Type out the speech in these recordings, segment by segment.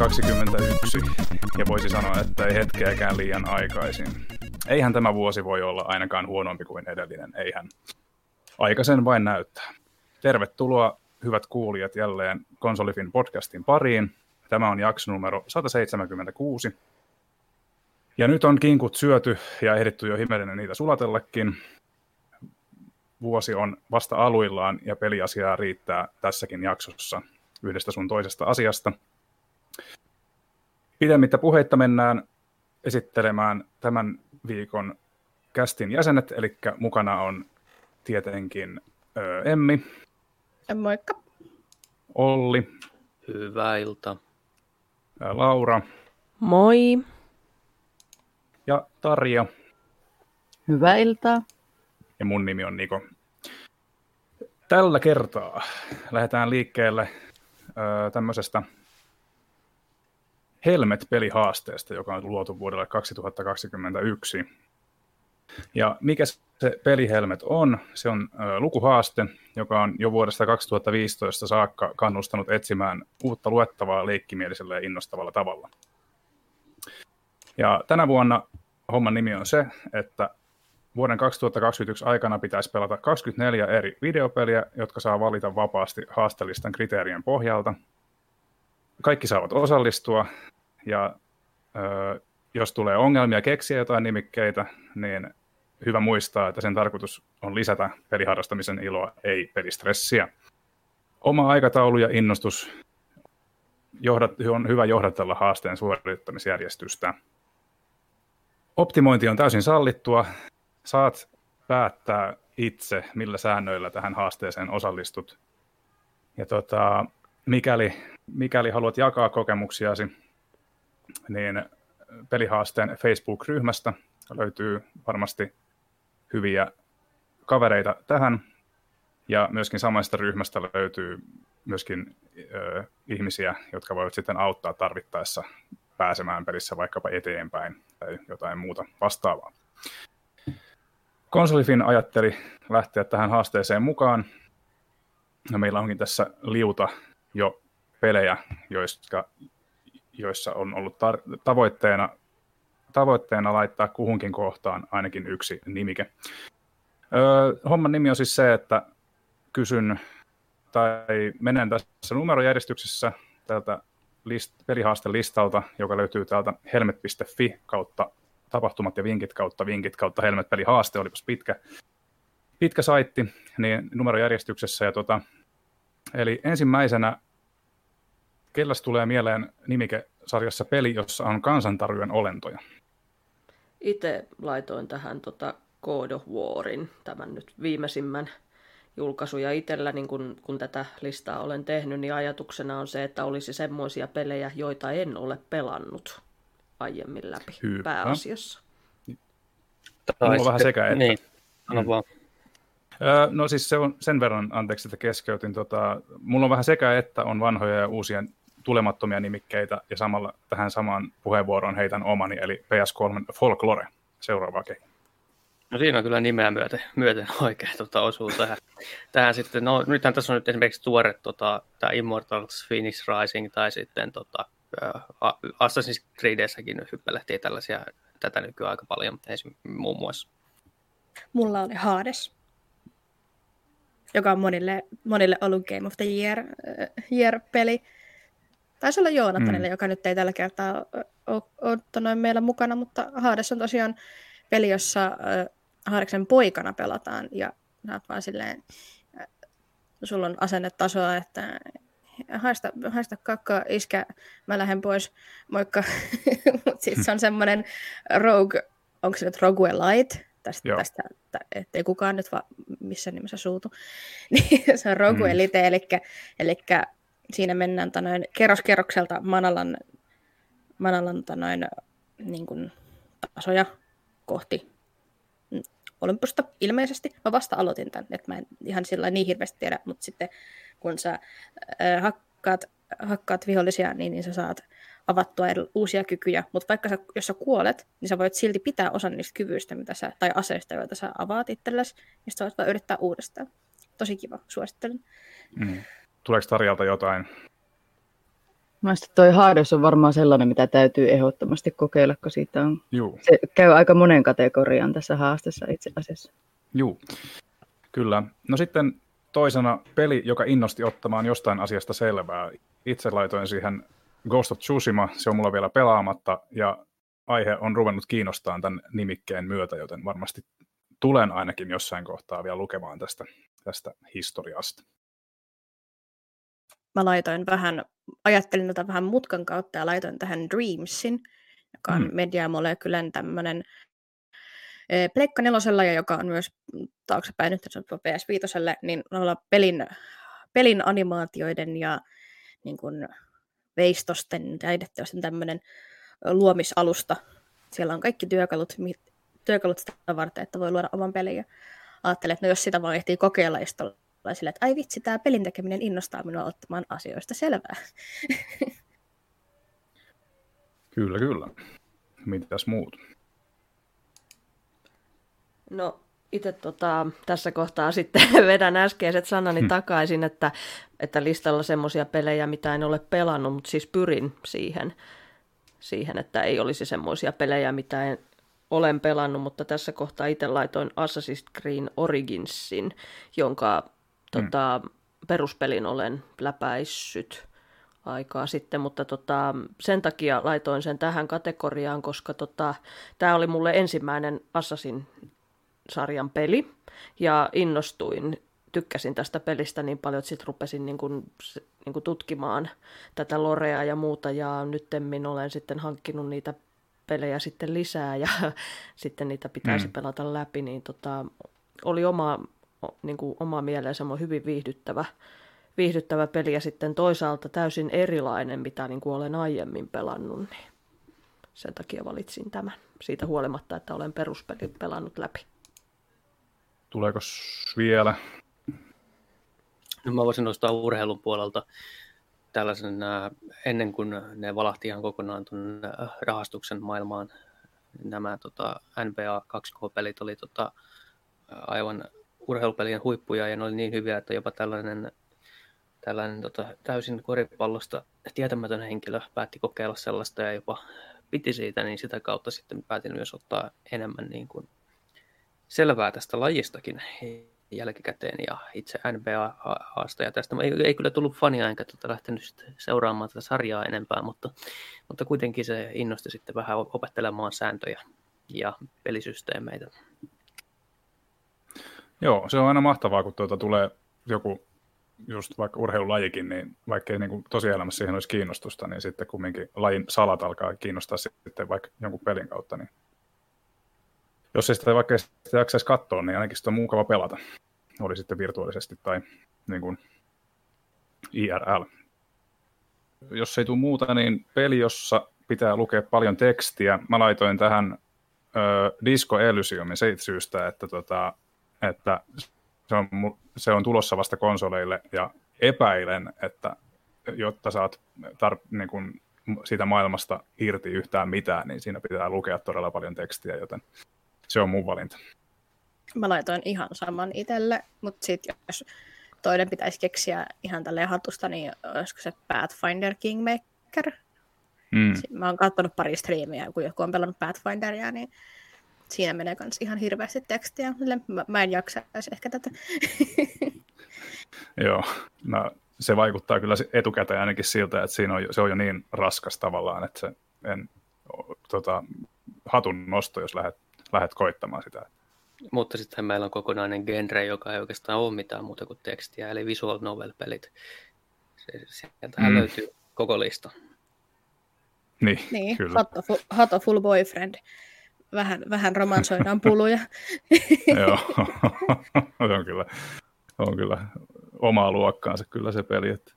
2021 ja voisi sanoa, että ei hetkeäkään liian aikaisin. Eihän tämä vuosi voi olla ainakaan huonompi kuin edellinen, eihän. Aika sen vain näyttää. Tervetuloa hyvät kuulijat jälleen Konsolifin podcastin pariin. Tämä on jakso numero 176. Ja nyt on kinkut syöty ja ehditty jo himellinen niitä sulatellekin. Vuosi on vasta aluillaan ja peliasiaa riittää tässäkin jaksossa yhdestä sun toisesta asiasta. Pidemmittä puheitta mennään esittelemään tämän viikon kästin jäsenet, eli mukana on tietenkin ö, Emmi. Moikka. Olli. Hyvää iltaa. Laura. Moi. Ja Tarja. Hyvää iltaa. Ja mun nimi on Niko. Tällä kertaa lähdetään liikkeelle ö, tämmöisestä Helmet-pelihaasteesta, joka on luotu vuodelle 2021. Ja mikä se pelihelmet on? Se on lukuhaaste, joka on jo vuodesta 2015 saakka kannustanut etsimään uutta luettavaa leikkimielisellä ja innostavalla tavalla. Ja tänä vuonna homman nimi on se, että vuoden 2021 aikana pitäisi pelata 24 eri videopeliä, jotka saa valita vapaasti haastelistan kriteerien pohjalta. Kaikki saavat osallistua ja ö, jos tulee ongelmia keksiä jotain nimikkeitä, niin hyvä muistaa, että sen tarkoitus on lisätä peliharrastamisen iloa, ei pelistressiä. Oma aikataulu ja innostus johdat, on hyvä johdatella haasteen suorittamisjärjestystä. Optimointi on täysin sallittua. Saat päättää itse, millä säännöillä tähän haasteeseen osallistut. Ja tota, mikäli, mikäli haluat jakaa kokemuksiasi, niin pelihaasteen Facebook-ryhmästä löytyy varmasti hyviä kavereita tähän. Ja myöskin samasta ryhmästä löytyy myöskin ö, ihmisiä, jotka voivat sitten auttaa tarvittaessa pääsemään pelissä vaikkapa eteenpäin tai jotain muuta vastaavaa. Konsolifin ajatteli lähteä tähän haasteeseen mukaan. Ja meillä onkin tässä liuta jo pelejä, joista, joissa on ollut tar- tavoitteena, tavoitteena laittaa kuhunkin kohtaan ainakin yksi nimike. Öö, homman nimi on siis se, että kysyn tai menen tässä numerojärjestyksessä tältä list, pelihaastelistalta, joka löytyy täältä helmet.fi kautta tapahtumat ja vinkit kautta vinkit kautta helmet-pelihaaste, olipas pitkä, pitkä saitti, niin numerojärjestyksessä. Ja tota, eli ensimmäisenä, kelläs tulee mieleen nimike sarjassa peli, jossa on kansantarjojen olentoja? Itse laitoin tähän tota God of Warin, tämän nyt viimeisimmän julkaisuja itsellä, niin kun, kun tätä listaa olen tehnyt, niin ajatuksena on se, että olisi semmoisia pelejä, joita en ole pelannut aiemmin läpi Hyvä. pääasiassa. Mulla on vähän sekä että. Niin, sano mm. vaan. No siis se on sen verran, anteeksi, että keskeytin. Tota, mulla on vähän sekä että on vanhoja ja uusia tulemattomia nimikkeitä, ja samalla tähän samaan puheenvuoroon heitän omani, eli PS3 Folklore, seuraava kehi. No siinä on kyllä nimeä myöten, myöten oikein tota, osuu tähän. tähän sitten, no nythän tässä on nyt esimerkiksi tuore tota, tämä Immortals Phoenix Rising tai sitten tota, Assassin's Creedessäkin nyt hyppelehtii tällaisia tätä nykyään aika paljon, muun muassa. Mulla oli Hades, joka on monille, monille ollut Game of the Year, uh, year-peli. Taisi olla Joonathanille, mm. joka nyt ei tällä kertaa ole meillä mukana, mutta Hades on tosiaan peli, jossa Hadeksen poikana pelataan ja näet vaan silleen, sulla on asennetasoa, että haista, haista kakka, iskä, mä lähden pois, moikka. Mutta sitten se on semmoinen rogue, onko se nyt Rogue Light, tästä, Joo. tästä ettei kukaan nyt vaan missään nimessä suutu. Niin se on Rogue mm. Elite, eli, eli siinä mennään tanoin, kerros kerrokselta Manalan, Manalan tanoin, niin kuin, tasoja kohti Olympusta ilmeisesti. Mä vasta aloitin tämän, että mä en ihan sillä niin hirveästi tiedä, mutta sitten kun sä äh, hakkaat, hakkaat vihollisia, niin, niin sä saat avattua uusia kykyjä, mutta vaikka sä, jos sä kuolet, niin sä voit silti pitää osan niistä kyvyistä mitä sä, tai aseista, joita sä avaat itsellesi, ja sä voit vaan yrittää uudestaan. Tosi kiva, suosittelen. Mm. Tuleeko Tarjalta jotain Mielestäni toi Hades on varmaan sellainen, mitä täytyy ehdottomasti kokeilla, kun siitä on, Juu, se käy aika monen kategorian tässä haastessa itse asiassa. juu. Kyllä. No sitten toisena peli, joka innosti ottamaan jostain asiasta selvää. Itse laitoin siihen Ghost of Tsushima, se on mulla vielä pelaamatta, ja aihe on ruvennut kiinnostaa tämän nimikkeen myötä, joten varmasti tulen ainakin jossain kohtaa vielä lukemaan tästä, tästä historiasta. Mä laitoin vähän, ajattelin tätä vähän mutkan kautta ja laitoin tähän Dreamsin, joka on Mm. Media Molecule tämmöinen Pleikka nelosella, ja joka on myös taaksepäin nyt se on PS5, niin olla pelin, pelin animaatioiden ja niin kuin, veistosten täydettävästi tämmöinen luomisalusta. Siellä on kaikki työkalut, työkalut sitä varten, että voi luoda oman pelin. Ja ajattelin, että no jos sitä vaan ehtii kokeilla, ja sitten olla silleen, että ai vitsi, tämä pelin tekeminen innostaa minua ottamaan asioista selvää. Kyllä, kyllä. Mitäs muut? No itse tota, tässä kohtaa sitten vedän äskeiset sanani hmm. takaisin, että, että listalla semmoisia pelejä, mitä en ole pelannut, mutta siis pyrin siihen, siihen että ei olisi semmoisia pelejä, mitä en olen pelannut, mutta tässä kohtaa itse laitoin Assassin's Creed Originsin, jonka tota, peruspelin olen läpäissyt aikaa sitten, mutta tota, sen takia laitoin sen tähän kategoriaan, koska tota, tämä oli mulle ensimmäinen Assassin sarjan peli ja innostuin, tykkäsin tästä pelistä niin paljon, että sitten rupesin niin kuin, niin kuin tutkimaan tätä lorea ja muuta ja nyttemmin olen sitten hankkinut niitä pelejä sitten lisää ja sitten niitä pitäisi mm. pelata läpi, niin tota, oli oma, niin kuin, oma mieleen semmoinen hyvin viihdyttävä, viihdyttävä peli ja sitten toisaalta täysin erilainen, mitä niin kuin olen aiemmin pelannut, niin sen takia valitsin tämän siitä huolimatta, että olen peruspelin pelannut läpi. Tuleeko vielä? Mä voisin nostaa urheilun puolelta tällaisen, äh, ennen kuin ne valahti ihan kokonaan tuon äh, rahastuksen maailmaan, nämä tota, NBA 2K-pelit oli tota, aivan urheilupelien huippuja ja ne oli niin hyviä, että jopa tällainen, tällainen tota, täysin koripallosta tietämätön henkilö päätti kokeilla sellaista ja jopa piti siitä, niin sitä kautta sitten päätin myös ottaa enemmän niin kuin selvää tästä lajistakin jälkikäteen ja itse NBA-haasta. Ja tästä ei, ei kyllä tullut fania enkä tuota lähtenyt seuraamaan tätä sarjaa enempää, mutta, mutta kuitenkin se innosti sitten vähän opettelemaan sääntöjä ja pelisysteemeitä. Joo, se on aina mahtavaa, kun tuota tulee joku just vaikka urheilulajikin, niin vaikka ei niin tosielämässä siihen olisi kiinnostusta, niin sitten kumminkin lajin salat alkaa kiinnostaa sitten vaikka jonkun pelin kautta, niin jos ei sitä vaikka sitä jaksaisi katsoa, niin ainakin sitä on mukava pelata. Oli sitten virtuaalisesti tai niin kuin IRL. Jos ei tule muuta, niin peli, jossa pitää lukea paljon tekstiä. Mä laitoin tähän ö, Disco Elysiumin siitä syystä, että, tota, että se, on, se on tulossa vasta konsoleille ja epäilen, että jotta saat tar- niin kuin siitä maailmasta irti yhtään mitään, niin siinä pitää lukea todella paljon tekstiä, joten se on mun valinta. Mä laitoin ihan saman itselle, mutta sitten jos toinen pitäisi keksiä ihan tälleen hatusta, niin olisiko se Pathfinder Kingmaker? Mm. Mä oon katsonut pari striimiä, kun joku on pelannut Pathfinderia, niin siinä menee myös ihan hirveästi tekstiä. Mä, mä en jaksaisi ehkä tätä. Joo, no, se vaikuttaa kyllä etukäteen ainakin siltä, että siinä on, se on jo niin raskas tavallaan, että se en, tota, hatun nosto, jos lähdet lähdet koittamaan sitä. Mutta sitten meillä on kokonainen genre, joka ei oikeastaan ole mitään muuta kuin tekstiä, eli visual novel-pelit. Sieltähän mm. löytyy koko lista. Niin, niin kyllä. Hatoful, Hatoful Boyfriend. Vähän, vähän romansoidaan puluja. Joo, se on kyllä, on kyllä omaa luokkaansa kyllä se peli. Että...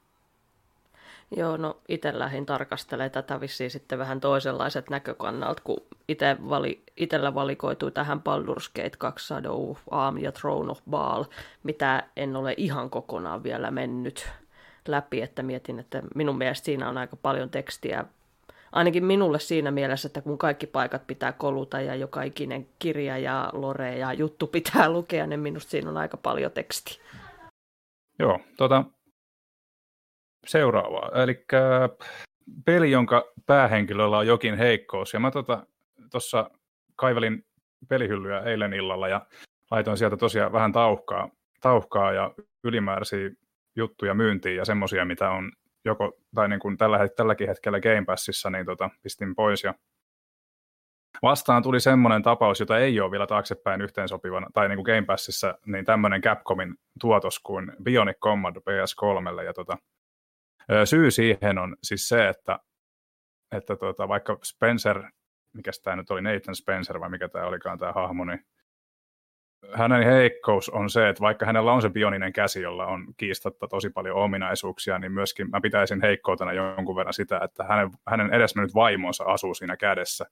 Joo, no itse lähdin tarkastelemaan tätä vissiin sitten vähän toisenlaiset näkökannalta, kun itse vali, itellä valikoitui tähän Baldur's Gate 2 Shadow Arm ja Throne of Baal, mitä en ole ihan kokonaan vielä mennyt läpi, että mietin, että minun mielestä siinä on aika paljon tekstiä, ainakin minulle siinä mielessä, että kun kaikki paikat pitää koluta ja joka ikinen kirja ja lore ja juttu pitää lukea, niin minusta siinä on aika paljon tekstiä. Joo, tota, seuraavaa. Eli peli, jonka päähenkilöllä on jokin heikkous. Ja mä tuossa tota, kaivelin pelihyllyä eilen illalla ja laitoin sieltä tosiaan vähän tauhkaa, tauhkaa ja ylimääräisiä juttuja myyntiin ja semmoisia, mitä on joko, tai niin kuin tällä, tälläkin hetkellä Game Passissa, niin tota, pistin pois ja vastaan tuli semmoinen tapaus, jota ei ole vielä taaksepäin yhteensopivana, tai niin kuin Game Passissa, niin tämmöinen Capcomin tuotos kuin Bionic Commando PS3, ja tota, syy siihen on siis se, että, että tota, vaikka Spencer, mikä tämä nyt oli, Nathan Spencer vai mikä tämä olikaan tämä hahmo, niin hänen heikkous on se, että vaikka hänellä on se bioninen käsi, jolla on kiistatta tosi paljon ominaisuuksia, niin myöskin mä pitäisin heikkoutena jonkun verran sitä, että hänen, hänen edesmennyt vaimonsa asuu siinä kädessä,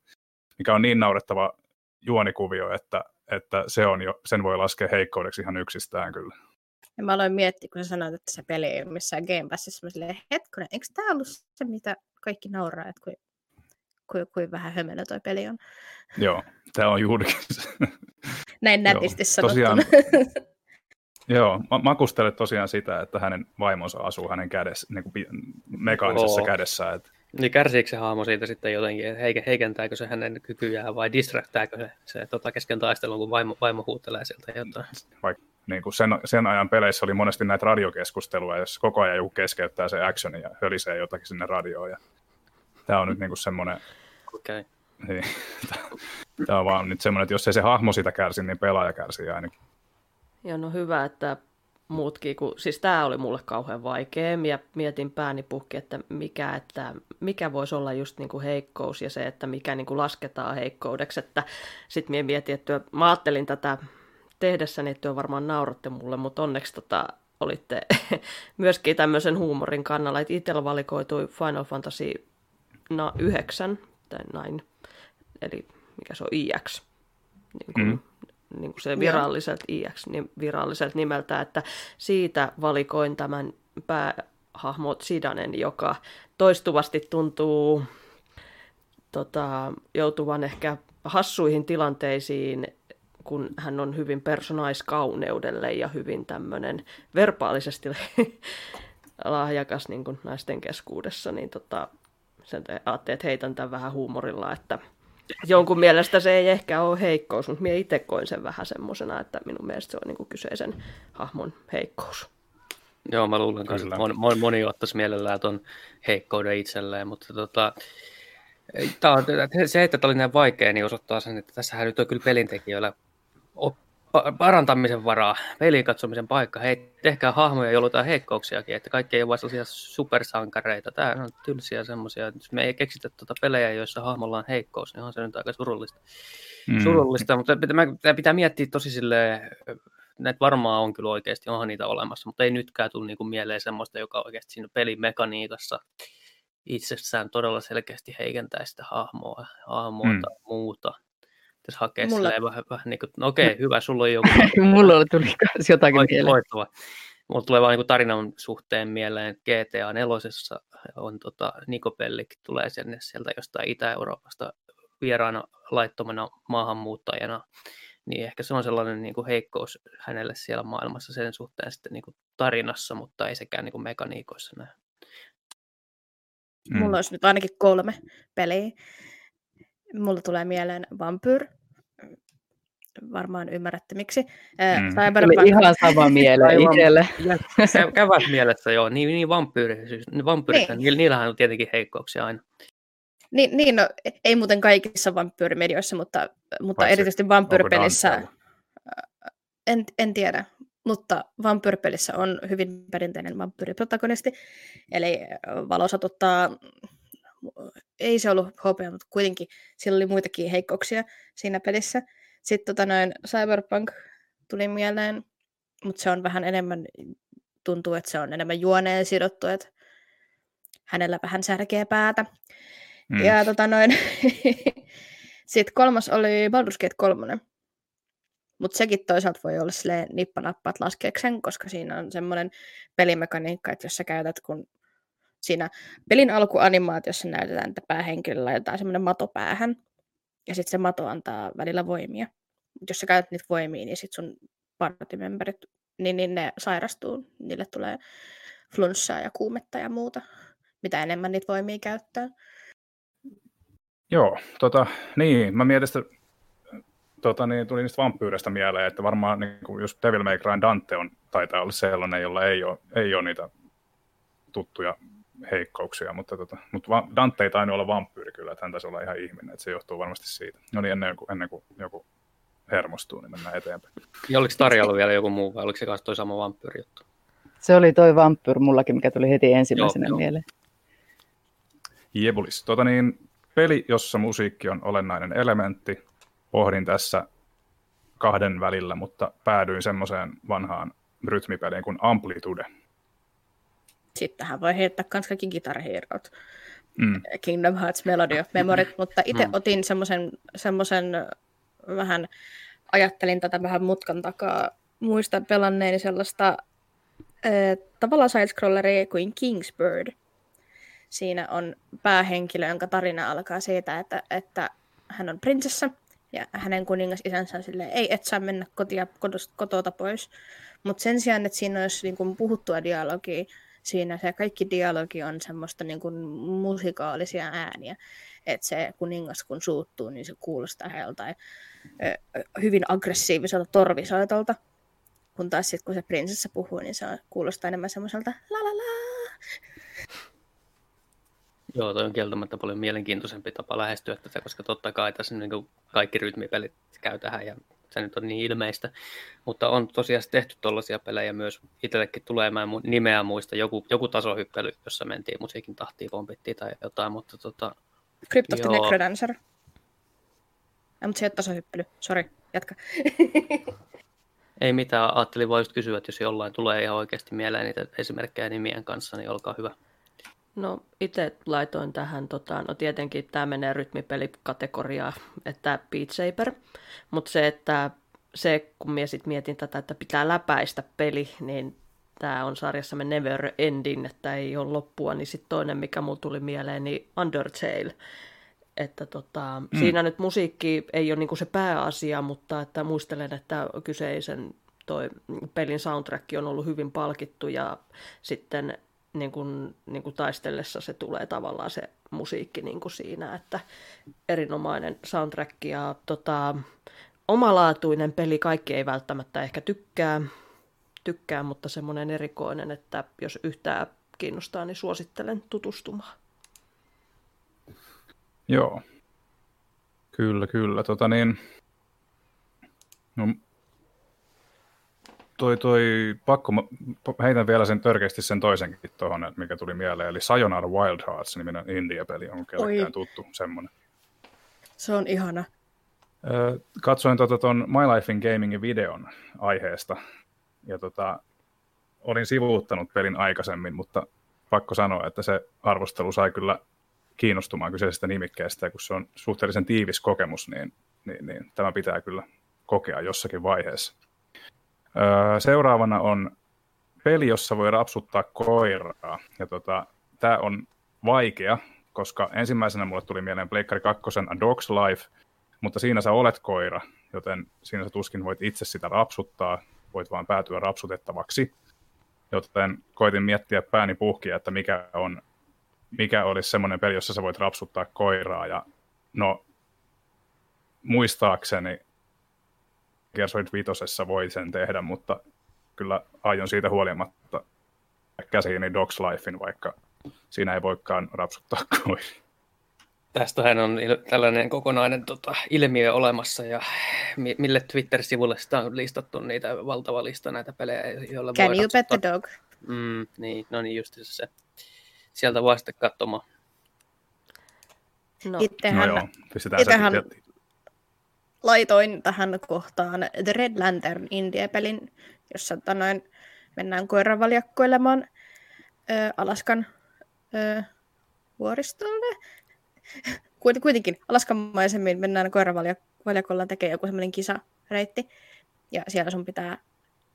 mikä on niin naurettava juonikuvio, että, että se on jo, sen voi laskea heikkoudeksi ihan yksistään kyllä. Ja mä aloin miettiä, kun sä sanoit, että se peli ei ole missään Game Passissa, mä silleen, hetkonen, eikö tämä ollut se, mitä kaikki nauraa, että kuin, kuin, kuin vähän hömelö toi peli on? Joo, tämä on juurikin. Näin nätisti joo, tosiaan, Joo, makustele tosiaan sitä, että hänen vaimonsa asuu hänen kädessä, niin kuin mekaanisessa Oo. kädessä. Että... Niin kärsiikö se hahmo siitä sitten jotenkin, että heikentääkö se hänen kykyjään vai distraktääkö se, se tota, kesken taistelun, kun vaimo, vaimo huutelee sieltä jotain? Vaikka niin kuin sen, sen ajan peleissä oli monesti näitä radiokeskusteluja, jos koko ajan joku keskeyttää se actionin ja hölisee jotakin sinne radioon. Ja tämä on nyt niin kuin semmoinen... Okay. Niin, tämä on vaan nyt semmoinen, että jos ei se hahmo sitä kärsi, niin pelaaja kärsii ainakin. Joo, no hyvä, että muutkin, kun, siis tämä oli mulle kauhean vaikea, ja mietin pääni puhki, että mikä, että mikä voisi olla just niin kuin heikkous ja se, että mikä niin kuin lasketaan heikkoudeksi, että sitten mietin, että mä ajattelin tätä tehdessäni, että työ varmaan nauratte mulle, mutta onneksi tota, olitte myöskin tämmöisen huumorin kannalla, että itsellä valikoitui Final Fantasy no, 9 tai näin, eli mikä se on IX, niin kuin, mm. niin kuin se viralliselta IX, niin viralliselta nimeltä, että siitä valikoin tämän päähahmo Sidanen, joka toistuvasti tuntuu tota, joutuvan ehkä hassuihin tilanteisiin kun hän on hyvin persoonaiskauneudelle ja hyvin tämmöinen verbaalisesti lahjakas niin kuin naisten keskuudessa, niin tota, sen ajattelin, että heitän tämän vähän huumorilla, että jonkun mielestä se ei ehkä ole heikkous, mutta minä itse koin sen vähän semmoisena, että minun mielestä se on niin kuin kyseisen hahmon heikkous. Joo, mä luulen kanssa, että moni, moni, moni ottaisi mielellään tuon heikkouden itselleen, mutta tota, Tämä on, se, että tämä oli näin vaikea, niin osoittaa sen, että tässähän nyt on kyllä pelintekijöillä parantamisen varaa, pelin katsomisen paikka. Hei, tehkää hahmoja, joilla on heikkouksiakin, että kaikki ei ole vain sellaisia supersankareita. Tämä on tylsiä semmoisia. Jos me ei keksitä tuota pelejä, joissa hahmolla on heikkous, niin on se nyt aika surullista. Mm. surullista mutta pitää, pitää miettiä tosi silleen, näitä varmaan on kyllä oikeasti, onhan niitä olemassa, mutta ei nytkään tule niinku mieleen semmoista, joka oikeasti siinä pelimekaniikassa itsessään todella selkeästi heikentää sitä hahmoa, hahmoa mm. tai muuta pitäisi hakea Mulla... vähän, vähän niin kuin, no okei, hyvä, sulla on joku. Mulla tuli jotakin mieleen. Loittava. Mulla tulee vaan niin tarinan suhteen mieleen, GTA 4 on tota, Niko Pellik, tulee sinne sieltä jostain Itä-Euroopasta vieraana laittomana maahanmuuttajana, niin ehkä se on sellainen niin kuin heikkous hänelle siellä maailmassa sen suhteen sitten niin kuin tarinassa, mutta ei sekään niin kuin mekaniikoissa näin. Mulla mm. olisi nyt ainakin kolme peliä, Mulla tulee mieleen Vampyr. Varmaan ymmärrätte miksi. Mm. Cyberpunk... ihan sama mieleen itselle. Käyvät mielessä joo. Niin, niin vampyyri, siis, vampyyrit, niin. niillähän on tietenkin heikkouksia aina. Niin, niin no, ei muuten kaikissa vampyyrimedioissa, mutta, mutta erityisesti vampyyrypelissä, en, en tiedä, mutta vampyyrypelissä on hyvin perinteinen vampyyriprotagonisti, eli valo satuttaa ei se ollut hopea, mutta kuitenkin sillä oli muitakin heikkouksia siinä pelissä. Sitten tota noin Cyberpunk tuli mieleen, mutta se on vähän enemmän, tuntuu, että se on enemmän juoneen sidottu, että hänellä vähän särkeä päätä. Mm. Ja tota noin, sitten kolmas oli Baldur's Gate 3. Mutta sekin toisaalta voi olla silleen nippanappaat laskeeksen, koska siinä on semmoinen pelimekaniikka, että jos sä käytät, kun siinä pelin alkuanimaatiossa näytetään, että päähenkilöllä laitetaan semmoinen mato päähän, ja sitten se mato antaa välillä voimia. Jos sä käytät niitä voimia, niin sitten sun partimemberit, niin, niin ne sairastuu, niille tulee flunssaa ja kuumetta ja muuta. mitä enemmän niitä voimia käyttää. Joo, tota, niin, mä mietin sitä, tota, niin, tuli niistä vampyyreistä mieleen, että varmaan niin kuin just Devil May Cry Dante on, taitaa olla sellainen, jolla ei ole, ei ole niitä tuttuja heikkouksia, mutta, tota, mutta Dante ei tainnut olla vampyyri kyllä, että hän taisi olla ihan ihminen, että se johtuu varmasti siitä. No niin, ennen kuin, ennen kuin joku hermostuu, niin mennään eteenpäin. Ja oliko tarjolla vielä joku muu, vai oliko se kanssa toi sama vampyyri juttu? Se oli toi vampyyr mullakin, mikä tuli heti ensimmäisenä joo, mieleen. Jebulis. Tota niin, peli, jossa musiikki on olennainen elementti. Pohdin tässä kahden välillä, mutta päädyin semmoiseen vanhaan rytmipeliin kuin Amplitude. Sittenhän voi heittää myös kaikki Guitar Herot. Mm. Kingdom Hearts Melody of Memory, mutta itse mm. otin semmoisen, semmoisen vähän, ajattelin tätä vähän mutkan takaa, muistan pelanneeni sellaista äh, tavallaan side-scrolleria kuin Kingsbird. Siinä on päähenkilö, jonka tarina alkaa siitä, että, että hän on prinsessa ja hänen kuningas isänsä on silleen, ei et saa mennä kotia, kotota pois. Mutta sen sijaan, että siinä olisi niin kuin puhuttua dialogia, siinä se kaikki dialogi on semmoista niin kuin musikaalisia ääniä. Että se kuningas kun suuttuu, niin se kuulostaa heiltä hyvin aggressiiviselta torvisoitolta. Kun taas sitten kun se prinsessa puhuu, niin se kuulostaa enemmän semmoiselta la la la. Joo, toi on kieltämättä paljon mielenkiintoisempi tapa lähestyä tätä, koska totta kai tässä niin kaikki rytmipelit käy tähän ja se nyt on niin ilmeistä. Mutta on tosiaan tehty tuollaisia pelejä myös. Itsellekin tulee, mä en nimeä muista, joku, joku tasohyppely, jossa mentiin musiikin tahtiin, pompittiin tai jotain, mutta tota... Crypt of the Necrodancer. Ja, mutta se ei ole tasohyppely, sori, jatka. ei mitään, ajattelin vaan just kysyä, että jos jollain tulee ihan oikeasti mieleen niitä esimerkkejä nimien kanssa, niin olkaa hyvä. No itse laitoin tähän, tota, no tietenkin tämä menee rytmipelikategoriaan, että Beat Saber, mutta se, että se, kun minä sitten mietin tätä, että pitää läpäistä peli, niin tämä on sarjassamme Never Ending, että ei ole loppua, niin sitten toinen, mikä mulla tuli mieleen, niin Undertale. Että tota, mm. siinä nyt musiikki ei ole niinku se pääasia, mutta että muistelen, että kyseisen toi pelin soundtrack on ollut hyvin palkittu ja sitten niin kuin, niin kuin taistellessa se tulee tavallaan se musiikki niin kuin siinä, että erinomainen soundtrack ja tota, omalaatuinen peli, kaikki ei välttämättä ehkä tykkää, tykkää, mutta semmoinen erikoinen, että jos yhtään kiinnostaa, niin suosittelen tutustumaan. Joo, kyllä, kyllä. Tota niin, no, toi, toi, pakko, heitän vielä sen törkeästi sen toisenkin tuohon, mikä tuli mieleen, eli Sayonara Wild Hearts, niminen India-peli, on kellekään tuttu semmoinen. Se on ihana. katsoin tuon tota, My Life in Gamingin videon aiheesta, ja tota, olin sivuuttanut pelin aikaisemmin, mutta pakko sanoa, että se arvostelu sai kyllä kiinnostumaan kyseisestä nimikkeestä, ja kun se on suhteellisen tiivis kokemus, niin, niin, niin tämä pitää kyllä kokea jossakin vaiheessa. Seuraavana on peli, jossa voi rapsuttaa koiraa. Ja tota, tämä on vaikea, koska ensimmäisenä mulle tuli mieleen Pleikkari 2 A Dog's Life, mutta siinä sä olet koira, joten siinä sä tuskin voit itse sitä rapsuttaa, voit vaan päätyä rapsutettavaksi. Joten koitin miettiä pääni puhkia, että mikä, on, mikä olisi semmoinen peli, jossa sä voit rapsuttaa koiraa. Ja no, muistaakseni Gear Solid 5 voi sen tehdä, mutta kyllä aion siitä huolimatta käsiini Dogs Lifein, vaikka siinä ei voikaan rapsuttaa koiria. Tästähän on tällainen kokonainen tota, ilmiö olemassa ja mille Twitter-sivulle sitä on listattu niitä valtava lista näitä pelejä, joilla Can voi you pet the dog? Mm, niin, no niin just se. Sieltä voi sitten katsomaan. No, itsehän, no joo, itsehän, laitoin tähän kohtaan The Red Lantern Indie-pelin, jossa tanoin, mennään koiravaljakkoilemaan ö, Alaskan ö, vuoristolle. Kuitenkin Alaskan maisemmin mennään koiravaljakolla tekemään joku semmoinen kisareitti. Ja siellä sun pitää,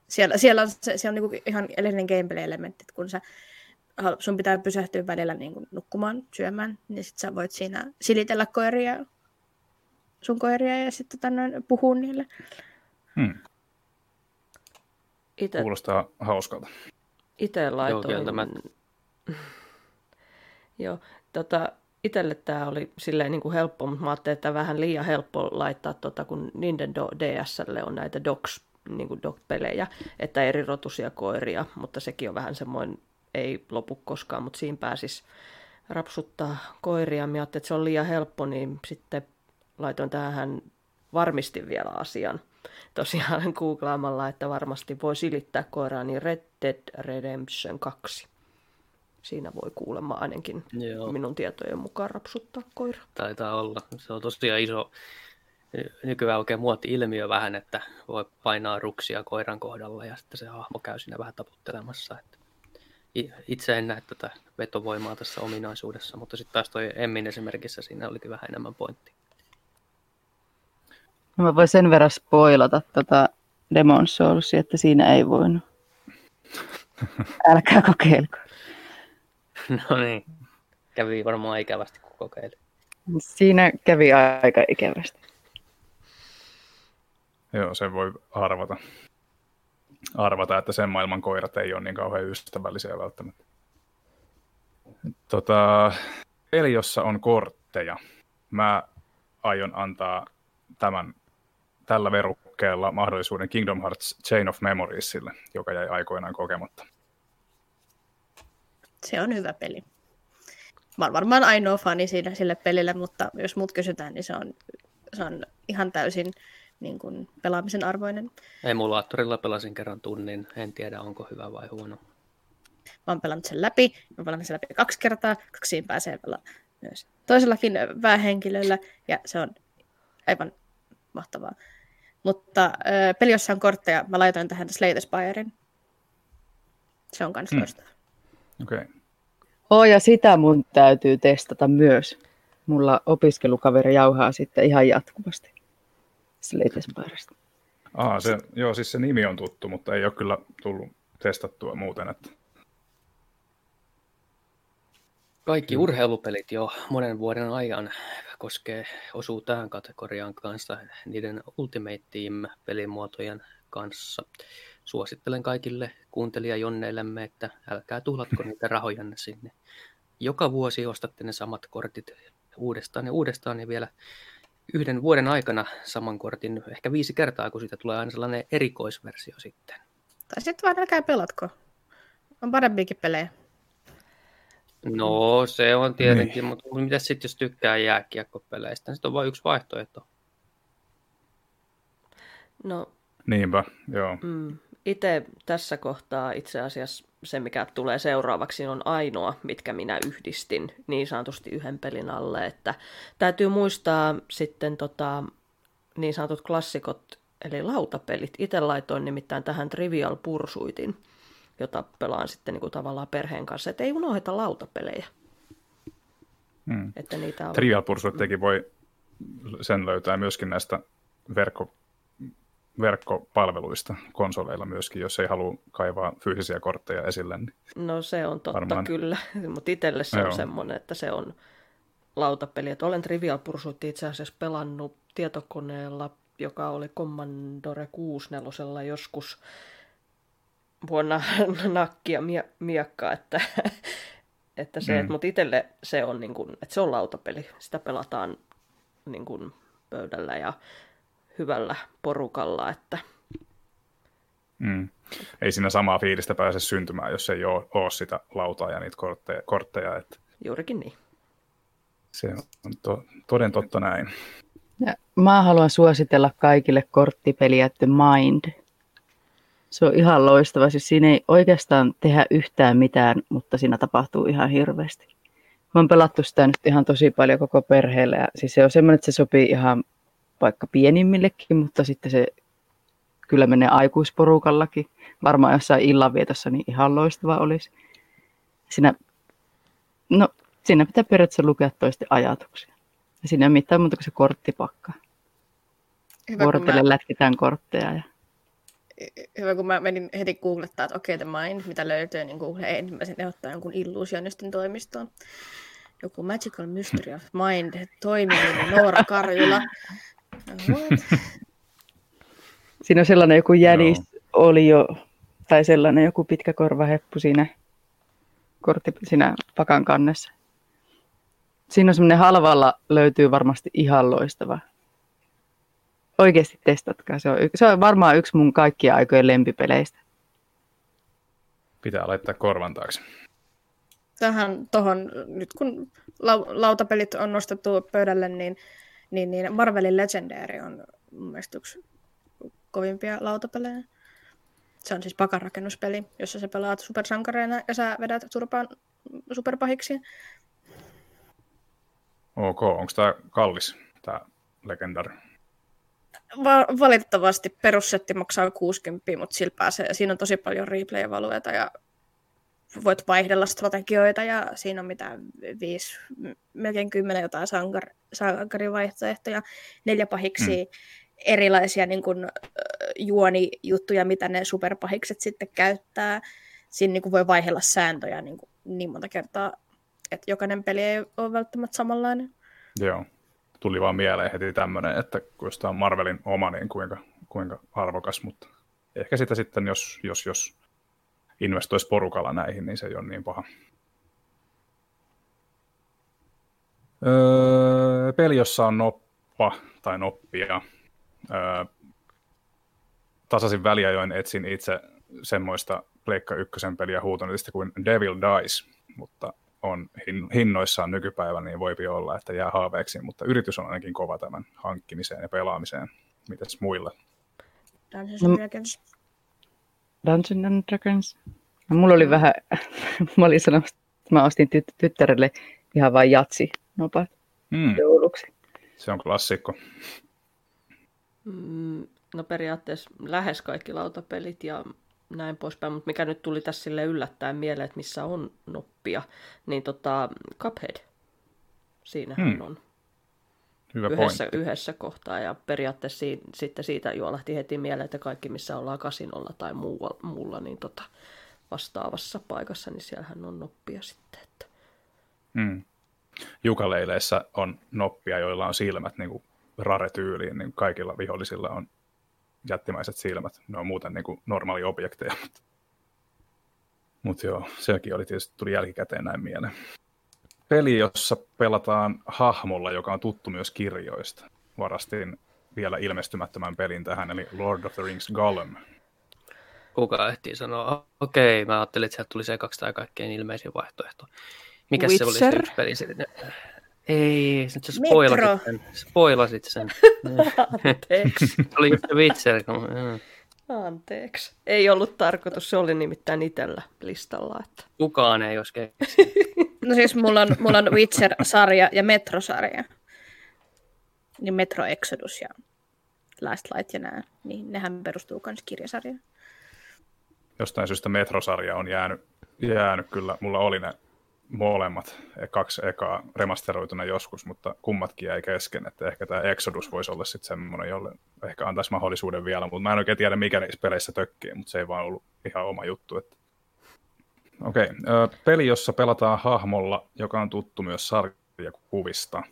siellä, siellä on, siellä on niinku ihan elinen gameplay-elementti, kun sä sun pitää pysähtyä välillä niin kuin nukkumaan, syömään, niin sit sä voit siinä silitellä koiria sun koiria ja sitten tänne tota puhuu niille. Hmm. Ite... Kuulostaa hauskalta. Itse laitoin... Joo, tota, itselle tämä oli silleen niin kuin helppo, mutta mä ajattelin, että vähän liian helppo laittaa, tota, kun Nintendo DSlle on näitä docs, niin kuin doc-pelejä, että eri rotusia koiria, mutta sekin on vähän semmoinen, ei lopu koskaan, mutta siinä pääsis rapsuttaa koiria. Mä ajattelin, että se on liian helppo, niin sitten laitoin tähän varmistin vielä asian. Tosiaan googlaamalla, että varmasti voi silittää koiraa, niin Red Dead Redemption 2 siinä voi kuulemma ainakin Joo. minun tietojen mukaan rapsuttaa koira. Taitaa olla. Se on tosiaan iso, nykyään oikein muoti-ilmiö vähän, että voi painaa ruksia koiran kohdalla ja sitten se hahmo käy siinä vähän taputtelemassa. Että itse en näe tätä vetovoimaa tässä ominaisuudessa, mutta sitten taas toi Emmin esimerkissä siinä olikin vähän enemmän pointti. No mä voin sen verran spoilata tota Demon Soulsia, että siinä ei voinut. Älkää kokeilko. No niin, kävi varmaan ikävästi kun kokeili. Siinä kävi aika ikävästi. Joo, sen voi arvata. Arvata, että sen maailman koirat ei ole niin kauhean ystävällisiä välttämättä. Tota, peli, jossa on kortteja. Mä aion antaa tämän, tällä verukkeella mahdollisuuden Kingdom Hearts Chain of Memoriesille, joka jäi aikoinaan kokematta. Se on hyvä peli. Mä olen varmaan ainoa fani siinä sille pelille, mutta jos muut kysytään, niin se on, se on ihan täysin niin kuin, pelaamisen arvoinen. Emulaattorilla pelasin kerran tunnin, en tiedä onko hyvä vai huono. Mä oon pelannut sen läpi, mä oon pelannut sen läpi kaksi kertaa, kaksiin pääsee pelaamaan myös toisellakin päähenkilöllä, ja se on aivan mahtavaa. Mutta äh, peli, jossa on kortteja, mä laitoin tähän Slate Spirein. Se on kans hmm. Okei. Okay. Oh, ja sitä mun täytyy testata myös. Mulla opiskelukaveri jauhaa sitten ihan jatkuvasti Slate Spiresta. Aa, se, joo, siis se nimi on tuttu, mutta ei ole kyllä tullut testattua muuten. Että... Kaikki urheilupelit jo monen vuoden ajan koskee, osuu tähän kategoriaan kanssa niiden Ultimate Team-pelimuotojen kanssa. Suosittelen kaikille kuuntelijajonneillemme, että älkää tuhlatko niitä rahojanne sinne. Joka vuosi ostatte ne samat kortit uudestaan ja uudestaan ja vielä yhden vuoden aikana saman kortin ehkä viisi kertaa, kun siitä tulee aina sellainen erikoisversio sitten. Tai sitten vaan älkää pelatko. On parempiakin pelejä. No, se on tietenkin, niin. mutta mitä sitten jos tykkää jääkiekkopeleistä, niin sitten on vain yksi vaihtoehto. No, Niinpä, joo. Mm, itse tässä kohtaa itse asiassa se, mikä tulee seuraavaksi, on ainoa, mitkä minä yhdistin niin sanotusti yhden pelin alle. Että täytyy muistaa sitten tota, niin sanotut klassikot, eli lautapelit. Itse laitoin nimittäin tähän Trivial Pursuitin, jota pelaan sitten niin kuin tavallaan perheen kanssa. Että ei unoheta lautapelejä. Hmm. Että niitä on... Trivial Pursuitkin voi sen löytää myöskin näistä verkko verkkopalveluista konsoleilla myöskin, jos ei halua kaivaa fyysisiä kortteja esille. Niin no se on totta varmaan... kyllä, mutta itselle se Joo. on semmoinen, että se on lautapeli. Että olen Trivial Pursuit itse asiassa pelannut tietokoneella, joka oli Commodore 64 joskus vuonna nakkia mie- miekka, että, että se, mm. mutta itselle se on, niin kuin, että se on lautapeli. Sitä pelataan niin kuin pöydällä ja hyvällä porukalla. Että... Mm. Ei siinä samaa fiilistä pääse syntymään, jos ei ole, ole sitä lautaa ja niitä kortteja. kortteja että... Juurikin niin. Se on to, toden totta näin. Ja mä haluan suositella kaikille korttipeliä The Mind. Se on ihan loistava. Siis siinä ei oikeastaan tehdä yhtään mitään, mutta siinä tapahtuu ihan hirveästi. Mä oon pelattu sitä nyt ihan tosi paljon koko perheelle. Ja siis se on semmoinen, että se sopii ihan vaikka pienimmillekin, mutta sitten se kyllä menee aikuisporukallakin. Varmaan jossain illanvietossa niin ihan loistava olisi. Siinä, no, siinä pitää periaatteessa lukea toisten ajatuksia. Ja siinä ei ole mitään muuta kuin se korttipakka. Hyvä, Vuorotelle mä... lätkitään kortteja. Ja... Hyvä, kun mä menin heti googlettaa, että okei, okay, the mind, mitä löytyy, niin Google ensimmäisen ehdottaa jonkun illusionistin toimistoon joku Magical Mystery of Mind toimii Noora Karjula. Siinä on sellainen joku jänis Joo. oli jo, tai sellainen joku pitkä korvaheppu siinä, kortti, siinä pakan kannessa. Siinä on semmoinen halvalla löytyy varmasti ihan loistava. Oikeasti testatkaa. Se on, y- se on varmaan yksi mun kaikkien aikojen lempipeleistä. Pitää laittaa korvan taakse. Tähän tohon, nyt kun lau- lautapelit on nostettu pöydälle, niin, niin, niin Marvelin Legendary on mun mielestä yksi kovimpia lautapelejä. Se on siis pakarakennuspeli, jossa sä pelaat supersankareina ja sä vedät turpaan superpahiksi. Ok, onko tämä kallis, tämä Legendary? Va- valitettavasti perussetti maksaa 60, mutta sillä pääsee, siinä on tosi paljon replay-valueita ja voit vaihdella strategioita ja siinä on mitä viisi, melkein kymmenen jotain sankar, sankarivaihtoehtoja, neljä pahiksi mm. erilaisia niin kuin, juonijuttuja, mitä ne superpahikset sitten käyttää. Siinä niin kuin voi vaihella sääntöjä niin, kuin, niin monta kertaa, että jokainen peli ei ole välttämättä samanlainen. Joo. Tuli vaan mieleen heti tämmöinen, että kun tämä on Marvelin oma, niin kuinka, kuinka arvokas, mutta ehkä sitä sitten, jos, jos, jos investoisi porukalla näihin, niin se ei ole niin paha. Öö, peli, jossa on noppa tai noppia. Öö, tasaisin väliajoin etsin itse semmoista Pleikka ykkösen peliä huutonetista kuin Devil Dice, mutta on hinnoissaan nykypäivän, niin voipi olla, että jää haaveeksi, mutta yritys on ainakin kova tämän hankkimiseen ja pelaamiseen. Mites muille? Dungeons and Dragons. Dungeons and Dragons. No, mulla oli vähän, mä olin sanonut, että mä ostin tyt- tyttärelle ihan vain jatsi nopat Mm, jouluksi. se on klassikko. Mm, no periaatteessa lähes kaikki lautapelit ja näin poispäin, mutta mikä nyt tuli tässä sille yllättäen mieleen, että missä on noppia, niin tota, Cuphead, siinähän Hmm. on Hyvä yhdessä, pointti. yhdessä kohtaa ja periaatteessa si- sitten siitä juolahti heti mieleen, että kaikki missä ollaan kasinolla tai muulla, muulla niin tota, vastaavassa paikassa, niin siellähän on noppia sitten. Että. Mm. Jukaleileissä on noppia, joilla on silmät niin kuin rare-tyyliin, niin kaikilla vihollisilla on jättimäiset silmät. Ne on muuten niin kuin normaali objekteja, mutta, mutta joo, sekin oli tietysti, tuli jälkikäteen näin mieleen. Peli, jossa pelataan hahmolla, joka on tuttu myös kirjoista. Varastin vielä ilmestymättömän pelin tähän, eli Lord of the Rings Gollum. Kuka ehtii sanoa, okei, mä ajattelin, että sieltä tuli se kaksi tai kaikkein ilmeisin vaihtoehto. Mikä se oli se Witcher? yksi peli? Ei, nyt sä spoilasit Metro. sen. Spoilasit sen. Anteeksi. Se oli just se Witcher. kun-. Anteeksi. Ei ollut tarkoitus, se oli nimittäin itsellä listalla. Että... Kukaan ei olisi keksinyt. No siis mulla on, mulla on Witcher-sarja ja Metro-sarja. Niin Metro Exodus ja Last Light ja nämä, niin nehän perustuu myös kirjasarjaan. jostain syystä Metrosarja on jäänyt, jäänyt kyllä. Mulla oli ne molemmat, e- kaksi ekaa remasteroituna joskus, mutta kummatkin jäi kesken, että ehkä tämä Exodus voisi olla sitten semmoinen, jolle ehkä antaisi mahdollisuuden vielä, mutta mä en oikein tiedä, mikä niissä peleissä tökkii, mutta se ei vaan ollut ihan oma juttu. Että... Okei, okay. peli, jossa pelataan hahmolla, joka on tuttu myös sarjakuvista.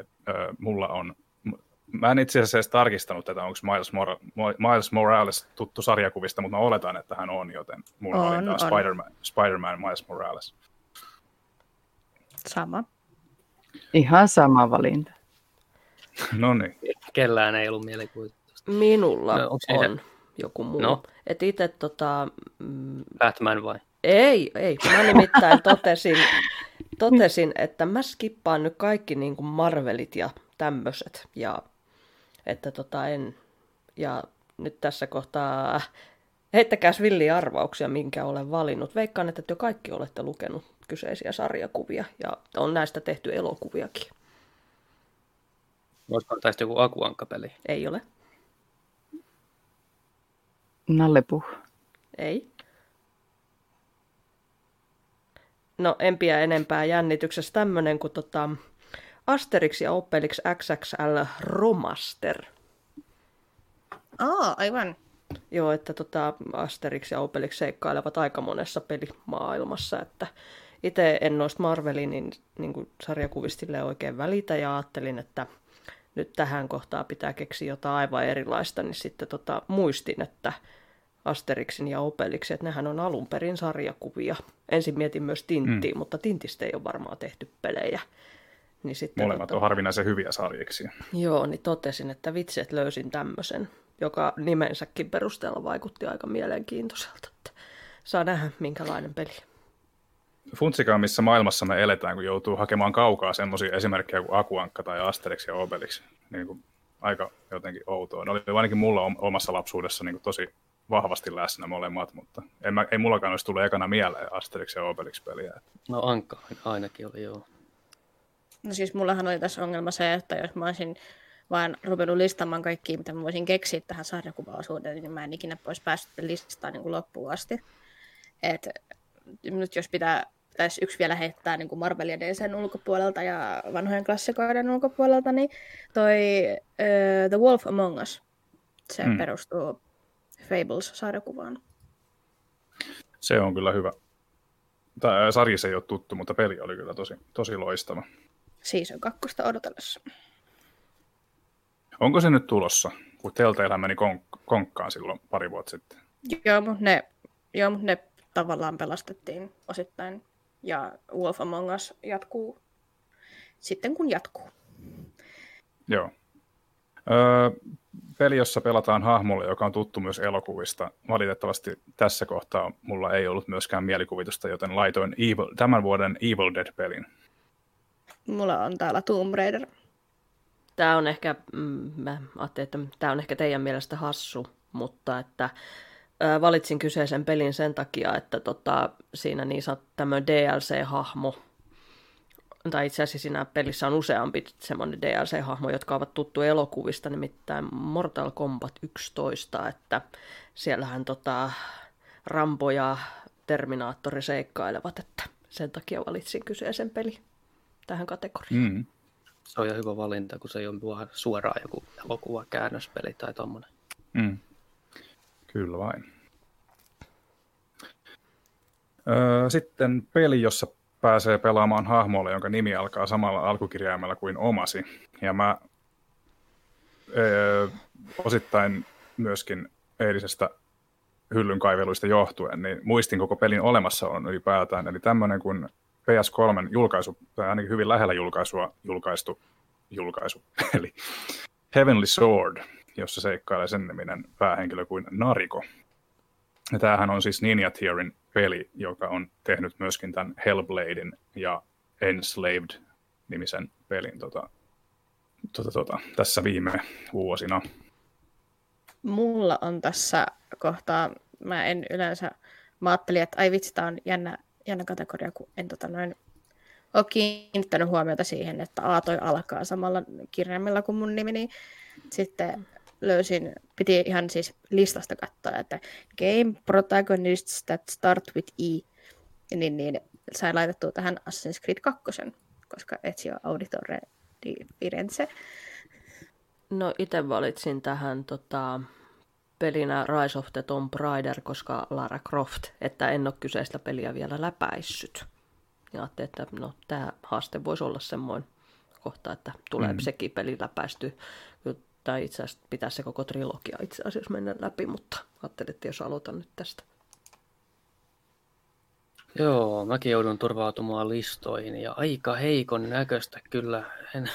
Et, ö, mulla on Mä en itse asiassa edes tarkistanut tätä, onko Miles, Mora- Miles Morales tuttu sarjakuvista, mutta mä oletan, että hän on, joten mulla On, oli tämä on. Spider-Man, Spider-Man Miles Morales. Sama. Ihan sama valinta. No niin, Kellään ei ollut mielikuvitusta. Minulla No, on joku muu. No. No. Et itse tota, mm, Batman vai? ei, ei. Mä nimittäin totesin, totesin, että mä skippaan nyt kaikki niin kuin Marvelit ja tämmöiset. Ja että tota en, ja nyt tässä kohtaa heittäkääs villiä arvauksia, minkä olen valinnut. Veikkaan, että te kaikki olette lukenut kyseisiä sarjakuvia ja on näistä tehty elokuviakin. Voisiko tästä joku Akuankka-peli? Ei ole? Nalle puh. Ei. No, en pidä enempää jännityksestä tämmönen kuin tota Asterix ja Obelix XXL Romaster. Aa, aivan. Joo, että tota Asterix ja Obelix seikkailevat aika monessa pelimaailmassa, että itse en noista Marvelin niin, niin kuin sarjakuvista silleen oikein välitä ja ajattelin, että nyt tähän kohtaan pitää keksiä jotain aivan erilaista, niin sitten tota, muistin, että Asterixin ja Obelixin, että nehän on alun perin sarjakuvia. Ensin mietin myös Tinttiin, mm. mutta Tintistä ei ole varmaan tehty pelejä. Niin sitten, Molemmat tota, on harvinaisen hyviä sarjiksi. Joo, niin totesin, että vitsi, että löysin tämmöisen, joka nimensäkin perusteella vaikutti aika mielenkiintoiselta. Että saa nähdä, minkälainen peli. Funtsikaa, missä maailmassa me eletään, kun joutuu hakemaan kaukaa semmoisia esimerkkejä kuin Akuankka tai Asterix ja Obelix. Niin kuin aika jotenkin outoa. Ne oli ainakin mulla om- omassa lapsuudessa niin kuin tosi vahvasti läsnä molemmat, mutta en mä, ei mullakaan olisi tullut ekana mieleen Asterix ja Obelix-peliä. No Ankka ainakin oli, joo. No siis mullahan oli tässä ongelma se, että jos mä olisin vaan ruvennut listaamaan kaikkia, mitä mä voisin keksiä tähän sarjakuvaosuuteen, niin mä en ikinä olisi päässyt listaa niin kuin loppuun asti. Et nyt jos pitää, pitäisi yksi vielä heittää niin kuin Marvel ja DCn ulkopuolelta ja vanhojen klassikoiden ulkopuolelta, niin toi uh, The Wolf Among Us, se Hmm. perustuu Fables-sarjakuvaan. Se on kyllä hyvä. Tämä sarja se ei ole tuttu, mutta peli oli kyllä tosi, tosi loistava. Season kakkosta odotellessa. Onko se nyt tulossa? Kun Telltale meni konk- konkkaan silloin pari vuotta sitten. Joo, mutta ne, joo, mut ne tavallaan pelastettiin osittain. Ja Wolf Among Us jatkuu sitten kun jatkuu. Joo. Öö, peli, jossa pelataan hahmolle, joka on tuttu myös elokuvista. Valitettavasti tässä kohtaa mulla ei ollut myöskään mielikuvitusta, joten laitoin Evil, tämän vuoden Evil Dead-pelin. Mulla on täällä Tomb Raider. Tämä on ehkä, mm, mä ajattelin, että tämä on ehkä teidän mielestä hassu, mutta että ö, valitsin kyseisen pelin sen takia, että tota, siinä niin sanottu tämmöinen DLC-hahmo, tai itse asiassa siinä pelissä on useampi semmoinen DLC-hahmo, jotka ovat tuttu elokuvista, nimittäin Mortal Kombat 11, että siellähän tota, Rambo ja Terminaattori seikkailevat, että sen takia valitsin kyseisen peli tähän kategoriaan. Mm. Se on jo hyvä valinta, kun se ei ole vaan suoraan joku elokuva, käännöspeli tai tommonen. Mm. Kyllä vain. Öö, sitten peli, jossa pääsee pelaamaan hahmolle, jonka nimi alkaa samalla alkukirjaimella kuin omasi. Ja mä öö, osittain myöskin eilisestä hyllyn kaiveluista johtuen, niin muistin koko pelin olemassa on ylipäätään. Eli tämmöinen kuin PS3 julkaisu, tai ainakin hyvin lähellä julkaisua julkaistu julkaisu, eli Heavenly Sword, jossa seikkailee sen niminen päähenkilö kuin Nariko. Ja tämähän on siis Ninja Theorin peli, joka on tehnyt myöskin tämän Hellbladein ja Enslaved-nimisen pelin tota, tota, tota, tässä viime vuosina. Mulla on tässä kohtaa, mä en yleensä, mä ajattelin, että ai vitsi, tää on jännä, jännä kategoria, kun en tota noin ole kiinnittänyt huomiota siihen, että A toi alkaa samalla kirjaimella kuin mun nimi, niin sitten löysin, piti ihan siis listasta katsoa, että game protagonists that start with E, niin, niin sai laitettua tähän Assassin's Creed 2, koska Ezio Auditore di Firenze. No itse valitsin tähän tota, pelinä Rise of the Tomb Raider, koska Lara Croft, että en ole kyseistä peliä vielä läpäissyt. Ja ajattelin, että no, tämä haaste voisi olla semmoinen kohta, että tulee mm. sekin peli läpäisty. Tai itse asiassa pitäisi se koko trilogia itse asiassa mennä läpi, mutta ajattelin, että jos aloitan nyt tästä. Joo, mäkin joudun turvautumaan listoihin ja aika heikon näköistä kyllä. En,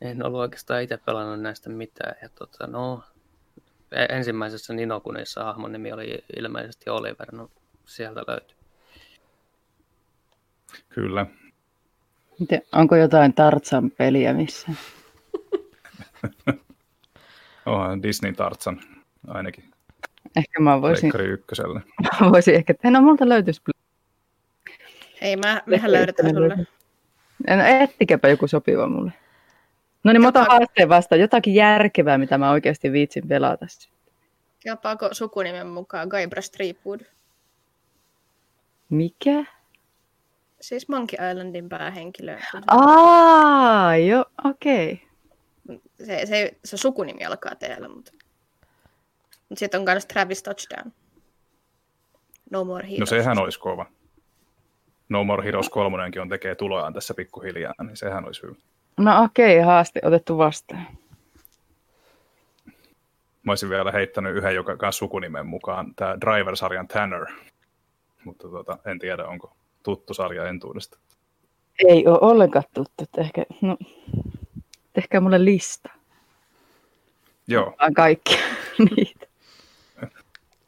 en ollut oikeastaan itse pelannut näistä mitään. Ja tota, no, ensimmäisessä Ninokunissa hahmon nimi oli ilmeisesti Oliver, no sieltä löytyy. Kyllä. Miten, onko jotain Tartsan peliä missä? Onhan Disney Tartsan ainakin Ehkä mä voisin, Leikkari ykköselle. mä voisin ehkä, no multa löytyisi Ei, mä, mehän löydetään sulle. No, ettikäpä joku sopiva mulle. No niin, mä otan haasteen vastaan. Jotakin järkevää, mitä mä oikeasti viitsin pelata. Kelpaako sukunimen mukaan Guybrush Streepwood? Mikä? Siis Monkey Islandin päähenkilö. Aa, joo, okei. Okay. Se, se, se sukunimi alkaa teillä, mutta... Mutta sitten on myös Travis Touchdown. No More Heroes. No sehän olisi kova. No More Heroes 3 on tekee tulojaan tässä pikkuhiljaa, niin sehän olisi hyvä. No okei, okay, haaste otettu vastaan. Mä olisin vielä heittänyt yhden, joka kanssa sukunimen mukaan, tämä Driver-sarjan Tanner. Mutta tota, en tiedä, onko tuttu sarja entuudesta. Ei ole ollenkaan tuttu. Ehkä, no, tehkää mulle lista. Joo, Vaan kaikki niitä.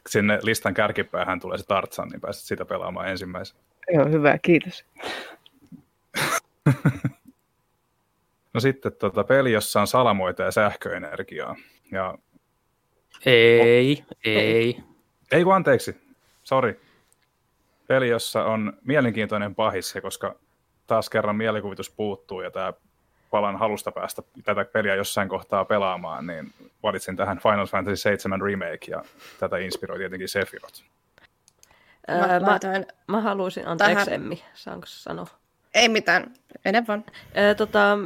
sinne listan kärkipäähän tulee se Tartsan, niin pääset sitä pelaamaan ensimmäisenä. Joo, hyvä, kiitos. No sitten tota, peli, jossa on salamoita ja sähköenergiaa. Ja, Ei, ei. ei kun anteeksi, sori. Peli, jossa on mielenkiintoinen pahis, koska taas kerran mielikuvitus puuttuu ja tämä palan halusta päästä tätä peliä jossain kohtaa pelaamaan, niin valitsin tähän Final Fantasy 7 Remake, ja tätä inspiroi tietenkin Sephiroth. Mä, Ää, mä, laitoin, mä haluaisin, anteeksi Tähän- Emmi, saanko sanoa? Ei mitään, mene vaan. Ää, tota,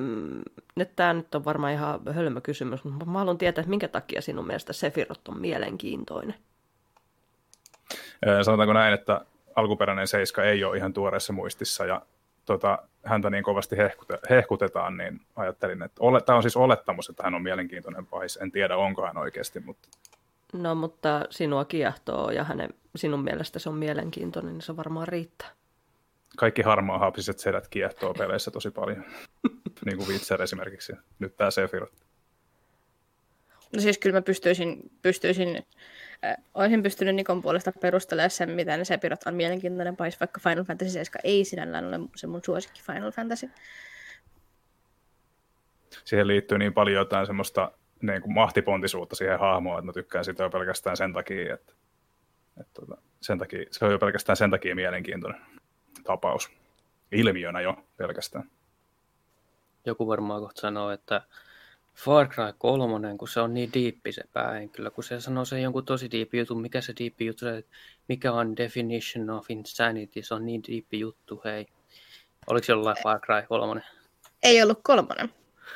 nyt tämä nyt on varmaan ihan hölmö kysymys, mutta mä haluan tietää, että minkä takia sinun mielestä Sephiroth on mielenkiintoinen. Ö, Sanotaanko näin, että alkuperäinen Seiska ei ole ihan tuoreessa muistissa, ja tota, häntä niin kovasti hehkute, hehkutetaan, niin ajattelin, että ole, tämä on siis olettamus, että hän on mielenkiintoinen pahis. En tiedä, onko hän oikeasti, mutta No, mutta sinua kiehtoo ja hänen, sinun mielestä se on mielenkiintoinen, niin se varmaan riittää. Kaikki harmaa hapsiset sedät kiehtoo peleissä tosi paljon. niin kuin Witcher esimerkiksi. Nyt tämä Sephiroth. No siis kyllä mä pystyisin, pystyisin äh, olisin pystynyt Nikon puolesta perustelemaan sen, miten Sephiroth on mielenkiintoinen pais, vaikka Final Fantasy 7 ei sinällään ole se mun suosikki Final Fantasy. Siihen liittyy niin paljon jotain semmoista niin kuin mahtipontisuutta siihen hahmoon, että mä tykkään sitä jo pelkästään sen takia, että, että tota, sen takia, se on jo pelkästään sen takia mielenkiintoinen tapaus. Ilmiönä jo pelkästään. Joku varmaan kohta sanoo, että Far Cry 3, kun se on niin diippi se päähenkilö, kun se sanoo sen jonkun tosi diippi jutun, mikä se diippi juttu, se, mikä on definition of insanity, se on niin diippi juttu, hei. Oliko jollain Far Cry 3? Ei ollut kolmonen.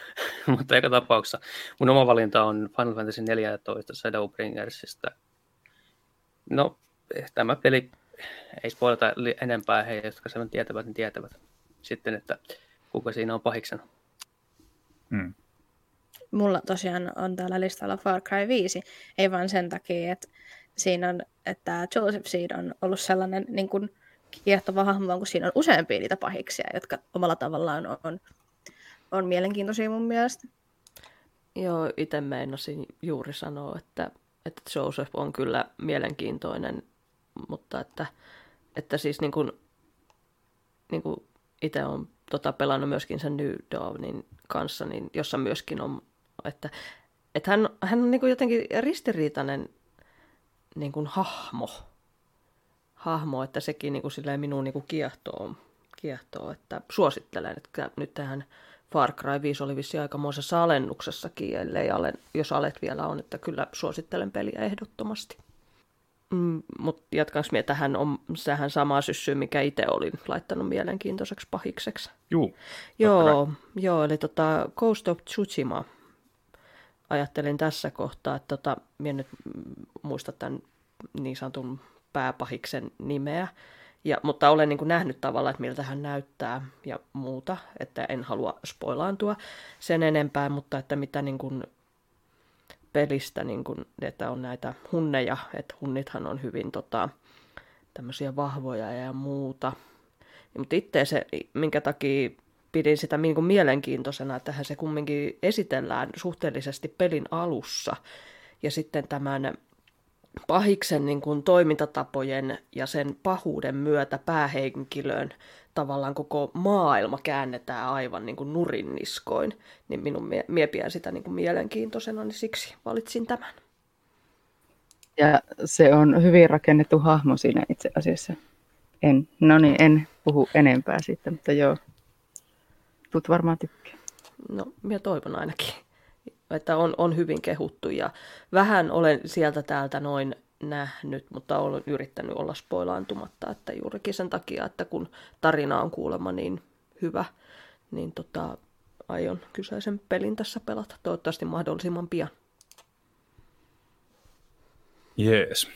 Mutta joka tapauksessa mun oma valinta on Final Fantasy 14 Shadowbringersista. No, eh, tämä peli ei spoilata enempää, he, jotka sen tietävät, niin tietävät sitten, että kuka siinä on pahiksena. Hmm. Mulla tosiaan on täällä listalla Far Cry 5, ei vaan sen takia, että siinä on, että Joseph Seed on ollut sellainen niin kuin kiehtova hahmo, kun siinä on useampia niitä pahiksia, jotka omalla tavallaan on, on, on mielenkiintoisia mun mielestä. Joo, itse meinasin juuri sanoa, että, että Joseph on kyllä mielenkiintoinen, mutta että, että siis niin kuin, niin kuin itse on tota, pelannut myöskin sen New Dawnin kanssa, niin jossa myöskin on, että, että hän, hän on niin kuin jotenkin ristiriitainen niin kuin hahmo, hahmo, että sekin niin kuin minun niin kuin kiehtoo, kiehtoo, että suosittelen, että nyt tähän Far Cry 5 oli vissi aikamoisessa alennuksessakin, ellei alen, jos alet vielä on, että kyllä suosittelen peliä ehdottomasti. Mm, Mutta jatkanko minä tähän, on sähän sama syssy, mikä itse olin laittanut mielenkiintoiseksi pahikseksi. Juu, Joo, joo, eli tota Ghost of Tsushima ajattelin tässä kohtaa, että tota, minä nyt muista tämän niin sanotun pääpahiksen nimeä, ja, mutta olen niin kuin nähnyt tavallaan, että miltä hän näyttää ja muuta, että en halua spoilaantua sen enempää, mutta että mitä niin kuin pelistä, niin kuin, että on näitä hunneja, että hunnithan on hyvin tota, tämmöisiä vahvoja ja muuta. Mutta itse se, minkä takia pidin sitä niin kuin mielenkiintoisena, että se kumminkin esitellään suhteellisesti pelin alussa. Ja sitten tämän pahiksen niin kuin toimintatapojen ja sen pahuuden myötä päähenkilöön tavallaan koko maailma käännetään aivan niin kuin nurinniskoin, niin minun mie, mie pidän sitä niin kuin mielenkiintoisena, niin siksi valitsin tämän. Ja se on hyvin rakennettu hahmo siinä itse asiassa. En, no niin, en puhu enempää siitä, mutta joo. Tuut varmaan tykkää. No, minä toivon ainakin, että on, on hyvin kehuttu ja vähän olen sieltä täältä noin nähnyt, mutta olen yrittänyt olla spoilaantumatta, että juurikin sen takia, että kun tarina on kuulemma niin hyvä, niin tota, aion kyseisen pelin tässä pelata toivottavasti mahdollisimman pian. jees.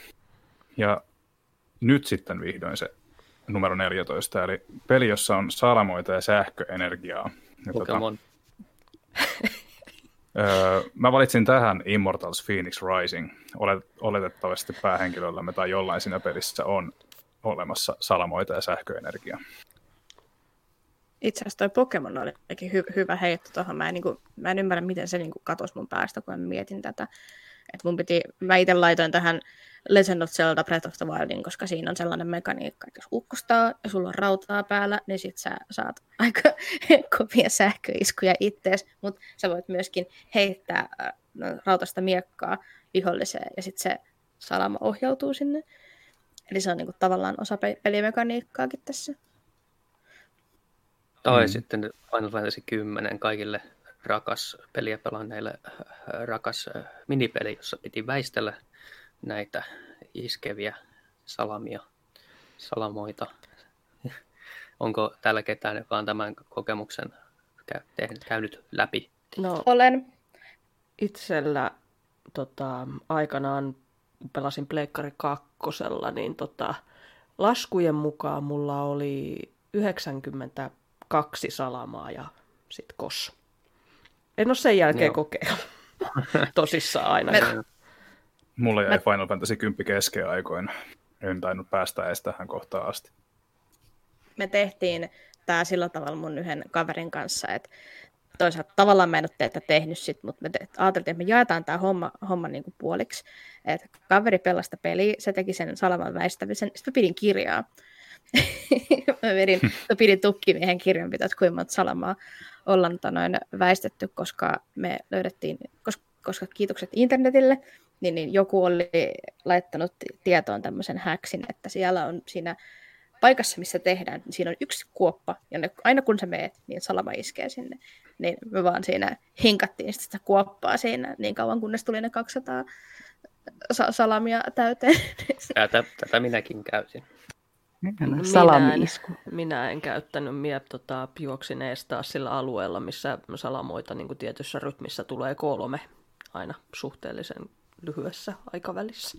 Ja nyt sitten vihdoin se numero 14, eli peli, jossa on salamoita ja sähköenergiaa. Ja tota, Pokemon. Öö, mä valitsin tähän Immortals Phoenix Rising. Olet, oletettavasti päähenkilöllämme tai jollain siinä pelissä on olemassa salamoita ja sähköenergiaa. itse asiassa toi Pokemon oli hy- hyvä heitto tuohon. Mä niin kuin, mä en ymmärrä, miten se niin kuin katosi mun päästä, kun mä mietin tätä. Et mun piti, mä itse laitoin tähän Legend of Zelda Breath of the Wildin, koska siinä on sellainen mekaniikka, että jos ukkostaa ja sulla on rautaa päällä, niin sit sä saat aika kovia sähköiskuja ittees, mutta sä voit myöskin heittää äh, no, rautasta miekkaa viholliseen ja sitten se salama ohjautuu sinne. Eli se on niinku tavallaan osa pelimekaniikkaakin tässä. Tai mm. sitten Final Fantasy 10 kaikille rakas peliä pelanneille äh, rakas äh, minipeli, jossa piti väistellä näitä iskeviä salamia, salamoita. Onko täällä ketään, joka on tämän kokemuksen käynyt läpi? No, olen. Itsellä tota, aikanaan pelasin Pleikkari kakkosella, niin tota, laskujen mukaan mulla oli 92 salamaa ja sitten kos. En ole sen jälkeen Joo. kokeillut. Tosissaan aina. Me... Mulla jäi Mä... Final Fantasy 10 kesken aikoina. En tainnut päästä edes tähän kohtaan asti. Me tehtiin tämä sillä tavalla mun yhden kaverin kanssa, että toisaalta tavallaan mä en ole teitä tehnyt sit, mutta me te- ajateltiin, että me jaetaan tämä homma, homma niin kuin puoliksi. Että kaveri pelasta peli, se teki sen salaman väistämisen, sitten mä pidin kirjaa. mä, pidin, mä pidin tukkimiehen kirjanpitoa, että kuinka monta salamaa ollaan tota noin väistetty, koska me löydettiin, koska, koska kiitokset internetille, niin, niin joku oli laittanut tietoon tämmöisen häksin, että siellä on siinä paikassa, missä tehdään, niin siinä on yksi kuoppa, ja ne, aina kun sä meet, niin salama iskee sinne. Niin me vaan siinä hinkattiin sitä kuoppaa siinä niin kauan, kunnes tuli ne 200 sa- salamia täyteen. Tätä, tätä minäkin käytin. Minä en, minä en käyttänyt, minä tota, juoksin ees taas sillä alueella, missä salamoita niin tietyssä rytmissä tulee kolme aina suhteellisen lyhyessä aikavälissä.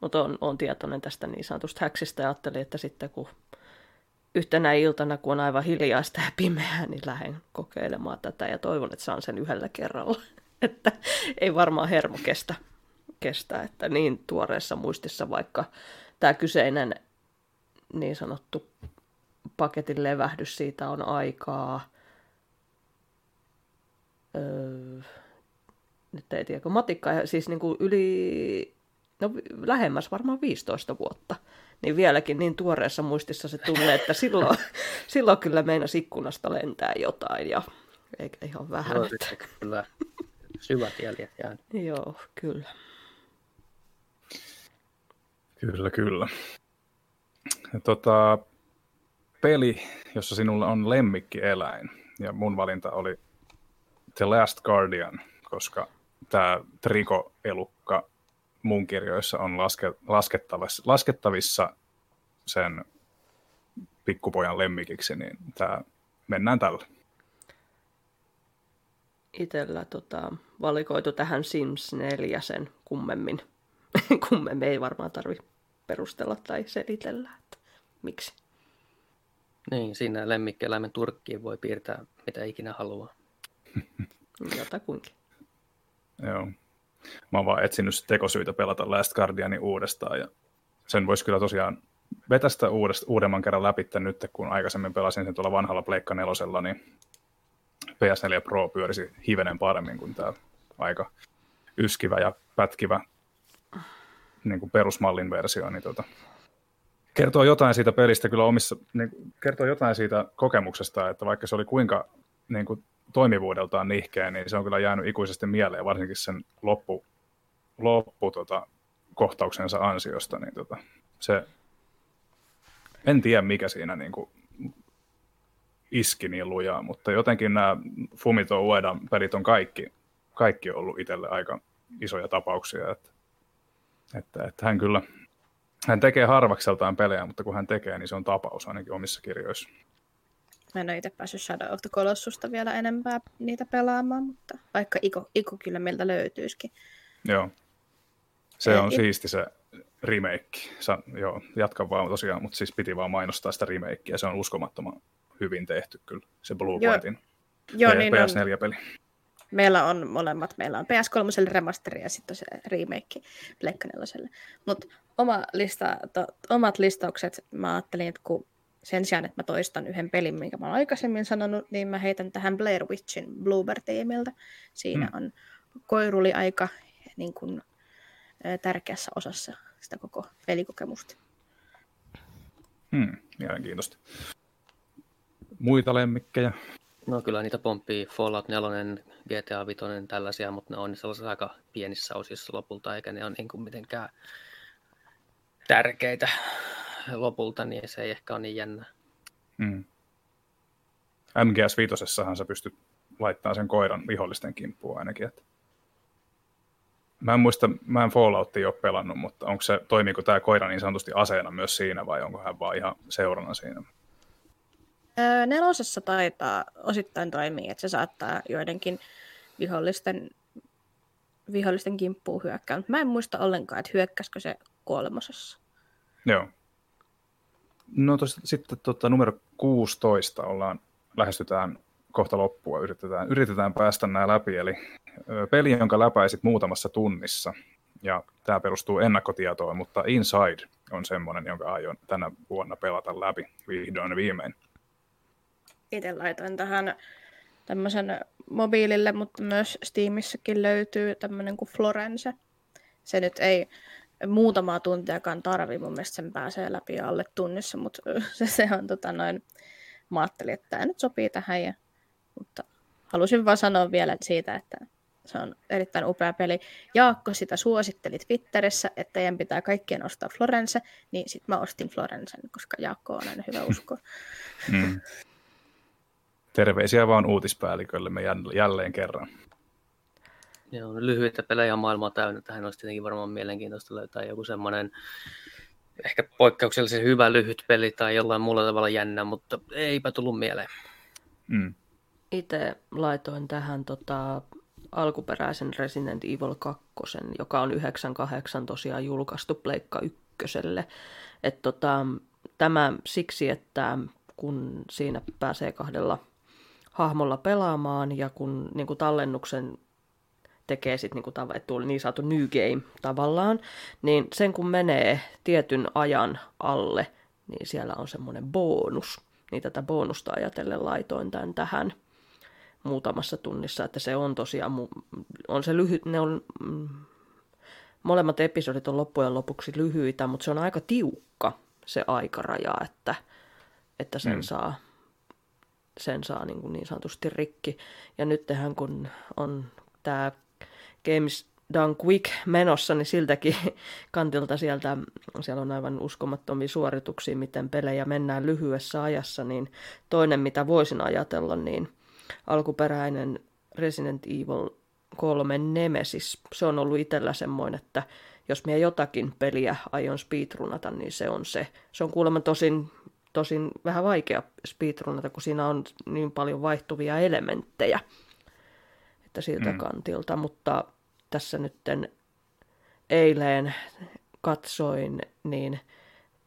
Mutta on, on tietoinen tästä niin sanotusta häksistä ja ajattelin, että sitten kun yhtenä iltana, kun on aivan hiljaista ja pimeää, niin lähden kokeilemaan tätä ja toivon, että saan sen yhdellä kerralla. että ei varmaan hermo kestä, kestä, että niin tuoreessa muistissa vaikka tämä kyseinen niin sanottu paketin levähdys siitä on aikaa. Öö, nyt ei tiedä, kun matikka, siis niin kuin yli, no lähemmäs varmaan 15 vuotta, niin vieläkin niin tuoreessa muistissa se tunne, että silloin, silloin kyllä meinas ikkunasta lentää jotain ja eikä ihan vähän. Joo, että... kyllä syvät jäljet jäänyt. Joo, kyllä. Kyllä, kyllä. Ja tota, peli, jossa sinulla on lemmikkieläin, ja mun valinta oli The Last Guardian, koska tämä trikoelukka mun kirjoissa on laske, laskettavissa, laskettavissa sen pikkupojan lemmikiksi, niin tää, mennään tällä. Itellä tota, valikoitu tähän Sims 4 sen kummemmin. kummemmin ei varmaan tarvi perustella tai selitellä, että miksi. Niin, siinä lemmikkieläimen turkkiin voi piirtää mitä ikinä haluaa. Jotakuinkin. Joo. Mä oon vaan etsinyt tekosyitä pelata Last Guardianin uudestaan ja sen voisi kyllä tosiaan vetästä uudest, uudemman kerran läpi nyt, kun aikaisemmin pelasin sen tuolla vanhalla Pleikka nelosella, niin PS4 Pro pyörisi hivenen paremmin kuin tämä aika yskivä ja pätkivä niin kuin perusmallin versio. Niin tota, kertoo jotain siitä pelistä kyllä omissa, niin, kertoo jotain siitä kokemuksesta, että vaikka se oli kuinka niin kuin, toimivuudeltaan nihkeä, niin se on kyllä jäänyt ikuisesti mieleen, varsinkin sen loppu, loppu tota, kohtauksensa ansiosta. Niin tota, se, en tiedä mikä siinä niin kuin, iski niin lujaa, mutta jotenkin nämä Fumito Uedan pelit on kaikki, kaikki ollut itselle aika isoja tapauksia, että, että, että hän kyllä hän tekee harvakseltaan pelejä, mutta kun hän tekee, niin se on tapaus ainakin omissa kirjoissa. Mä en ole itse päässyt Shadow of the Colossusta vielä enempää niitä pelaamaan, mutta vaikka Iko, Iko kyllä meiltä löytyisikin. Joo. Se on siisti se remake. Sa, joo, jatkan vaan tosiaan, mutta siis piti vaan mainostaa sitä remakea. Se on uskomattoman hyvin tehty kyllä, se Blue Whitein joo, niin PS4-peli. On. Meillä on molemmat. Meillä on PS3 remasteri ja sitten se remake Pleikka Mutta oma lista, to, omat listaukset, mä ajattelin, että kun sen sijaan, että mä toistan yhden pelin, minkä mä olen aikaisemmin sanonut, niin mä heitän tähän Blair Witchin Bluebird-tiimiltä. Siinä hmm. on koiruli aika niin kuin, tärkeässä osassa sitä koko pelikokemusta. Hmm, mielenkiintoista. Muita lemmikkejä? No kyllä niitä pomppii Fallout 4, GTA 5, tällaisia, mutta ne on sellaisissa aika pienissä osissa lopulta, eikä ne ole niin kuin mitenkään tärkeitä lopulta, niin se ei ehkä ole niin jännä. Mm. MGS 5 sä pystyt laittamaan sen koiran vihollisten kimppuun ainakin. Että... Mä en muista, mä en Falloutia ole pelannut, mutta onko se, toimiiko tämä koira niin sanotusti aseena myös siinä vai onko hän vaan ihan seurana siinä? Öö, nelosessa taitaa osittain toimia, että se saattaa joidenkin vihollisten, vihollisten kimppuun hyökkää, mutta mä en muista ollenkaan, että hyökkäskö se kolmosessa. Joo. No tos, sitten tota, numero 16 ollaan, lähestytään kohta loppua, yritetään, yritetään päästä nämä läpi, eli peli, jonka läpäisit muutamassa tunnissa, ja tämä perustuu ennakkotietoon, mutta Inside on semmoinen, jonka aion tänä vuonna pelata läpi vihdoin viimein. Itse laitoin tähän tämmöisen mobiilille, mutta myös Steamissakin löytyy tämmöinen kuin Florence. Se nyt ei muutamaa tuntiakaan tarvi, mun mielestä sen pääsee läpi alle tunnissa, mutta se, se on tota noin, mä ajattelin, että tämä nyt sopii tähän, ja, mutta halusin vaan sanoa vielä siitä, että se on erittäin upea peli. Jaakko sitä suositteli Twitterissä, että teidän pitää kaikkien ostaa Florence, niin sitten mä ostin Florencen, koska Jaakko on aina hyvä usko. Mm. Terveisiä vaan uutispäällikölle me jälleen kerran. Joo, lyhyitä pelejä maailmaa täynnä. Tähän olisi tietenkin varmaan mielenkiintoista löytää joku semmoinen ehkä poikkeuksellisen hyvä lyhyt peli tai jollain muulla tavalla jännä, mutta eipä tullut mieleen. Mm. Itse laitoin tähän tota, alkuperäisen Resident Evil 2, joka on 98 tosiaan julkaistu Pleikka ykköselle. Et tota, tämä siksi, että kun siinä pääsee kahdella hahmolla pelaamaan ja kun niin kuin tallennuksen tekee sitten niin kuin, että tuli niin saatu new game tavallaan, niin sen kun menee tietyn ajan alle, niin siellä on semmoinen bonus. Niin tätä bonusta ajatellen laitoin tämän tähän muutamassa tunnissa, että se on tosiaan, on se lyhyt, ne on, mm, molemmat episodit on loppujen lopuksi lyhyitä, mutta se on aika tiukka se aikaraja, että, että sen mm. saa, sen saa niin, kuin niin sanotusti rikki. Ja nyt tähän kun on tämä Games Done Quick menossa, niin siltäkin kantilta sieltä, siellä on aivan uskomattomia suorituksia, miten pelejä mennään lyhyessä ajassa, niin toinen, mitä voisin ajatella, niin alkuperäinen Resident Evil 3 Nemesis, se on ollut itsellä semmoinen, että jos minä jotakin peliä aion speedrunata, niin se on se. Se on kuulemma tosin, tosin vähän vaikea speedrunata, kun siinä on niin paljon vaihtuvia elementtejä että siltä mm. kantilta, mutta tässä nytten eilen katsoin, niin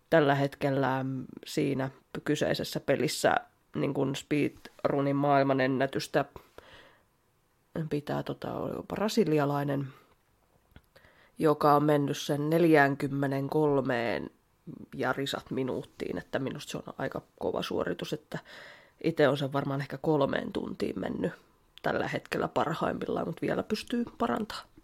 tällä hetkellä siinä kyseisessä pelissä niin kuin speedrunin maailmanennätystä pitää tota, brasilialainen, joka on mennyt sen 43 ja risat minuuttiin, että minusta se on aika kova suoritus, että itse on sen varmaan ehkä kolmeen tuntiin mennyt tällä hetkellä parhaimmillaan, mutta vielä pystyy parantamaan.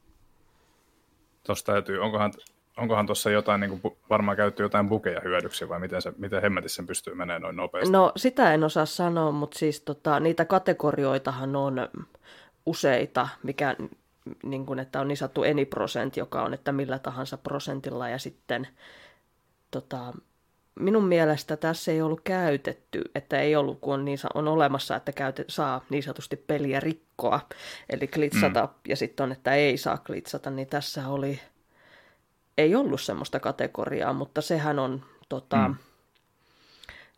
Tuossa täytyy, onkohan, onkohan tuossa jotain, niin kuin, varmaan käytetty jotain bukeja hyödyksi vai miten, se, miten hemmetissä sen pystyy menemään noin nopeasti? No sitä en osaa sanoa, mutta siis tota, niitä kategorioitahan on useita, mikä niin kuin, että on niin sanottu eniprosent, joka on, että millä tahansa prosentilla ja sitten tota, minun mielestä tässä ei ollut käytetty, että ei ollut, kun on, niin, on olemassa, että käytet, saa niin sanotusti peliä rikkoa, eli klitsata, mm. ja sitten on, että ei saa klitsata, niin tässä oli, ei ollut semmoista kategoriaa, mutta sehän on tota, mm.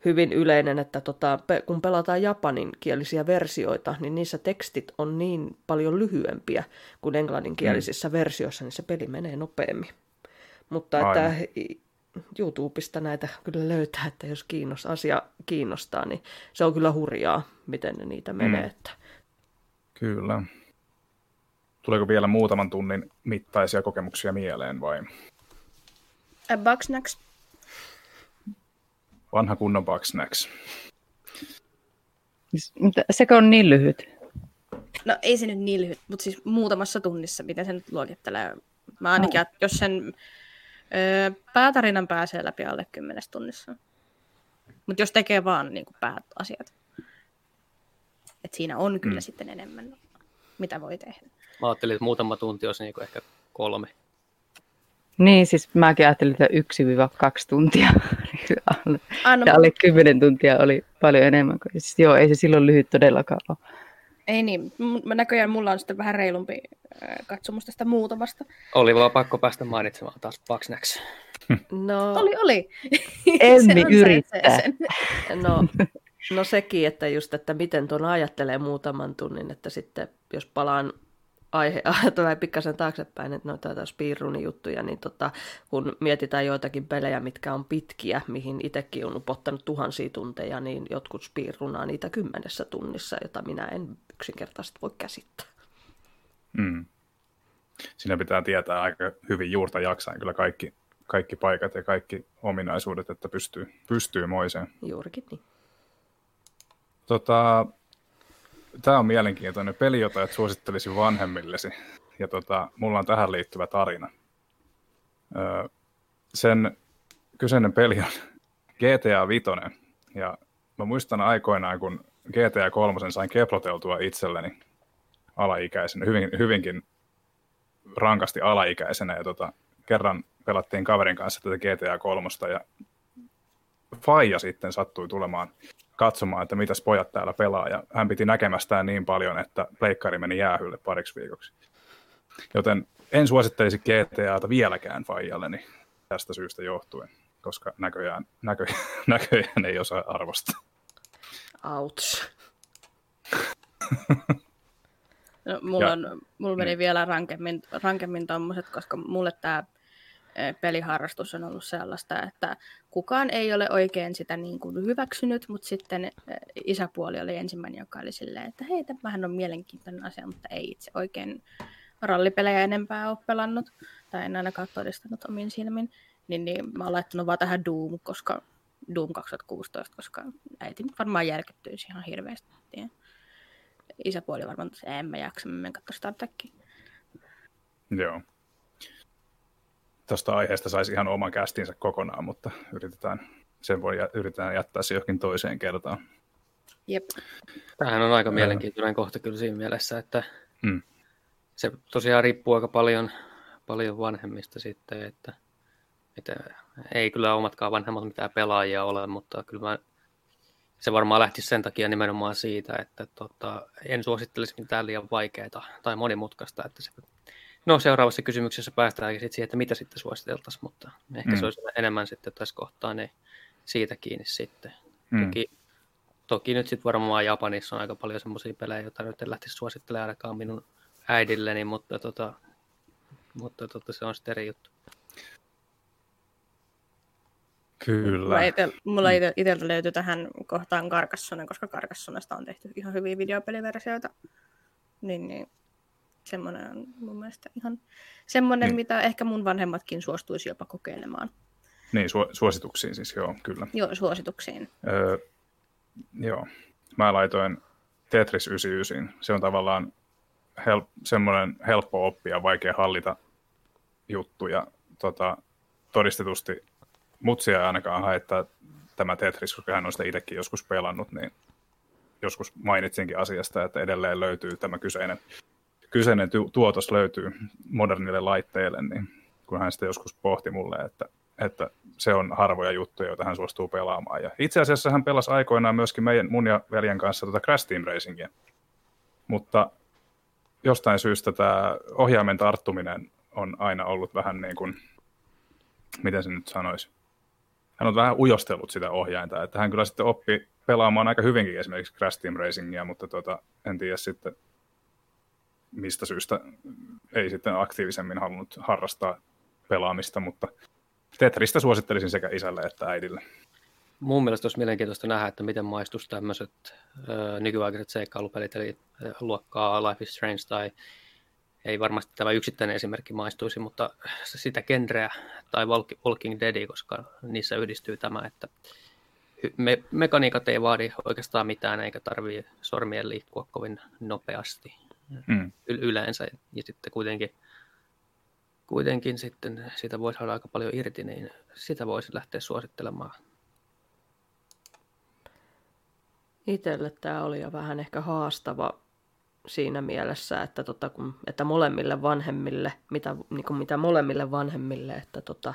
hyvin yleinen, että tota, kun pelataan japaninkielisiä versioita, niin niissä tekstit on niin paljon lyhyempiä kuin englanninkielisissä mm. versioissa, niin se peli menee nopeammin. Mutta Aina. että YouTubesta näitä kyllä löytää, että jos kiinnostaa, asia kiinnostaa, niin se on kyllä hurjaa, miten ne niitä menee. Mm. Että... Kyllä. Tuleeko vielä muutaman tunnin mittaisia kokemuksia mieleen vai? Bugsnax. Vanha kunnon Bugsnax. Siis, Mutta sekö on niin lyhyt? No ei se nyt niin lyhyt, mutta siis muutamassa tunnissa, miten se nyt luokittelee. Mä ainakin, oh. jos sen päätarinan pääsee läpi alle kymmenes tunnissa. Mutta jos tekee vaan niin kuin pääasiat. Et siinä on kyllä mm. sitten enemmän, mitä voi tehdä. Mä ajattelin, että muutama tunti olisi niin kuin ehkä kolme. Niin, siis mäkin ajattelin, että yksi kaksi tuntia. Anna, ja alle kymmenen tuntia oli paljon enemmän. Siis, joo, ei se silloin lyhyt todellakaan ole. Ei niin, näköjään mulla on sitten vähän reilumpi äh, katsomus tästä muutamasta. Oli vaan pakko päästä mainitsemaan taas Bugsnax. No, Oli, oli. Emmi Se yrittää. sen. no, no sekin, että just, että miten tuon ajattelee muutaman tunnin, että sitten jos palaan aihe, tai pikkasen taaksepäin, että noita speedrunin juttuja, niin tota, kun mietitään joitakin pelejä, mitkä on pitkiä, mihin itsekin on upottanut tuhansia tunteja, niin jotkut speedrunaa niitä kymmenessä tunnissa, jota minä en yksinkertaisesti voi käsittää. Mm. Siinä pitää tietää aika hyvin juurta jaksain kyllä kaikki, kaikki paikat ja kaikki ominaisuudet, että pystyy, pystyy moiseen. Juurikin niin. Tota, Tämä on mielenkiintoinen peli, jota et suosittelisin vanhemmillesi. Ja tota, mulla on tähän liittyvä tarina. Öö, sen kyseinen peli on GTA 5. Ja mä muistan aikoinaan, kun GTA 3 sain keploteltua itselleni alaikäisenä, hyvin, hyvinkin rankasti alaikäisenä. Ja tota, kerran pelattiin kaverin kanssa tätä GTA 3 ja Faija sitten sattui tulemaan katsomaan, että mitäs pojat täällä pelaa, ja hän piti näkemästään niin paljon, että pleikkari meni jäähylle pariksi viikoksi. Joten en suosittelisi GTAta vieläkään Faijalleni tästä syystä johtuen, koska näköjään, näkö, näköjään ei osaa arvostaa. Ouch. No, mulla, Ja- on, mulla meni vielä rankemmin, rankemmin tommoset, koska mulle tämä peliharrastus on ollut sellaista, että kukaan ei ole oikein sitä niin kuin hyväksynyt, mutta sitten eh, isäpuoli oli ensimmäinen, joka oli silleen, että hei, tämähän on mielenkiintoinen asia, mutta ei itse oikein rallipelejä enempää ole pelannut, tai en ainakaan todistanut omin silmin, niin, niin mä oon laittanut vaan tähän Doom, koska Doom 2016, koska äiti nyt varmaan järkyttyisi ihan hirveästi. Ja isäpuoli varmaan, että en mä jaksa, mä menen katsoa Star Trekia. Joo. Tuosta aiheesta saisi ihan oman kästinsä kokonaan, mutta yritetään, sen voi, jä- yritetään jättää se johonkin toiseen kertaan. Jep. Tämähän on aika mielenkiintoinen kohta kyllä siinä mielessä, että Mm. se tosiaan riippuu aika paljon, paljon vanhemmista sitten, että, että ei kyllä omatkaan vanhemmat mitään pelaajia ole, mutta kyllä mä, se varmaan lähtisi sen takia nimenomaan siitä, että tota, en suosittelisi mitään liian vaikeaa tai monimutkaista, että se, no seuraavassa kysymyksessä päästäänkin sitten siihen, että mitä sitten suositeltaisiin, mutta ehkä Mm. se olisi enemmän sitten tässä kohtaa niin siitä kiinni sitten. Mm. Toki, toki nyt sitten varmaan Japanissa on aika paljon semmoisia pelejä, joita nyt en lähtisi suosittelemaan ainakaan minun äidilleni, mutta, tota, mutta tota, se on sitten eri juttu. Kyllä. Mulla, ite, mulla ite, iteltä löytyy tähän kohtaan Karkassonen, koska Karkassonesta on tehty ihan hyviä videopeliversioita. Niin, niin semmoinen on mun mielestä ihan semmoinen, Niin. mitä ehkä mun vanhemmatkin suostuisi jopa kokeilemaan. Niin, su- suosituksiin siis, joo, kyllä. Joo, suosituksiin. Öö, joo, mä laitoin Tetris 99. Se on tavallaan hel- semmoinen helppo oppia, vaikea hallita juttu. Ja tota, todistetusti mutsia ei ainakaan haittaa tämä Tetris, koska hän on sitä itsekin joskus pelannut, niin joskus mainitsinkin asiasta, että edelleen löytyy tämä kyseinen, kyseinen tu- tuotos löytyy modernille laitteelle, niin kun hän sitä joskus pohti mulle, että, että se on harvoja juttuja, joita hän suostuu pelaamaan. Ja itse asiassa hän pelasi aikoinaan myöskin meidän, mun ja veljen kanssa tätä Crash Team Racingia. Mutta jostain syystä tämä ohjaimen tarttuminen on aina ollut vähän niin kuin, miten se nyt sanoisi, hän on vähän ujostellut sitä ohjainta, että hän kyllä sitten oppi pelaamaan aika hyvinkin esimerkiksi Crash Team Racingia, mutta tota, en tiedä sitten mistä syystä ei sitten aktiivisemmin halunnut harrastaa pelaamista, mutta Tetristä suosittelisin sekä isälle että äidille. Mun mielestä olisi mielenkiintoista nähdä, että miten maistuisi tämmöiset nykyaikaiset seikkailupelit, eli luokkaa Life is Strange tai ei varmasti tämä yksittäinen esimerkki maistuisi, mutta sitä genreä tai Walk- Walking Dead, koska niissä yhdistyy tämä, että me, mekaniikat ei vaadi oikeastaan mitään, eikä tarvii sormien liikkua kovin nopeasti mm. y- yleensä. Ja sitten kuitenkin, kuitenkin sitten siitä voisi saada aika paljon irti, niin sitä voisi lähteä suosittelemaan. Itselle tämä oli jo vähän ehkä haastava siinä mielessä, että, tota, kun, että molemmille vanhemmille, mitä, niin kuin mitä molemmille vanhemmille, että, tota,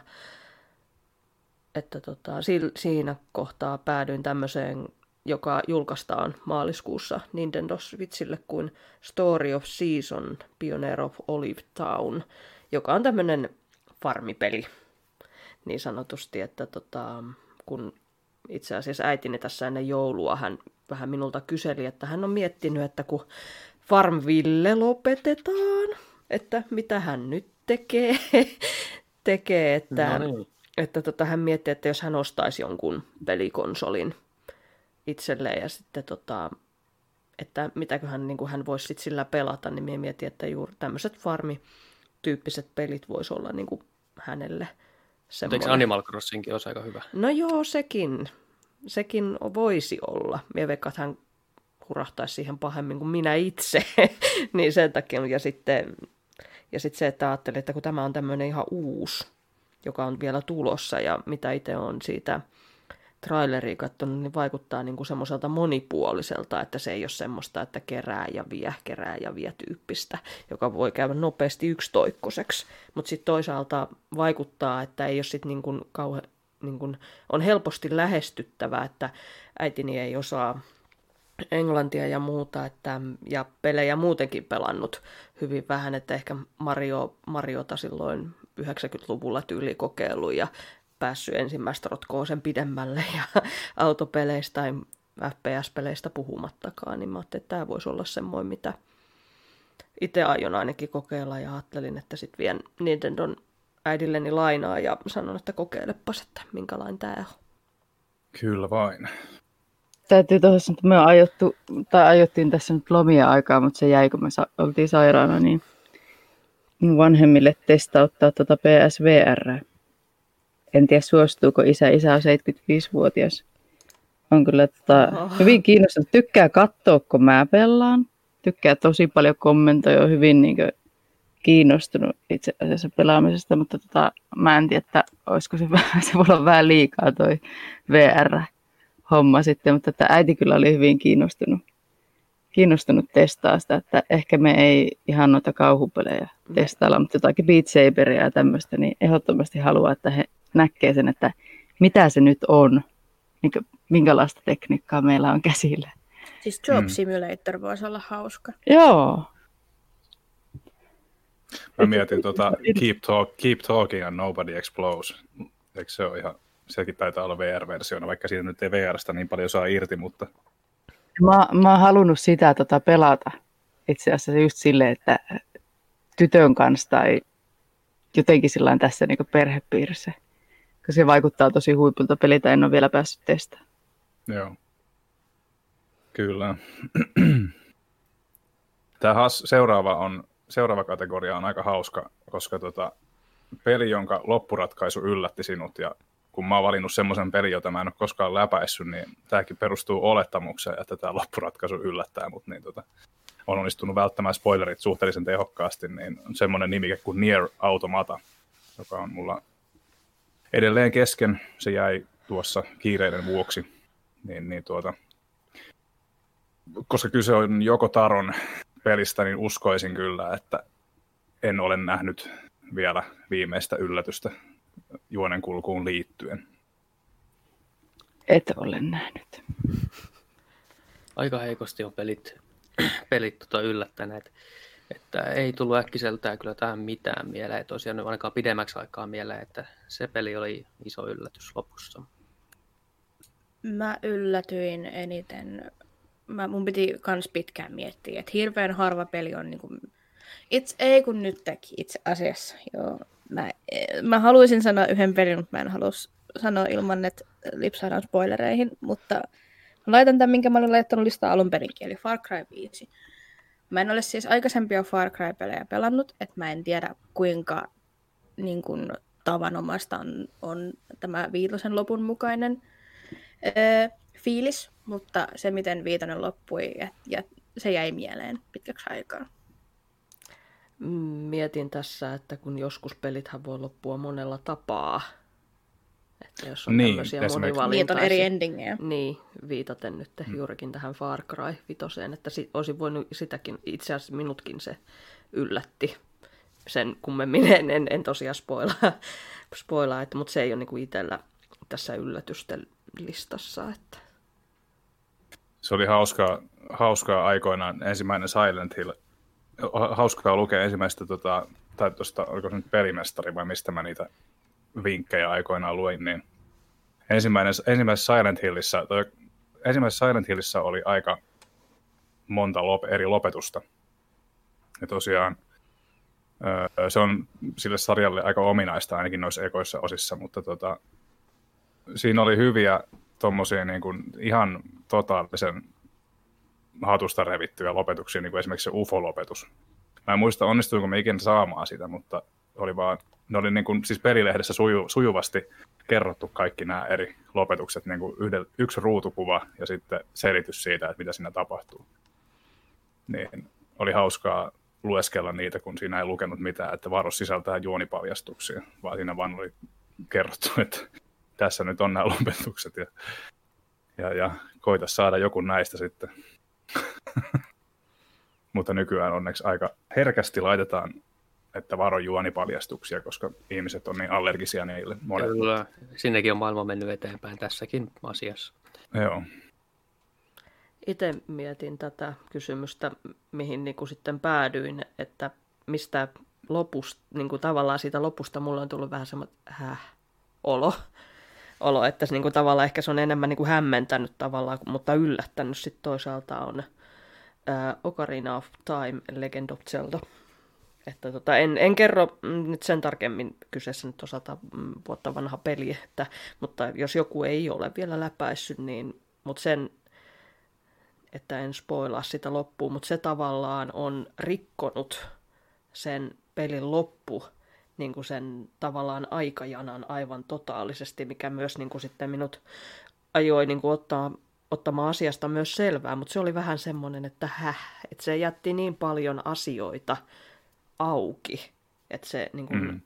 että tota, siinä kohtaa päädyin tämmöiseen, joka julkaistaan maaliskuussa Nintendo Switchille kuin Story of Season, Pioneer of Olive Town, joka on tämmöinen farmipeli niin sanotusti, että tota, kun itse asiassa äitini tässä ennen joulua hän vähän minulta kyseli, että hän on miettinyt, että kun Farmville lopetetaan, että mitä hän nyt tekee, tekee että, no niin. että tota, hän miettii, että jos hän ostaisi jonkun pelikonsolin itselleen ja sitten tota, että mitäköhän niin hän voisi sit sillä pelata, niin minä mietin, että juuri tämmöiset farmi-tyyppiset pelit voisi olla niin kuin hänelle semmoinen. Eikö Animal Crossingkin olisi aika hyvä? No joo, sekin. Sekin voisi olla. Minä veikkaan, että hän hurahtaisi siihen pahemmin kuin minä itse. niin sen takia, ja sitten, ja sitten se, että ajattelin, että kun tämä on tämmöinen ihan uusi, joka on vielä tulossa, ja mitä itse on siitä traileria katsonut, niin vaikuttaa niin kuin semmoiselta monipuoliselta, että se ei ole semmoista, että kerää ja vie, kerää ja vie tyyppistä, joka voi käydä nopeasti yksitoikkoiseksi. Mutta sitten toisaalta vaikuttaa, että ei ole sitten niin kuin kauhe, niin kuin, on helposti lähestyttävä, että äitini ei osaa englantia ja muuta, että, ja pelejä muutenkin pelannut hyvin vähän, että ehkä Mario, Mariota silloin 90-luvulla tyyli kokeillut ja päässyt ensimmäistä rotkoon sen pidemmälle ja autopeleistä tai FPS-peleistä puhumattakaan, niin mä ajattelin, että tämä voisi olla semmoinen, mitä itse aion ainakin kokeilla ja ajattelin, että sitten vien Nintendon äidilleni lainaa ja sanon, että kokeilepas, että minkälainen tämä on. Kyllä vain täytyy tuossa, että me ajottu, tai ajottiin tässä nyt lomia aikaa, mutta se jäi, kun me sa- oltiin sairaana, niin vanhemmille testauttaa tuota PSVR. En tiedä, suostuuko isä. Isä on 75-vuotias. On kyllä tota, hyvin kiinnostunut. Tykkää katsoa, kun mä pelaan. Tykkää tosi paljon kommentoida. On hyvin niin kuin, kiinnostunut itse asiassa pelaamisesta, mutta tota, mä en tiedä, että olisiko se, se voi olla vähän liikaa toi VR homma sitten, mutta että äiti kyllä oli hyvin kiinnostunut, kiinnostunut testaa sitä, että ehkä me ei ihan noita kauhupelejä testailla, mutta jotakin Beat Saberia ja tämmöistä, niin ehdottomasti haluaa, että he näkee sen, että mitä se nyt on, niin kuin, minkälaista tekniikkaa meillä on käsillä. Siis Job mm. Simulator voisi olla hauska. Joo. Mä mietin tuota keep, talk, keep Talking and Nobody Explodes. Eikö se ole ihan sekin taitaa olla VR-versiona, vaikka siitä nyt ei VRstä niin paljon saa irti, mutta... Mä, mä oon halunnut sitä tota, pelata itse asiassa just silleen, että tytön kanssa tai jotenkin sillä tässä niin perhepiirissä. Koska se vaikuttaa tosi huipulta pelitä, en ole vielä päässyt testaamaan. Joo. Kyllä. Tämä seuraava, on, seuraava kategoria on aika hauska, koska tota, peli, jonka loppuratkaisu yllätti sinut ja kun mä oon valinnut semmoisen pelin, jota mä en ole koskaan läpäissyt, niin tämäkin perustuu olettamukseen, että tämä loppuratkaisu yllättää mut, niin tota, on onnistunut välttämään spoilerit suhteellisen tehokkaasti, niin semmoinen nimike kuin Nier Automata, joka on mulla edelleen kesken. Se jäi tuossa kiireiden vuoksi. Niin, niin tuota, koska kyse on joko Taron pelistä, niin uskoisin kyllä, että en ole nähnyt vielä viimeistä yllätystä juonen kulkuun liittyen? Et ole nähnyt. Aika heikosti on pelit, pelit tota yllättäneet. Että ei tullut äkkiseltään kyllä tähän mitään mieleen. Tosiaan ainakaan pidemmäksi aikaa mieleen, että se peli oli iso yllätys lopussa. Mä yllätyin eniten. Mä, mun piti kans pitkään miettiä, että hirveän harva peli on niinku... Itse, ei kun nyt teki itse asiassa. Joo, Mä, mä haluaisin sanoa yhden pelin, mutta mä en halua sanoa ilman, että lipsaadaan spoilereihin, mutta mä laitan tämän, minkä mä olin laittanut listaa alun perinkin, eli Far Cry 5. Mä en ole siis aikaisempia Far Cry-pelejä pelannut, että mä en tiedä kuinka niin kuin, tavanomaista on, on tämä viitosen lopun mukainen Öö, fiilis, mutta se miten viitonen loppui, ja, ja se jäi mieleen pitkäksi aikaa. Mm, Mietin tässä, että kun joskus pelithän voi loppua monella tapaa. Että jos on Niin, tämmöisiä esimerkiksi- Niin, monivalintaisia... eri endingejä. Niin, viitaten nyt juurikin tähän Far Cry 5, että si- olisin voinut sitäkin, itse asiassa minutkin se yllätti. Sen kummemmin en, en, en tosiaan spoilaa, spoilaa että, mutta se ei ole niinku itsellä tässä yllätysten listassa. Että. Se oli hauskaa, hauskaa aikoinaan ensimmäinen Silent Hill. Ha- Hauskaa lukea ensimmäistä, tota, tai tuosta, oliko se nyt perimestari vai mistä mä niitä vinkkejä aikoinaan luin, niin ensimmäinen, ensimmäisessä Silent Hillissä, toi, ensimmäisessä Silent Hillissä oli aika monta lop, eri lopetusta. Ja tosiaan se on sille sarjalle aika ominaista ainakin noissa ekoissa osissa, mutta tota, siinä oli hyviä tommosia niin ihan totaalisen hatusta revittyjä lopetuksia, niin kuin esimerkiksi se UFO-lopetus. Mä en muista, onnistuinko me ikinä saamaan sitä, mutta oli vaan, ne oli niin kuin, siis pelilehdessä suju, sujuvasti kerrottu kaikki nämä eri lopetukset, niin kuin yhdel, yksi ruutukuva ja sitten selitys siitä, että mitä siinä tapahtuu. Niin oli hauskaa lueskella niitä, kun siinä ei lukenut mitään, että varo sisältää juonipaljastuksia, vaan siinä vaan oli kerrottu, että tässä nyt on nämä lopetukset ja, ja, ja koita saada joku näistä sitten. Mutta nykyään onneksi aika herkästi laitetaan, että varo juonipaljastuksia, koska ihmiset on niin allergisia niille. Monet. Kyllä, sinnekin on maailma mennyt eteenpäin tässäkin asiassa. Joo. Itse mietin tätä kysymystä, mihin niin kuin sitten päädyin, että mistä lopusta, niin kuin tavallaan siitä lopusta mulla on tullut vähän semmoinen häh, olo, olo että se, niin kuin tavallaan ehkä se on enemmän niin kuin hämmentänyt tavallaan, mutta yllättänyt sitten toisaalta on ää, Ocarina of Time, Legend of Zelda. Että tota, en, en kerro nyt sen tarkemmin, kyseessä nyt on sata mm, vuotta vanha peli, että, mutta jos joku ei ole vielä läpäissyt, niin, mutta sen, että en spoilaa sitä loppuun, mutta se tavallaan on rikkonut sen pelin loppu, niin kuin sen tavallaan aikajanan aivan totaalisesti, mikä myös niin kuin sitten minut ajoi niin kuin ottaa, ottamaan asiasta myös selvää, mutta se oli vähän semmoinen, että häh, että se jätti niin paljon asioita auki, että se niin kuin, Mm. mm.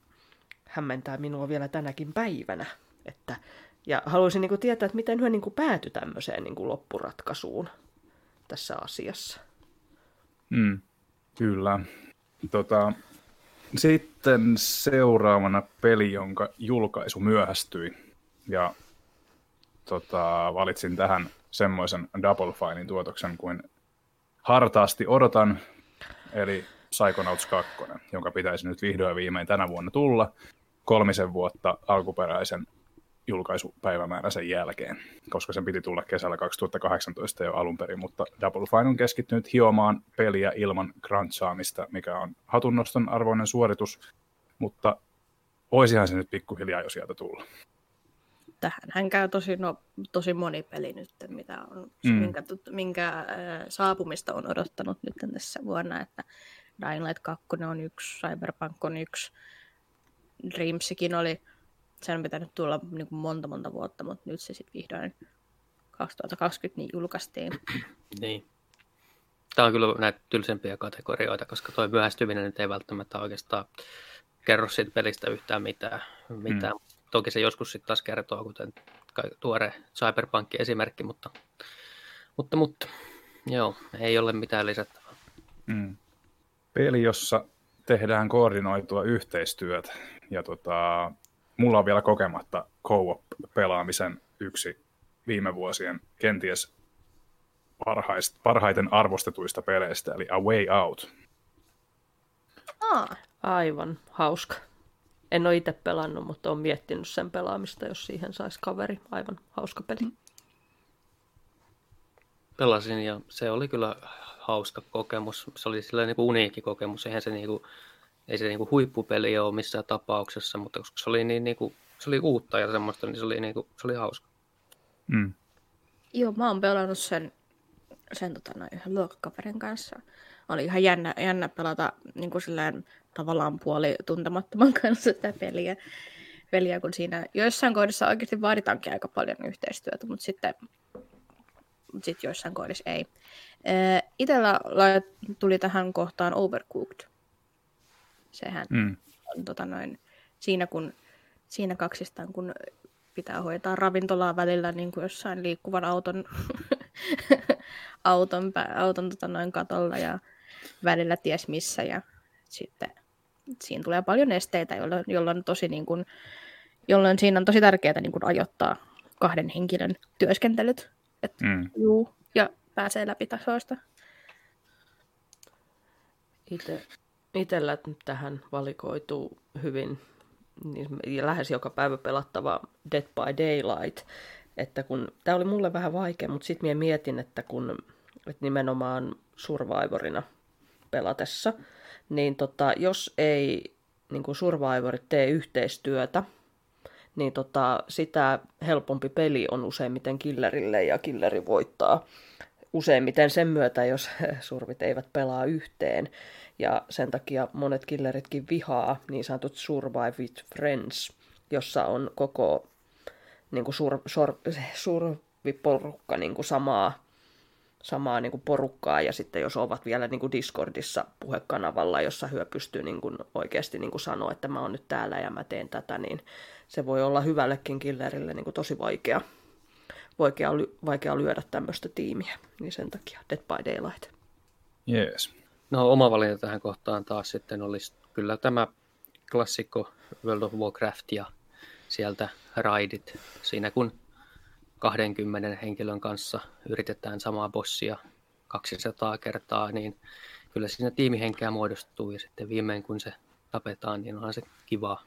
hämmentää minua vielä tänäkin päivänä. Että, ja haluaisin niin kuin tietää, että miten he niin kuin päätyi tämmöiseen niin kuin loppuratkaisuun tässä asiassa. Mm, kyllä. Tota, sitten seuraavana peli, jonka julkaisu myöhästyi. Ja tota, valitsin tähän semmoisen Double Finein tuotoksen kuin hartaasti odotan, eli Psychonauts 2, jonka pitäisi nyt vihdoin viimein tänä vuonna tulla kolmisen vuotta alkuperäisen julkaisupäivämääräisen jälkeen, koska sen piti tulla kesällä 2018 jo alun perin, mutta Double Fine on keskittynyt hiomaan peliä ilman crunchaamista, mikä on hatunnoston arvoinen suoritus, mutta voisihan se nyt pikkuhiljaa jo sieltä tulla. Tähän hän käy tosi, no, tosi moni peli nyt, mitä on, Mm. minkä, minkä äh, saapumista on odottanut nyt tässä vuonna, että Dying Light 2 on yksi, Cyberpunk on yksi, Dreamsikin oli, sen on pitänyt tulla niin kuin monta monta vuotta, mutta nyt se sitten vihdoin 2020 niin julkaistiin. Niin. Tämä on kyllä näitä tylsempiä kategorioita, koska tuo myöhästyminen nyt ei välttämättä oikeastaan kerro siitä pelistä yhtään mitään. mitään. Mm. Toki se joskus sitten taas kertoo, kuten tuore Cyberpunk-esimerkki, mutta, mutta, mutta joo, ei ole mitään lisättävää. Mm. Peli, jossa tehdään koordinoitua yhteistyötä. Ja tota, mulla on vielä kokematta co-op-pelaamisen yksi viime vuosien kenties parhaist, parhaiten arvostetuista peleistä, eli A Way Out. Aa, Aivan hauska. En ole itse pelannut, mutta olen miettinyt sen pelaamista, jos siihen saisi kaveri. Aivan hauska peli. Pelasin ja se oli kyllä hauska kokemus. Se oli sillä niin kuin uniikki kokemus. Eihän se, niin kuin, ei se niin kuin huippupeli ole missään tapauksessa, mutta koska se oli, niin, niin kuin, se oli uutta ja semmoista, niin se oli, niin kuin, se oli hauska. Mm. Joo, mä oon pelannut sen, sen tota, noin, yhden luokkakaverin kanssa. Oli ihan jännä, jännä pelata niin kuin silleen, tavallaan puoli tuntemattoman kanssa sitä peliä. peliä, kun siinä joissain kohdissa oikeasti vaaditaankin aika paljon yhteistyötä, mutta sitten mutta sitten joissain kohdissa ei. Itellä tuli tähän kohtaan Overcooked. Sehän mm. on tota noin, siinä, kun, siinä kaksistaan, kun pitää hoitaa ravintolaa välillä niin kuin jossain liikkuvan auton, auton, auton tota noin katolla ja välillä ties missä. Ja sitten siinä tulee paljon esteitä, jolloin, jolloin, tosi niin kuin, jolloin siinä on tosi tärkeää niin kuin ajoittaa kahden henkilön työskentelyt. Et, mm. juu, ja pääsee läpi tasoista. Itse, itellä tähän valikoituu hyvin niin lähes joka päivä pelattava Dead by Daylight. Että kun, tämä oli mulle vähän vaikea, mutta sitten minä mietin, että kun että nimenomaan Survivorina pelatessa, niin tota, jos ei niin kuin Survivorit tee yhteistyötä, niin tota, sitä helpompi peli on useimmiten killerille ja killeri voittaa useimmiten sen myötä, jos survit eivät pelaa yhteen. Ja sen takia monet killeritkin vihaa niin sanotut Survive with Friends, jossa on koko niin kuin sur, sur, surviporukka niin kuin samaa, samaa niin kuin porukkaa, ja sitten jos ovat vielä niin kuin Discordissa puhekanavalla, jossa hyö pystyy niin kuin oikeasti niin kuin sanoa, että mä oon nyt täällä ja mä teen tätä, niin se voi olla hyvällekin killerille niin kuin tosi vaikea, vaikea, vaikea lyödä tämmöistä tiimiä, niin sen takia Dead by Daylight. Yes. No oma valinta tähän kohtaan taas sitten olisi kyllä tämä klassikko World of Warcraft ja sieltä raidit. Siinä kun 20 henkilön kanssa yritetään samaa bossia 200 kertaa, niin kyllä siinä tiimihenkeä muodostuu ja sitten viimein kun se tapetaan, niin onhan se kivaa.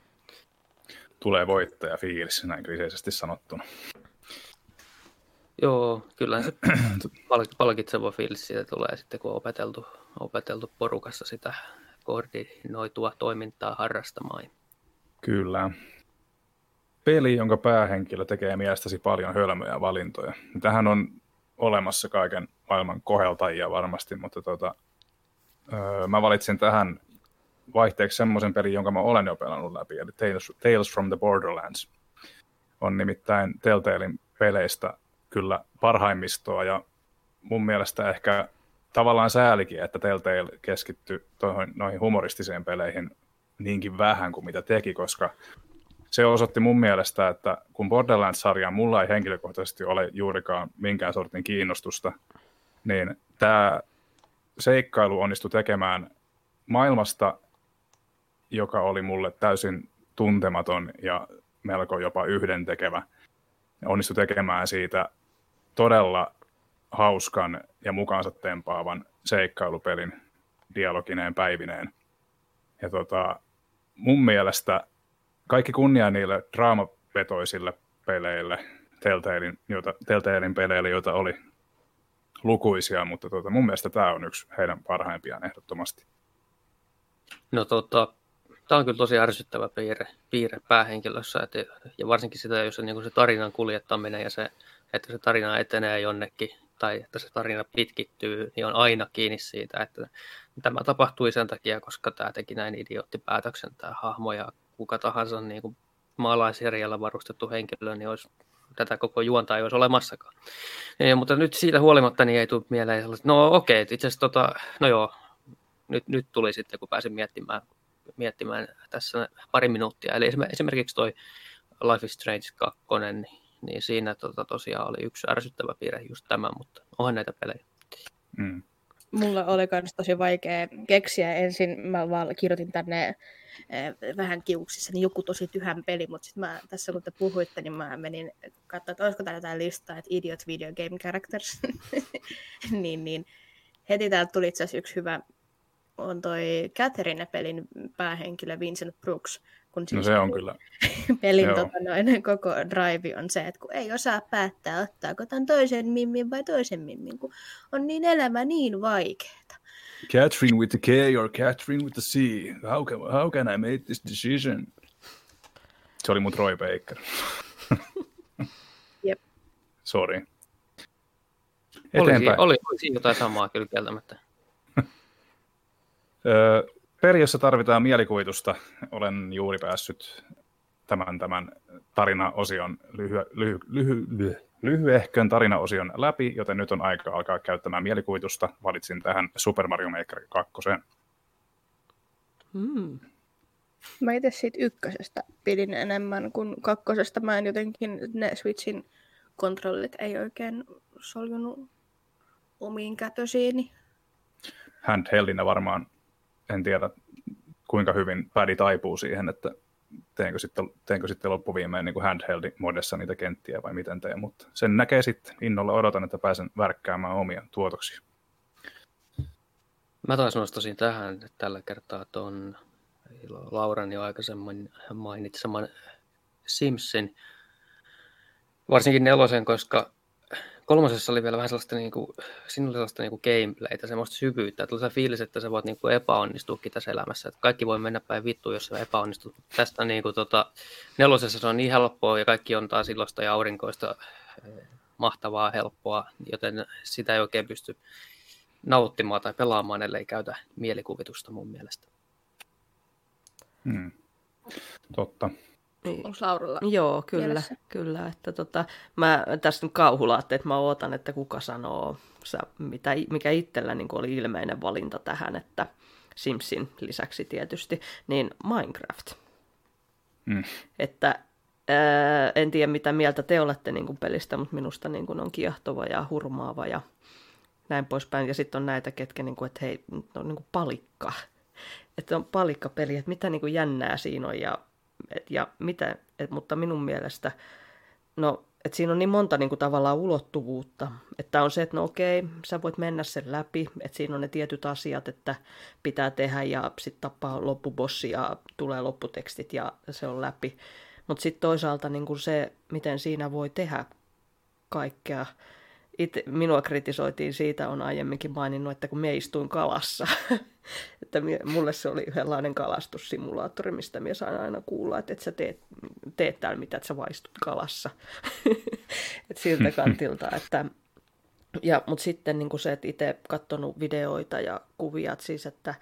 Tulee voittaja fiilis, näin kliseisesti sanottuna. Joo, kyllä se palkitseva fiilis siitä tulee sitten, kun on opeteltu, opeteltu porukassa sitä koordinoitua toimintaa harrastamaan. Kyllä. Peli, jonka päähenkilö tekee mielestäsi paljon hölmöjä valintoja. Tähän on olemassa kaiken maailman koheltajia varmasti, mutta tota, öö, mä valitsin tähän vaihteeksi semmoisen pelin, jonka mä olen jo pelannut läpi, eli Tales, Tales from the Borderlands. On nimittäin Telltalein peleistä kyllä parhaimmistoa ja mun mielestä ehkä tavallaan säälikin, että Telltale keskittyi toihin, noihin humoristiseen peleihin niinkin vähän kuin mitä teki, koska se osoitti mun mielestä, että kun Borderlands-sarjaa mulla ei henkilökohtaisesti ole juurikaan minkään sortin kiinnostusta, niin tämä seikkailu onnistui tekemään maailmasta, joka oli mulle täysin tuntematon ja melko jopa yhdentekevä. Onnistui tekemään siitä todella hauskan ja mukaansa tempaavan seikkailupelin dialogineen päivineen. Ja tota, mun mielestä kaikki kunnia niille draamapetoisille peleille, Telltalein, joita, Telltalein peleille, joita oli lukuisia, mutta tota, mun mielestä tämä on yksi heidän parhaimpiaan ehdottomasti. No tota, tämä on kyllä tosi ärsyttävä piirre, piirre päähenkilössä, että, ja varsinkin sitä, jos se, niin se tarinan kuljettaminen ja se että se tarina etenee jonnekin tai että se tarina pitkittyy, niin on aina kiinni siitä, että tämä tapahtui sen takia, koska tämä teki näin idioottipäätöksen, tämä hahmo ja kuka tahansa niin kuin maalaisjärjellä varustettu henkilö, niin olisi tätä koko juonta ei olisi olemassakaan. Ja, mutta nyt siitä huolimatta niin ei tule mieleen sellaista, no okei, okay, itse asiassa tota, no joo, nyt, nyt tuli sitten, kun pääsin miettimään, miettimään tässä pari minuuttia. Eli esimerkiksi toi Life is Strange 2, niin siinä tota, tosiaan oli yksi ärsyttävä piirre just tämä, mutta onhan näitä pelejä. Mm. Mulla oli myös tosi vaikea keksiä. Ensin mä vaan kirjoitin tänne eh, vähän kiuksissa niin joku tosi tyhän peli, mutta sitten mä tässä kun te puhuitte, niin mä menin katsoa, että olisiko täällä jotain listaa, että Idiot Video Game Characters. niin, niin heti täältä tuli itse asiassa yksi hyvä, on toi Catherine-pelin päähenkilö Vincent Brooks, kun no siis se on kyllä. pelin tota, noin, koko drive on se, että kun ei osaa päättää, ottaako tämän toisen mimmin vai toisen mimmin, kun on niin elämä niin vaikeeta. Catherine with the K or Catherine with the C. How can, how can I make this decision? Se oli mun Troy Baker. Jep. Sorry. Eteenpäin. Oli, oli, oli jotain samaa kyllä kieltämättä. Peli, jossa tarvitaan mielikuvitusta, olen juuri päässyt tämän, tämän tarinaosion, lyhy, lyhy, lyhy, lyhy, lyhyehkön tarinaosion läpi, joten nyt on aika alkaa käyttämään mielikuvitusta. Valitsin tähän Super Mario Maker 2. Hmm. Mä itse siitä ykkösestä pidin enemmän kuin kakkosesta. Mä en jotenkin, ne Switchin kontrollit ei oikein soljunut omiin kätösiini. Handheldinä varmaan, en tiedä kuinka hyvin pädi taipuu siihen, että teenkö sitten, teenkö sitten loppuviimeen niin handheld-modessa niitä kenttiä vai miten teen, mutta sen näkee sitten. Innolla odotan, että pääsen värkkäämään omia tuotoksia. Mä taas nostaisin tähän tällä kertaa tuon Lauran jo aikaisemmin mainitseman Simpsin, varsinkin nelosen, koska kolmosessa oli vielä vähän sellaista, niin kuin, siinä oli sellaista niin kuin gameplaytä, semmoista syvyyttä. Tuli se fiilis, että sä voit niin kuin epäonnistuakin tässä elämässä. Että kaikki voi mennä päin vittuun, jos sä epäonnistut. Tästä niin kuin, tota, nelosessa se on niin helppoa ja kaikki on taas ilosta ja aurinkoista eh, mahtavaa, helppoa, joten sitä ei oikein pysty nauttimaan tai pelaamaan, ellei käytä mielikuvitusta mun mielestä. Hmm. Totta. Niin. Onko Lauralla Joo, kyllä. Mielessä? kyllä että tota, mä tässä nyt kauhulaatte, että mä ootan, että kuka sanoo, mitä, mikä itsellä niin oli ilmeinen valinta tähän, että Simsin lisäksi tietysti, niin Minecraft. Mm. Että ää, en tiedä mitä mieltä te olette niin kuin pelistä, mutta minusta niin kuin on kiehtova ja hurmaava ja näin poispäin. Ja sitten on näitä, ketkä, niin kuin, että hei, on niin kuin palikka. Että on palikkapeli, että mitä niin kuin jännää siinä on ja et, ja mitä, et, mutta minun mielestä, no, et siinä on niin monta niin kuin, tavallaan ulottuvuutta, että on se, että no okei, sä voit mennä sen läpi, että siinä on ne tietyt asiat, että pitää tehdä ja sitten tappaa loppubossi ja tulee lopputekstit ja se on läpi. Mutta sitten toisaalta niin kuin se, miten siinä voi tehdä kaikkea, itse, minua kritisoitiin siitä, on aiemminkin maininnut, että kun me istuin kalassa, että mulle se oli yhdenlainen kalastussimulaattori, mistä minä sain aina kuulla, että et sä teet, teet täällä mitä, että sä vaistut kalassa. et siltä kantilta, että ja, mutta sitten niin kuin se, että itse katsonut videoita ja kuvia, että siis, että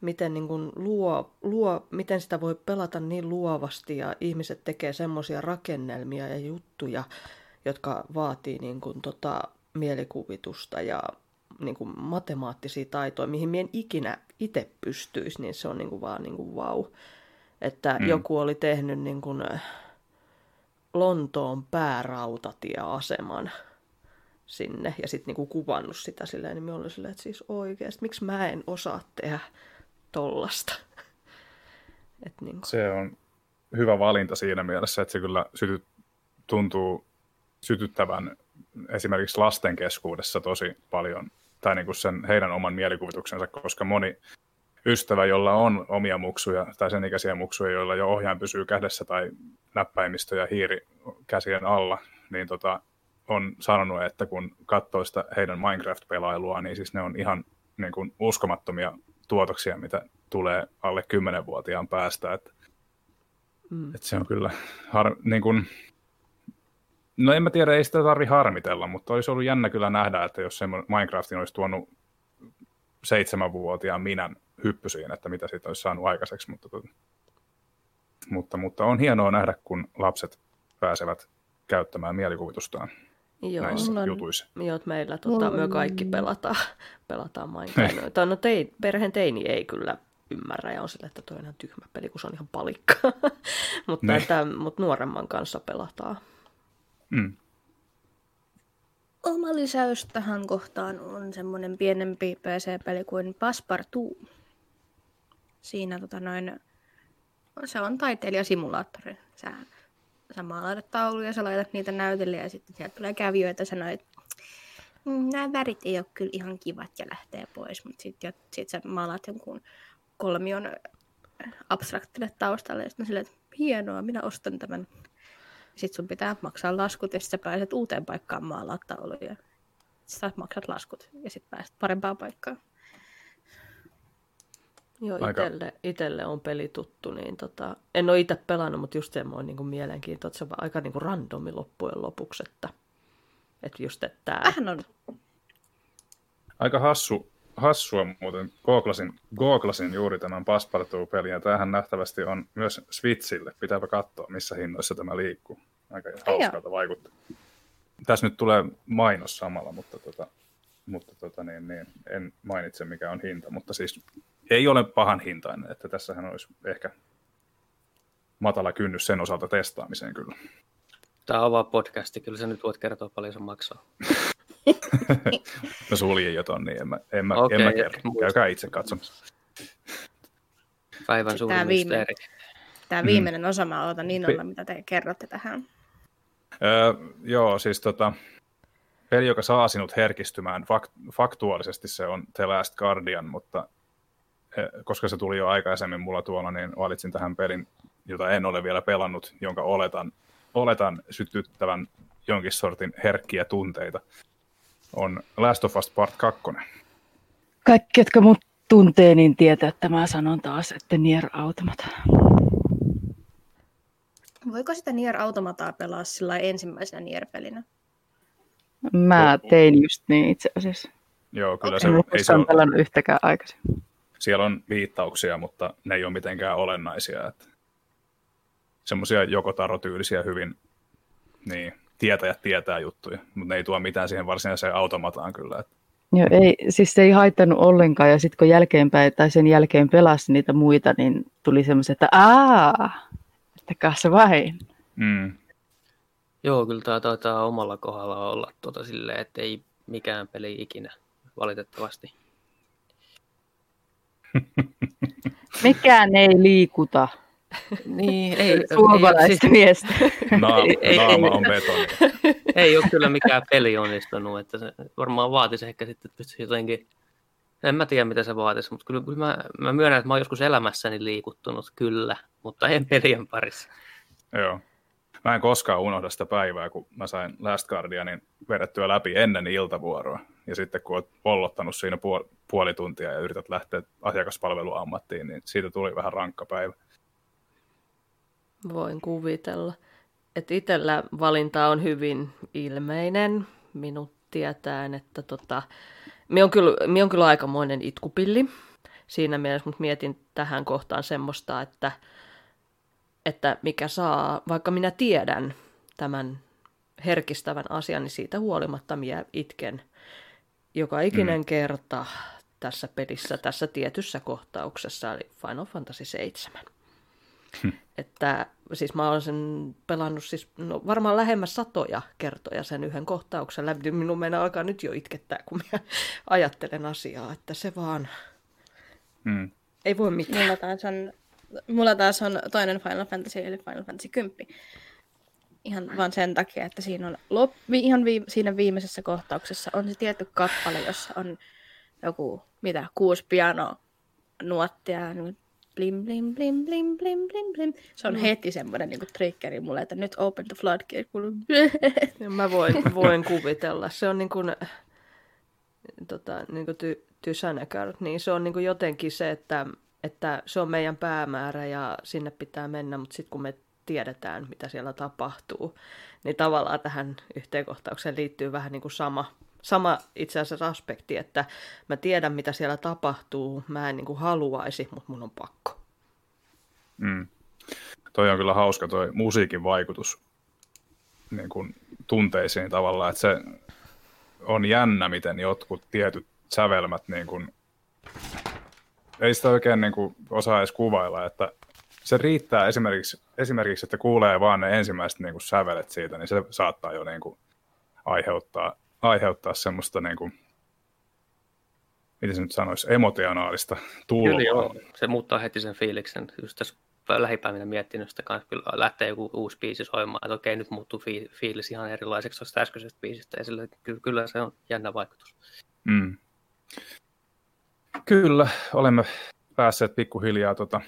miten, niin kuin luo, luo, miten sitä voi pelata niin luovasti ja ihmiset tekee semmoisia rakennelmia ja juttuja, jotka vaatii niin kuin, tota, mielikuvitusta ja niin kuin matemaattisia taitoja, mihin mien ikinä itse pystyisi, niin se on niin kuin vaan niin kuin vau. Että mm. joku oli tehnyt niin kuin Lontoon päärautatieaseman sinne ja sitten niin kuvannut sitä silleen, niin minä olin silleen, että siis oikeasti, miksi mä en osaa tehdä tollasta. Et niin kuin. Se on hyvä valinta siinä mielessä, että se kyllä syty, tuntuu sytyttävän esimerkiksi lasten keskuudessa tosi paljon, tai niin kuin sen heidän oman mielikuvituksensa, koska moni ystävä, jolla on omia muksuja tai sen ikäisiä muksuja, joilla jo ohjaan pysyy kädessä tai näppäimistö ja hiiri käsien alla, niin tota, on sanonut, että kun katsoo sitä heidän Minecraft-pelailua, niin siis ne on ihan niin kuin uskomattomia tuotoksia, mitä tulee alle 10-vuotiaan päästä. Että, mm. että se on kyllä har, niin kuin, No en mä tiedä, ei sitä tarvi harmitella, mutta olisi ollut jännä kyllä nähdä, että jos se Minecraftin olisi tuonut seitsemänvuotiaan minän hyppysiin, että mitä siitä olisi saanut aikaiseksi, mutta, mutta, mutta on hienoa nähdä, kun lapset pääsevät käyttämään mielikuvitustaan Joo, näissä on, jutuissa. Joo, meillä tota, me kaikki pelataan, pelataan Minecraftia. No tein, perheen teini ei kyllä ymmärrä ja on sille, että toi on ihan tyhmä peli, kun se on ihan palikka. mutta, niin. että, mutta nuoremman kanssa pelataan. Mm. Oma lisäys tähän kohtaan on semmoinen pienempi PC-peli kuin Passepartout. Siinä tota noin, se on taiteilijasimulaattori. Sä, sä maalaitat tauluja ja sä laitat niitä näytelle ja sitten sieltä tulee kävijöitä ja mm, nämä värit ei ole kyllä ihan kivat ja lähtee pois, mutta sitten sit sä maalaat jonkun kolmion abstraktille taustalle ja sitten silleen, että hienoa, minä ostan tämän sitten sun pitää maksaa laskut ja sitten sä pääset uuteen paikkaan maalaa tauluja. Sitten sä maksat laskut ja sitten pääset parempaan paikkaan. Joo, itelle, itelle on peli tuttu, niin tota, en ole itse pelannut, mutta just semmoinen niin mielenkiinto, että se on aika niin kuin randomi loppujen lopuksi, että, että just että Vähän on. Aika hassu, hassua muuten. Googlasin, googlasin juuri tämän Passepartout-pelin, ja tämähän nähtävästi on myös Switchille. Pitääpä katsoa, missä hinnoissa tämä liikkuu. Aika hauskalta vaikuttaa. Tässä nyt tulee mainos samalla, mutta, tota, mutta tota, niin, niin, en mainitse mikä on hinta. Mutta siis ei ole pahan hintainen, että tässähän olisi ehkä matala kynnys sen osalta testaamiseen kyllä. Tämä on vaan podcasti, kyllä sä nyt voit kertoa paljon se maksaa. no suljin jo ton, niin en mä, en mä, okay, en mä kerro. Käykää itse katsomassa. Päivän suuri Tämä viimeinen, mysteeri. tämä viimeinen osa mä odotan innolla, mitä te kerrotte tähän. Öö, joo, siis tota, peli, joka saa sinut herkistymään, fakt- faktuaalisesti se on The Last Guardian, mutta koska se tuli jo aikaisemmin mulla tuolla, niin valitsin tähän pelin, jota en ole vielä pelannut, jonka oletan, oletan sytyttävän jonkin sortin herkkiä tunteita. On Last of Us Part 2. Kaikki, jotka mut tuntee, niin tietää, että mä sanon taas, että Nier Automata. Voiko sitä Nier Automataa pelaa sillä ensimmäisenä Nier-pelinä? Mä tein just niin itse asiassa. Joo, kyllä se, ei se ole, pelannut yhtäkään aikaisemmin. siellä on viittauksia, mutta ne ei ole mitenkään olennaisia. Että semmoisia jokotarotyylisiä hyvin, niin, tietäjät tietää juttuja, mutta ne ei tuo mitään siihen varsinaiseen automataan kyllä. Että, Joo, ei, siis se ei haittanut ollenkaan ja sitten kun jälkeenpäin tai sen jälkeen pelasi niitä muita, niin tuli semmoiset, että aah, että kanssa vain. mm, Joo, kyllä tämä taitaa omalla kohdalla olla tuota silleen, että ei mikään peli ikinä, valitettavasti. Mikään ei liikuta Niin, ei, suomalaista ei, miestä. naama, Ei- ei- naama on betoni. ei ole kyllä mikään peli onnistunut, että se varmaan vaatisi ehkä sitten että pystyisi jotenkin, en mä tiedä mitä se vaatisi, mutta kyllä, kyllä mä, mä myönnän, että mä oon joskus elämässäni liikuttunut kyllä, mutta en pelien parissa. Joo. Mä en koskaan unohda sitä päivää, kun mä sain Last Guardianin vedettyä läpi ennen iltavuoroa. Ja sitten kun oot pollottanut siinä puol- puoli tuntia ja yrität lähteä asiakaspalveluammattiin, niin siitä tuli vähän rankka päivä. Voin kuvitella. Että itsellä valinta on hyvin ilmeinen. Minut tietään, että tota, minä on, kyllä, minä on kyllä aikamoinen itkupilli. Siinä mielessä, mutta mietin tähän kohtaan semmoista, että, että mikä saa, vaikka minä tiedän tämän herkistävän asian, niin siitä huolimatta minä itken joka ikinen mm. kerta tässä pelissä, tässä tietyssä kohtauksessa, eli Final Fantasy 7. Että siis mä olen sen pelannut siis no, varmaan lähemmäs satoja kertoja sen yhden kohtauksen läpi. Minun mennä alkaa nyt jo itkettää, kun minä ajattelen asiaa, että se vaan Mm. ei voi mitään. Mulla taas on, mulla taas on toinen Final Fantasy, eli Final Fantasy 10. Ihan vaan sen takia, että siinä on lop, vi- ihan vi- siinä viimeisessä kohtauksessa on se tietty kappale, jossa on joku, mitä, kuusi piano nuottia, niin blim, blim, blim, blim, blim, blim, blim. Se on Mm. heti semmoinen niin triggeri mulle, että nyt open the floodgate. Mä voin, voin kuvitella. Se on niin kuin, tota, niin kuin ty, Tysänäkär, niin se on niin kuin jotenkin se, että, että se on meidän päämäärä ja sinne pitää mennä, mutta sitten kun me tiedetään, mitä siellä tapahtuu, niin tavallaan tähän yhteenkohtaukseen liittyy vähän niin kuin sama, sama itse asiassa aspekti, että mä tiedän, mitä siellä tapahtuu, mä en niin kuin haluaisi, mutta mun on pakko. Mm. Toi on kyllä hauska toi musiikin vaikutus niin kuin tunteisiin tavallaan, että se on jännä, miten jotkut tietyt sävelmät niin kuin, ei sitä oikein niin kuin osaa edes kuvailla, että se riittää esimerkiksi, esimerkiksi että kuulee vaan ne ensimmäiset niin kuin sävelet siitä, niin se saattaa jo niin kuin aiheuttaa, aiheuttaa semmoista, niin kuin, miten se nyt sanoisi, emotionaalista tulvaa. Kyllä joo, se muuttaa heti sen fiiliksen. Just tässä lähipäivinä miettinyt sitä kanssa, kyllä lähtee joku uusi biisi soimaan, että okei, nyt muuttuu fi- fiilis ihan erilaiseksi tuosta äskeisestä biisistä, ja sille, kyllä, kyllä se on jännä vaikutus. Mm. Kyllä, olemme päässeet pikkuhiljaa tota,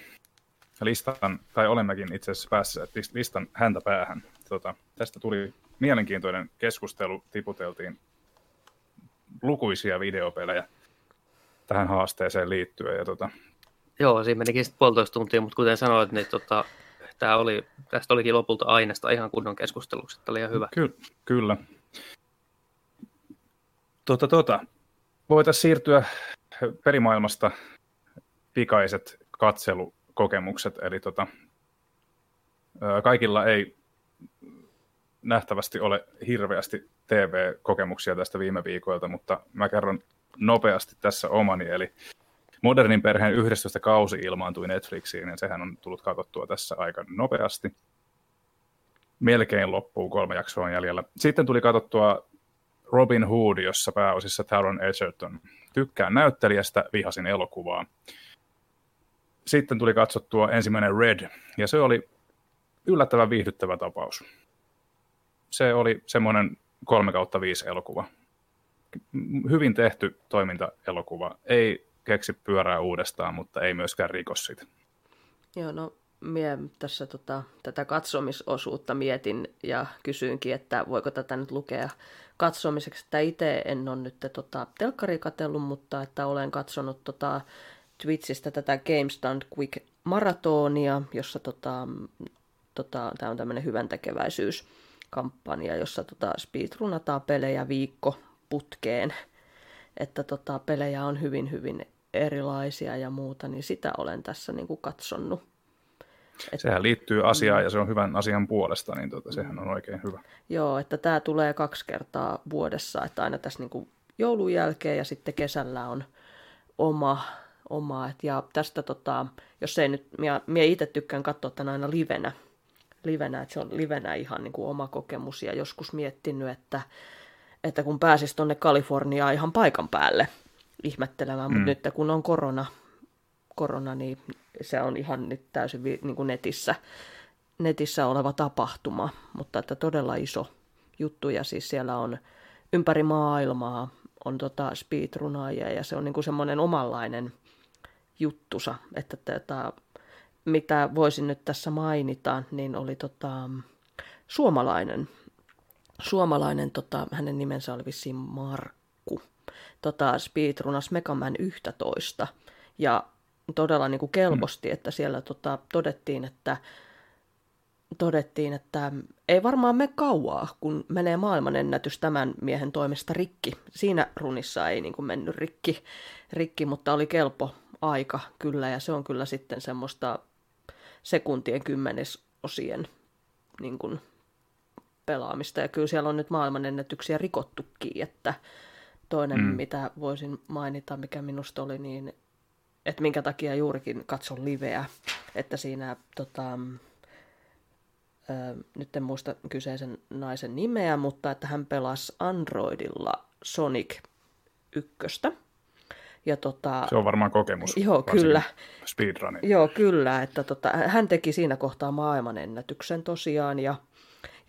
listan, tai olemmekin itse asiassa päässeet lis- listan häntä päähän. Tota, tästä tuli mielenkiintoinen keskustelu, tiputeltiin lukuisia videopelejä tähän haasteeseen liittyen. Ja tota, Joo, siinä menikin sitten puolitoista tuntia, mutta kuten sanoit, niin tota, tää oli, tästä olikin lopulta aineesta ihan kunnon keskusteluksi, että oli ihan hyvä. ky- kyllä. Tota, tota. Voitaisiin siirtyä pelimaailmasta pikaiset katselukokemukset, eli tota, kaikilla ei nähtävästi ole hirveästi TV-kokemuksia tästä viime viikoilta, mutta mä kerron nopeasti tässä omani, eli Modernin perheen 11 kausi ilmaantui Netflixiin, ja sehän on tullut katsottua tässä aika nopeasti. Melkein loppuu kolme jaksoa jäljellä. Sitten tuli katsottua Robin Hood, jossa pääosissa Taron Egerton. Tykkään näyttelijästä, vihasin elokuvaa. Sitten tuli katsottua ensimmäinen Red, ja se oli yllättävän viihdyttävä tapaus. Se oli semmoinen 3 kautta 5 elokuva. Hyvin tehty toimintaelokuva. Ei keksi pyörää uudestaan, mutta ei myöskään riko sitä. Joo, no mie tässä tota, tätä katsomisosuutta mietin ja kysyinkin, että voiko tätä nyt lukea katsomiseksi, että itse en ole nyt tota, telkkari katsellut, mutta että olen katsonut tota, Twitchistä tätä GameStand Quick maratonia, jossa tota, tota, tämä on tämmöinen hyvän tekeväisyyskampanja, jossa tota, speedrunataan pelejä viikko putkeen, että tota, pelejä on hyvin hyvin erilaisia ja muuta, niin sitä olen tässä niin kuin katsonut. Et... Sehän liittyy asiaan ja se on hyvän asian puolesta, niin tuota, sehän on oikein hyvä. Joo, että tämä tulee kaksi kertaa vuodessa, että aina tässä niin kuin joulun jälkeen ja sitten kesällä on oma, oma et, ja tästä tota, jos ei nyt, minä itse tykkään katsoa tämän aina livenä, livenä, että se on livenä ihan niin kuin oma kokemus ja joskus miettinyt, että, että kun pääsisi tuonne Kaliforniaan ihan paikan päälle ihmettelemään, mm. mutta nyt kun on korona, korona, niin se on ihan nyt täysin niin kuin netissä, netissä oleva tapahtuma, mutta että todella iso juttu ja siis siellä on ympäri maailmaa on tota speedrunaajia ja se on niin kuin semmoinen omanlainen juttusa, että tota, mitä voisin nyt tässä mainita, niin oli tota, suomalainen, suomalainen tota, hänen nimensä oli vissiin Markku, tota, speedrunas Megaman 11, ja todella niin kuin kelposti, että siellä tota, todettiin, että todettiin, että ei varmaan me kauaa, kun menee maailmanennätys tämän miehen toimesta rikki. Siinä runissa ei niin kuin mennyt rikki, rikki, mutta oli kelpo aika kyllä, ja se on kyllä sitten semmoista sekuntien kymmenesosien niin kuin, pelaamista. Ja kyllä siellä on nyt maailmanennätyksiä rikottukin, että toinen, mm. mitä voisin mainita, mikä minusta oli niin, että minkä takia juurikin katson liveä, että siinä tota, nyt en muista kyseisen naisen nimeä, mutta että hän pelasi Androidilla Sonic ykköstä. Ja tota, se on varmaan kokemus. Joo, kyllä. Speedrunning. Joo, kyllä. Että tota, hän teki siinä kohtaa maailmanennätyksen tosiaan ja,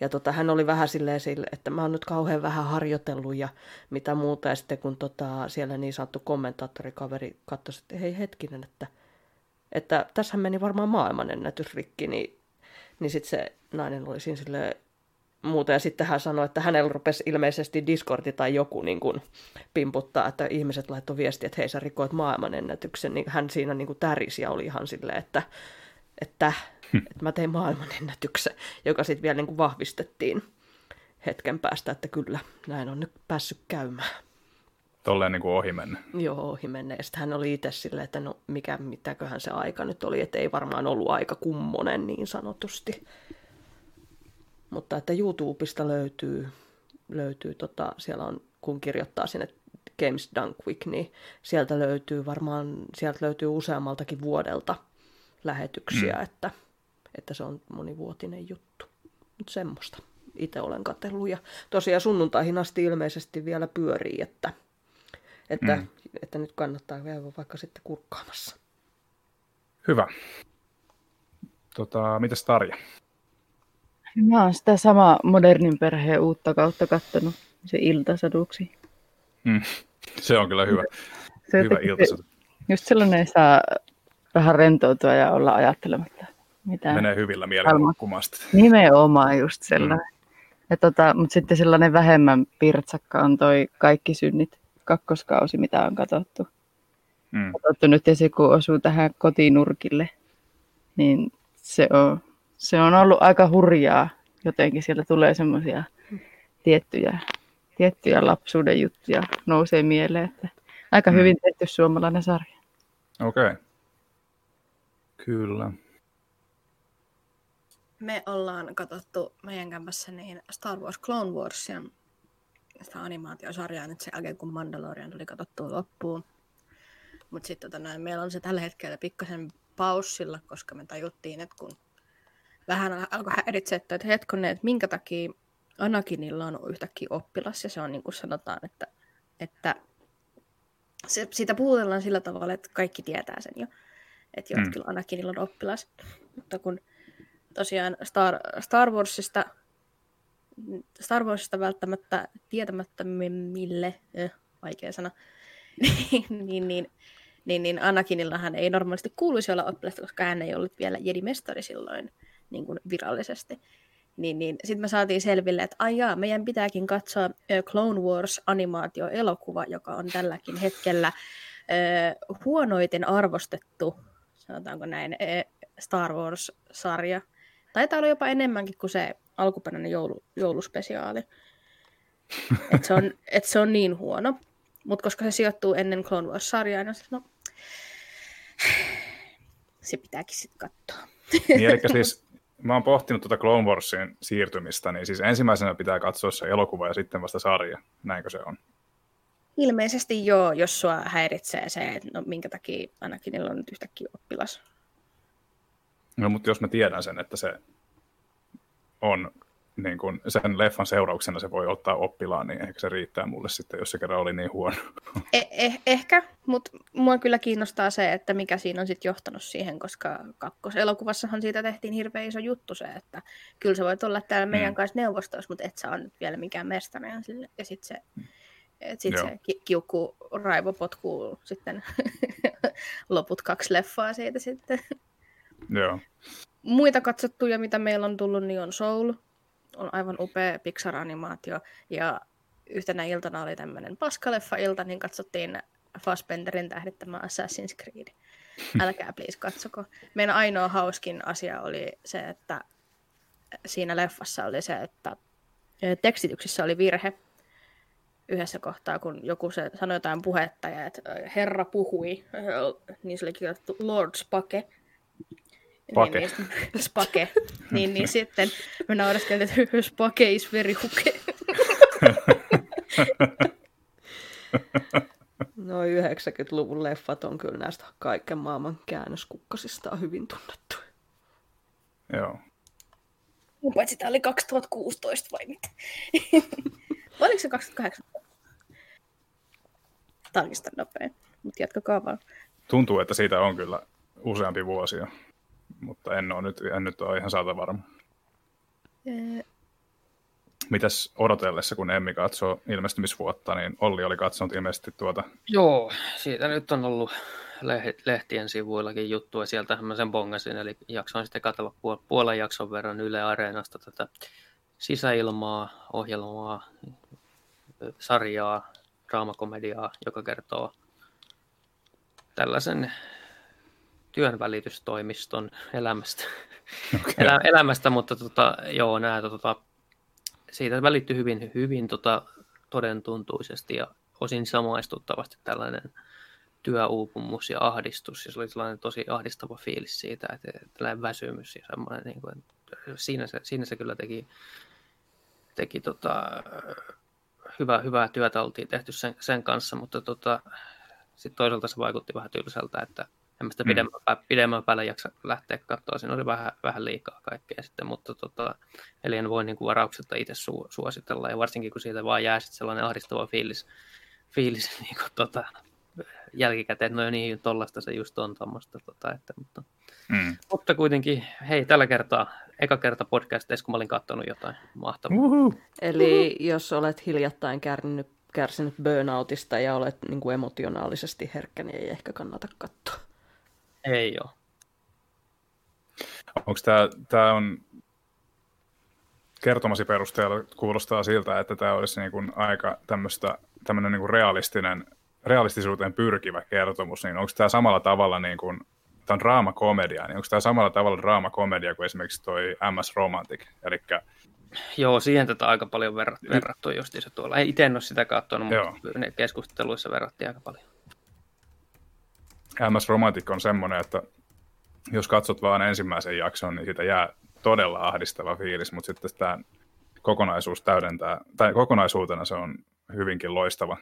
ja tota, hän oli vähän silleen sille, että mä oon nyt kauhean vähän harjoitellut ja mitä muuta. Ja sitten kun tota, siellä niin sanottu kommentaattorikaveri katsoi, että hei hetkinen, että, että tässä meni varmaan maailmanennätys rikki, niin, niin sitten se nainen oli siinä silleen, muuta. Ja sitten hän sanoi, että hänellä rupesi ilmeisesti Discordi tai joku niin kuin pimputtaa, että ihmiset laittoi viestiä, että hei sä rikoit maailmanennätyksen. Niin hän siinä niin kuin tärisi ja oli ihan silleen, että, että, hm. että mä tein maailmanennätyksen, joka sitten vielä niin kuin vahvistettiin hetken päästä, että kyllä näin on nyt päässyt käymään. Tolleen niin kuin ohi mennä. Joo, ohi mennä. Ja sitten hän oli itse silleen, että no mikä, mitäköhän se aika nyt oli, että ei varmaan ollut aika kummonen niin sanotusti. Mutta että YouTubesta löytyy, löytyy tota, siellä on, kun kirjoittaa sinne Games Done Quick, niin sieltä löytyy varmaan, sieltä löytyy useammaltakin vuodelta lähetyksiä, mm. että, että se on monivuotinen juttu. Nyt semmoista itse olen katsellut. Ja tosiaan sunnuntaihin asti ilmeisesti vielä pyörii, että, että, mm. että nyt kannattaa käydä vaikka sitten kurkkaamassa. Hyvä. Tota, mitäs Tarja? Mä oon sitä samaa modernin perheen uutta kautta kattonut, se iltasaduksi. Mm. Se on kyllä hyvä, se hyvä iltasadu. Just sellainen saa vähän rentoutua ja olla ajattelematta. Mitä Menee hyvillä mielellä kumasta. Nimenomaan just sellainen. Mm. Ja tota, mutta sitten sellainen vähemmän pirtsakka on toi Kaikki synnit kakkoskausi, mitä on katsottu. Mm. Katsottu nyt ja se, kun osuu tähän kotinurkille, niin se on se on ollut aika hurjaa. Jotenkin sieltä tulee semmoisia tiettyjä, tiettyjä lapsuuden juttuja nousee mieleen. Että Aika Mm. hyvin tehty suomalainen sarja. Okei. Okay. Kyllä. Me ollaan katsottu meidän kämpässä niin Star Wars Clone Warsia, sitä animaatiosarjaa nyt sen jälkeen, kun Mandalorian tuli katsottua loppuun. Mutta sitten tota, meillä on se tällä hetkellä pikkasen paussilla, koska me tajuttiin, että kun vähän al- alkoi häiritse, että hetkonen, että minkä takia Anakinilla on yhtäkkiä oppilas, ja se on niin kuin sanotaan, että, että se, siitä puhutellaan sillä tavalla, että kaikki tietää sen jo. Että joo, Mm. kyllä Anakinilla on oppilas. Mutta kun tosiaan Star, Star Warsista Star Warsista välttämättä tietämättömimmille, eh, vaikea sana, niin, niin, niin, niin, niin Anakinillahan ei normaalisti kuuluisi olla oppilasta, koska hän ei ollut vielä Jedi-mestari silloin niin kuin virallisesti. Niin, niin sitten me saatiin selville, että ai jaa, meidän pitääkin katsoa Clone Wars-animaatio-elokuva, joka on tälläkin hetkellä ö, huonoiten arvostettu, sanotaanko näin, Star Wars-sarja. Taitaa olla jopa enemmänkin kuin se alkuperäinen joulu, jouluspesiaali. Et se, on, et se on niin huono. Mutta koska se sijoittuu ennen Clone Wars-sarjaa, niin no, se pitääkin sitten katsoa. Niin, eli siis mä oon pohtinut tuota Clone Warsin siirtymistä, niin siis ensimmäisenä pitää katsoa se elokuva ja sitten vasta sarja. Näinkö se on? Ilmeisesti joo, jos sua häiritsee se, että no minkä takia ainakin niillä on nyt yhtäkkiä oppilas. No, mutta jos mä tiedän sen, että se on niin kun sen leffan seurauksena se voi ottaa oppilaan, niin ehkä se riittää mulle sitten, jos se kerran oli niin huono. Eh, eh, ehkä, mutta mua kyllä kiinnostaa se, että mikä siinä on sitten johtanut siihen, koska kakkoselokuvassahan siitä tehtiin hirveän iso juttu se, että kyllä sä voit olla täällä meidän Mm. kanssa neuvostossa, mutta et sä ole nyt vielä mikään mestari. Ja, sille, ja sitten se, et sit Joo. se ki- kiukku raivo potkuu sitten loput kaksi leffaa siitä sitten. Joo. Muita katsottuja, mitä meillä on tullut, niin on Soul. On aivan upea Pixar-animaatio. Ja yhtenä iltana oli tämmöinen paskaleffa-ilta, niin katsottiin Fassbenderin tähdittämä Assassin's Creed. Älkää please katsoko. Meidän ainoa hauskin asia oli se, että siinä leffassa oli se, että tekstityksissä oli virhe yhdessä kohtaa, kun joku se sanoi jotain puhetta ja että herra puhui, niin se oli kirjoitettu Lord Spake. Pake. Niin, niin, spake. niin, niin sitten me nauraskeltiin, että spake is very huke. Noin 90-luvun leffat on kyllä näistä kaiken maailman käännöskukkasista hyvin tunnettu. Joo. Paitsi tämä oli 2016 vai mitä? Oliko se 2008? Tarkistan nopein, mutta jatkakaa vaan. Tuntuu, että siitä on kyllä useampi vuosi jo, mutta en, ole nyt, en nyt ole ihan saata varma. Ee, Mitäs odotellessa, kun Emmi katsoo ilmestymisvuotta, niin Olli oli katsonut ilmeisesti tuota, Joo, siitä nyt on ollut leh- lehtien sivuillakin juttua. Sieltähän mä sen bongasin, eli jaksoin sitten katsella puol- puolen jakson verran Yle Areenasta tätä sisäilmaa, ohjelmaa, sarjaa, draamakomediaa, joka kertoo tällaisen työnvälitystoimiston elämästä, okay. Elä, elämästä mutta tota, joo, nää, tota, siitä välittyy hyvin, hyvin tota, todentuntuisesti ja osin samaistuttavasti tällainen työuupumus ja ahdistus, ja se oli sellainen tosi ahdistava fiilis siitä, että tällainen väsymys ja semmoinen, niin kuin, siinä, se, siinä se kyllä teki, teki tota, hyvää, hyvää työtä oltiin tehty sen, sen kanssa, mutta tota, sitten toisaalta se vaikutti vähän tylsältä, että en mä sitä Mm. pidemmän, pää, pidemmän päälle jaksa lähteä katsoa. Siinä oli vähän, vähän liikaa kaikkea sitten, mutta tota, eli en voi niin kuin varauksetta itse su, suositella. Ja varsinkin kun siitä vaan jää sitten sellainen ahdistava fiilis, fiilis niin kuin, tota, jälkikäteen, että no niin, tollasta se just on tuommoista. Tota, että, mutta, mm. mutta kuitenkin, hei, tällä kertaa, eka kerta podcasteissa, kun mä olin katsonut jotain mahtavaa. Uhu. Eli jos olet hiljattain kärsinyt, kärsinyt burnoutista ja olet niin kuin emotionaalisesti herkkä, niin ei ehkä kannata katsoa. Ei ole. Onko tämä, tämä on kertomasi perusteella kuulostaa siltä, että tämä olisi niin kuin aika tämmöistä, tämmöinen niin kuin realistinen, realistisuuteen pyrkivä kertomus, niin onko tämä samalla tavalla niin kuin, tämä on draamakomedia, niin onko tämä samalla tavalla draamakomedia kuin esimerkiksi toi MS Romantic, eli Joo, siihen tätä aika paljon verrat, verrattu justiinsa tuolla. Ei itse en ole sitä katsonut, Joo. mutta ne keskusteluissa verrattiin aika paljon. MS Romantic on semmoinen, että jos katsot vaan ensimmäisen jakson, niin siitä jää todella ahdistava fiilis, mutta sitten tämä kokonaisuus täydentää, tai kokonaisuutena se on hyvinkin loistava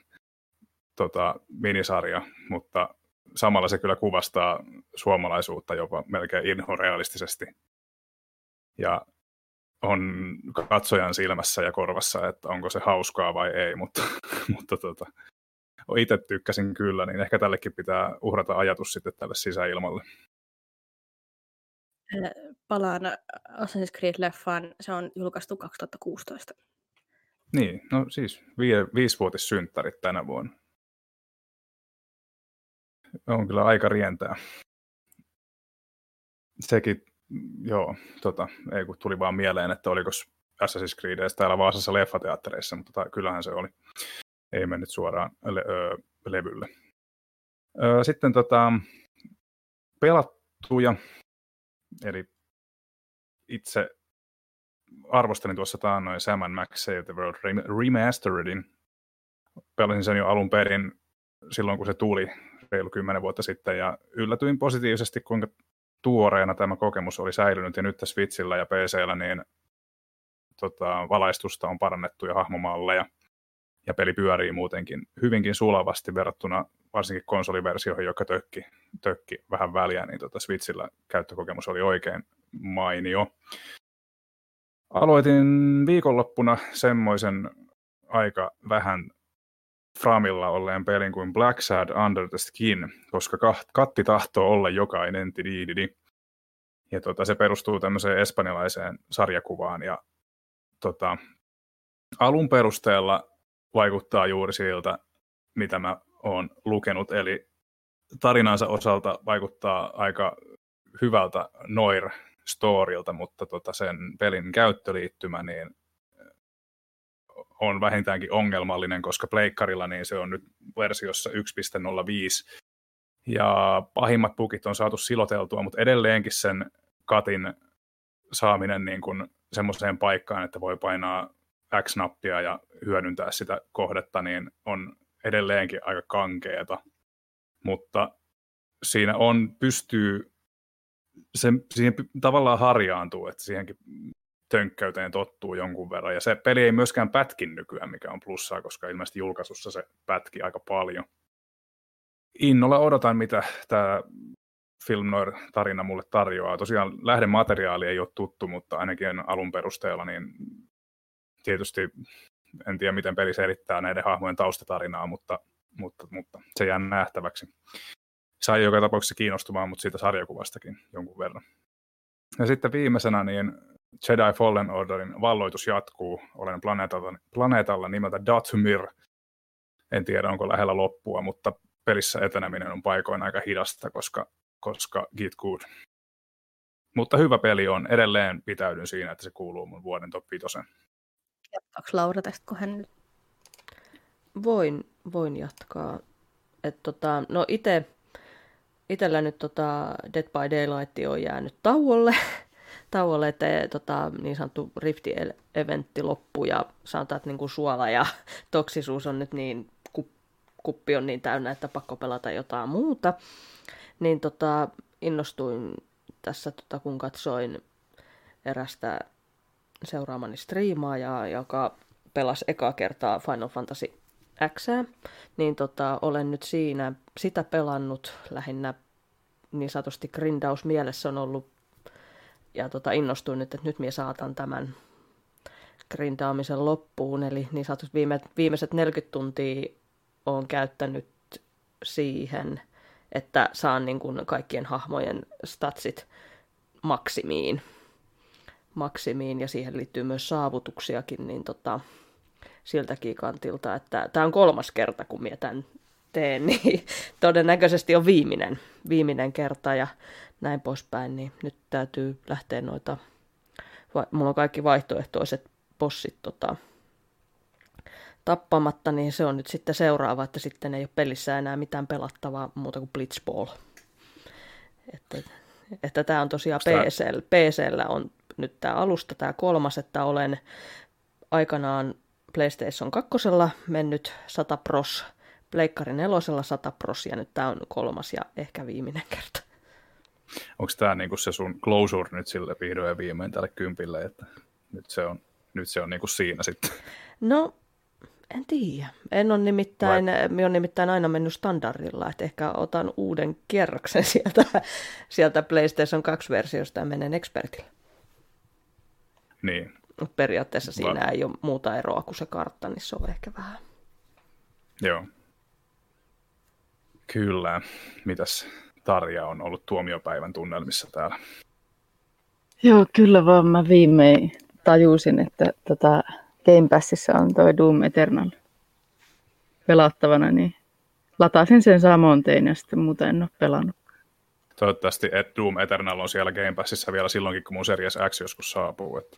tota, minisarja, mutta samalla se kyllä kuvastaa suomalaisuutta jopa melkein inhorealistisesti. Ja on katsojan silmässä ja korvassa, että onko se hauskaa vai ei, mutta, mutta tota, itse tykkäsin kyllä, niin ehkä tällekin pitää uhrata ajatus sitten tälle sisäilmalle. Palaan Assassin's Creed-leffaan, se on julkaistu 2016. Niin, no siis vi- viisivuotissynttärit tänä vuonna. On kyllä aika rientää. Sekin, joo, tota, ei kun tuli vaan mieleen, että oliko Assassin's Creed täällä Vaasassa leffateattereissa, mutta tota, kyllähän se oli. Ei mennyt suoraan le- ö, levylle. Ö, sitten tota, pelattuja, eli itse arvostelin tuossa taannoin Sam Max Save the World Remasteredin. Pelasin sen jo alun perin silloin, kun se tuli reilu kymmenen vuotta sitten, ja yllätyin positiivisesti, kuinka tuoreena tämä kokemus oli säilynyt, ja nyt tässä Switchillä ja PCllä niin tota, valaistusta on parannettu ja hahmomalleja, ja peli pyörii muutenkin hyvinkin sulavasti verrattuna varsinkin konsoliversioihin, joka tökki, tökki vähän väliä, niin tota Switchillä käyttökokemus oli oikein mainio. Aloitin viikonloppuna semmoisen aika vähän Framilla olleen pelin kuin Black Sad Under the Skin, koska katti tahtoo olla jokainen tidididi. Ja tota, se perustuu tämmöiseen espanjalaiseen sarjakuvaan ja tota, alun perusteella vaikuttaa juuri siltä, mitä mä oon lukenut, eli tarinansa osalta vaikuttaa aika hyvältä Noir storilta, mutta tota sen pelin käyttöliittymä niin on vähintäänkin ongelmallinen, koska pleikkarilla niin se on nyt versiossa 1.05 ja pahimmat bugit on saatu siloteltua, mutta edelleenkin sen katin saaminen niin kuin semmoiseen paikkaan, että voi painaa X-nappia ja hyödyntää sitä kohdetta, niin on edelleenkin aika kankeeta. Mutta siinä on, pystyy, se, siihen tavallaan harjaantuu, että siihenkin tönkkäyteen tottuu jonkun verran. Ja se peli ei myöskään pätkin nykyään, mikä on plussaa, koska ilmeisesti julkaisussa se pätki aika paljon. Innolla odotan, mitä tämä Film Noir-tarina mulle tarjoaa. Tosiaan lähdemateriaali ei ole tuttu, mutta ainakin alun perusteella niin tietysti en tiedä, miten peli selittää näiden hahmojen taustatarinaa, mutta, mutta, mutta se jää nähtäväksi. Sai joka tapauksessa kiinnostumaan, mutta siitä sarjakuvastakin jonkun verran. Ja sitten viimeisenä niin Jedi Fallen Orderin valloitus jatkuu. Olen planeetalla, planeetalla nimeltä Dathomir. En tiedä, onko lähellä loppua, mutta pelissä eteneminen on paikoin aika hidasta, koska, koska Git Good. Mutta hyvä peli on. Edelleen pitäydyn siinä, että se kuuluu mun vuoden top 5. Jatkaako Laura tästä, hän nyt... Voin, voin jatkaa. Et tota, no ite, itellä nyt tota Dead by Daylight on jäänyt tauolle, tauolle että tota, niin sanottu Rifti-eventti loppui ja sanotaan, että niin suola ja toksisuus on nyt niin, kuppi on niin täynnä, että pakko pelata jotain muuta. Niin tota, innostuin tässä, tota, kun katsoin erästä seuraamani striimaaja, joka pelasi eka kertaa Final Fantasy X, niin tota, olen nyt siinä sitä pelannut lähinnä niin sanotusti grindaus mielessä on ollut ja tota, innostuin nyt, että nyt minä saatan tämän grindaamisen loppuun, eli niin sanotusti viime, viimeiset 40 tuntia olen käyttänyt siihen, että saan niin kuin kaikkien hahmojen statsit maksimiin maksimiin ja siihen liittyy myös saavutuksiakin, niin tota, siltäkin kantilta, että tämä on kolmas kerta, kun minä tämän teen, niin todennäköisesti on viimeinen, viimeinen kerta ja näin poispäin, niin nyt täytyy lähteä noita, mulla on kaikki vaihtoehtoiset bossit tota, tappamatta, niin se on nyt sitten seuraava, että sitten ei ole pelissä enää mitään pelattavaa muuta kuin Blitzball. Että, että tämä on tosiaan PCL, PCllä on nyt tämä alusta, tämä kolmas, että olen aikanaan PlayStation 2 mennyt 100 pros Pleikkari nelosella 100 prossia, nyt tämä on kolmas ja ehkä viimeinen kerta. Onko tämä niinku se sun closure nyt sille vihdoin ja viimein tälle kympille, että nyt se on, nyt se on niinku siinä sitten? No, en tiedä. En ole nimittäin, Vai? on nimittäin aina mennyt standardilla, että ehkä otan uuden kierroksen sieltä, sieltä PlayStation 2-versiosta ja menen expertille. Niin. Periaatteessa siinä Va- ei ole muuta eroa kuin se kartta, niin se on ehkä vähän. Joo. Kyllä. Mitäs Tarja on ollut tuomiopäivän tunnelmissa täällä? Joo, kyllä vaan mä viimein tajusin, että tota, Game Passissa on toi Doom Eternal pelattavana, niin latasin sen samoin tein ja sitten muuten en ole pelannut. Toivottavasti että Doom Eternal on siellä Game Passissa vielä silloinkin, kun mun Series X joskus saapuu. Että...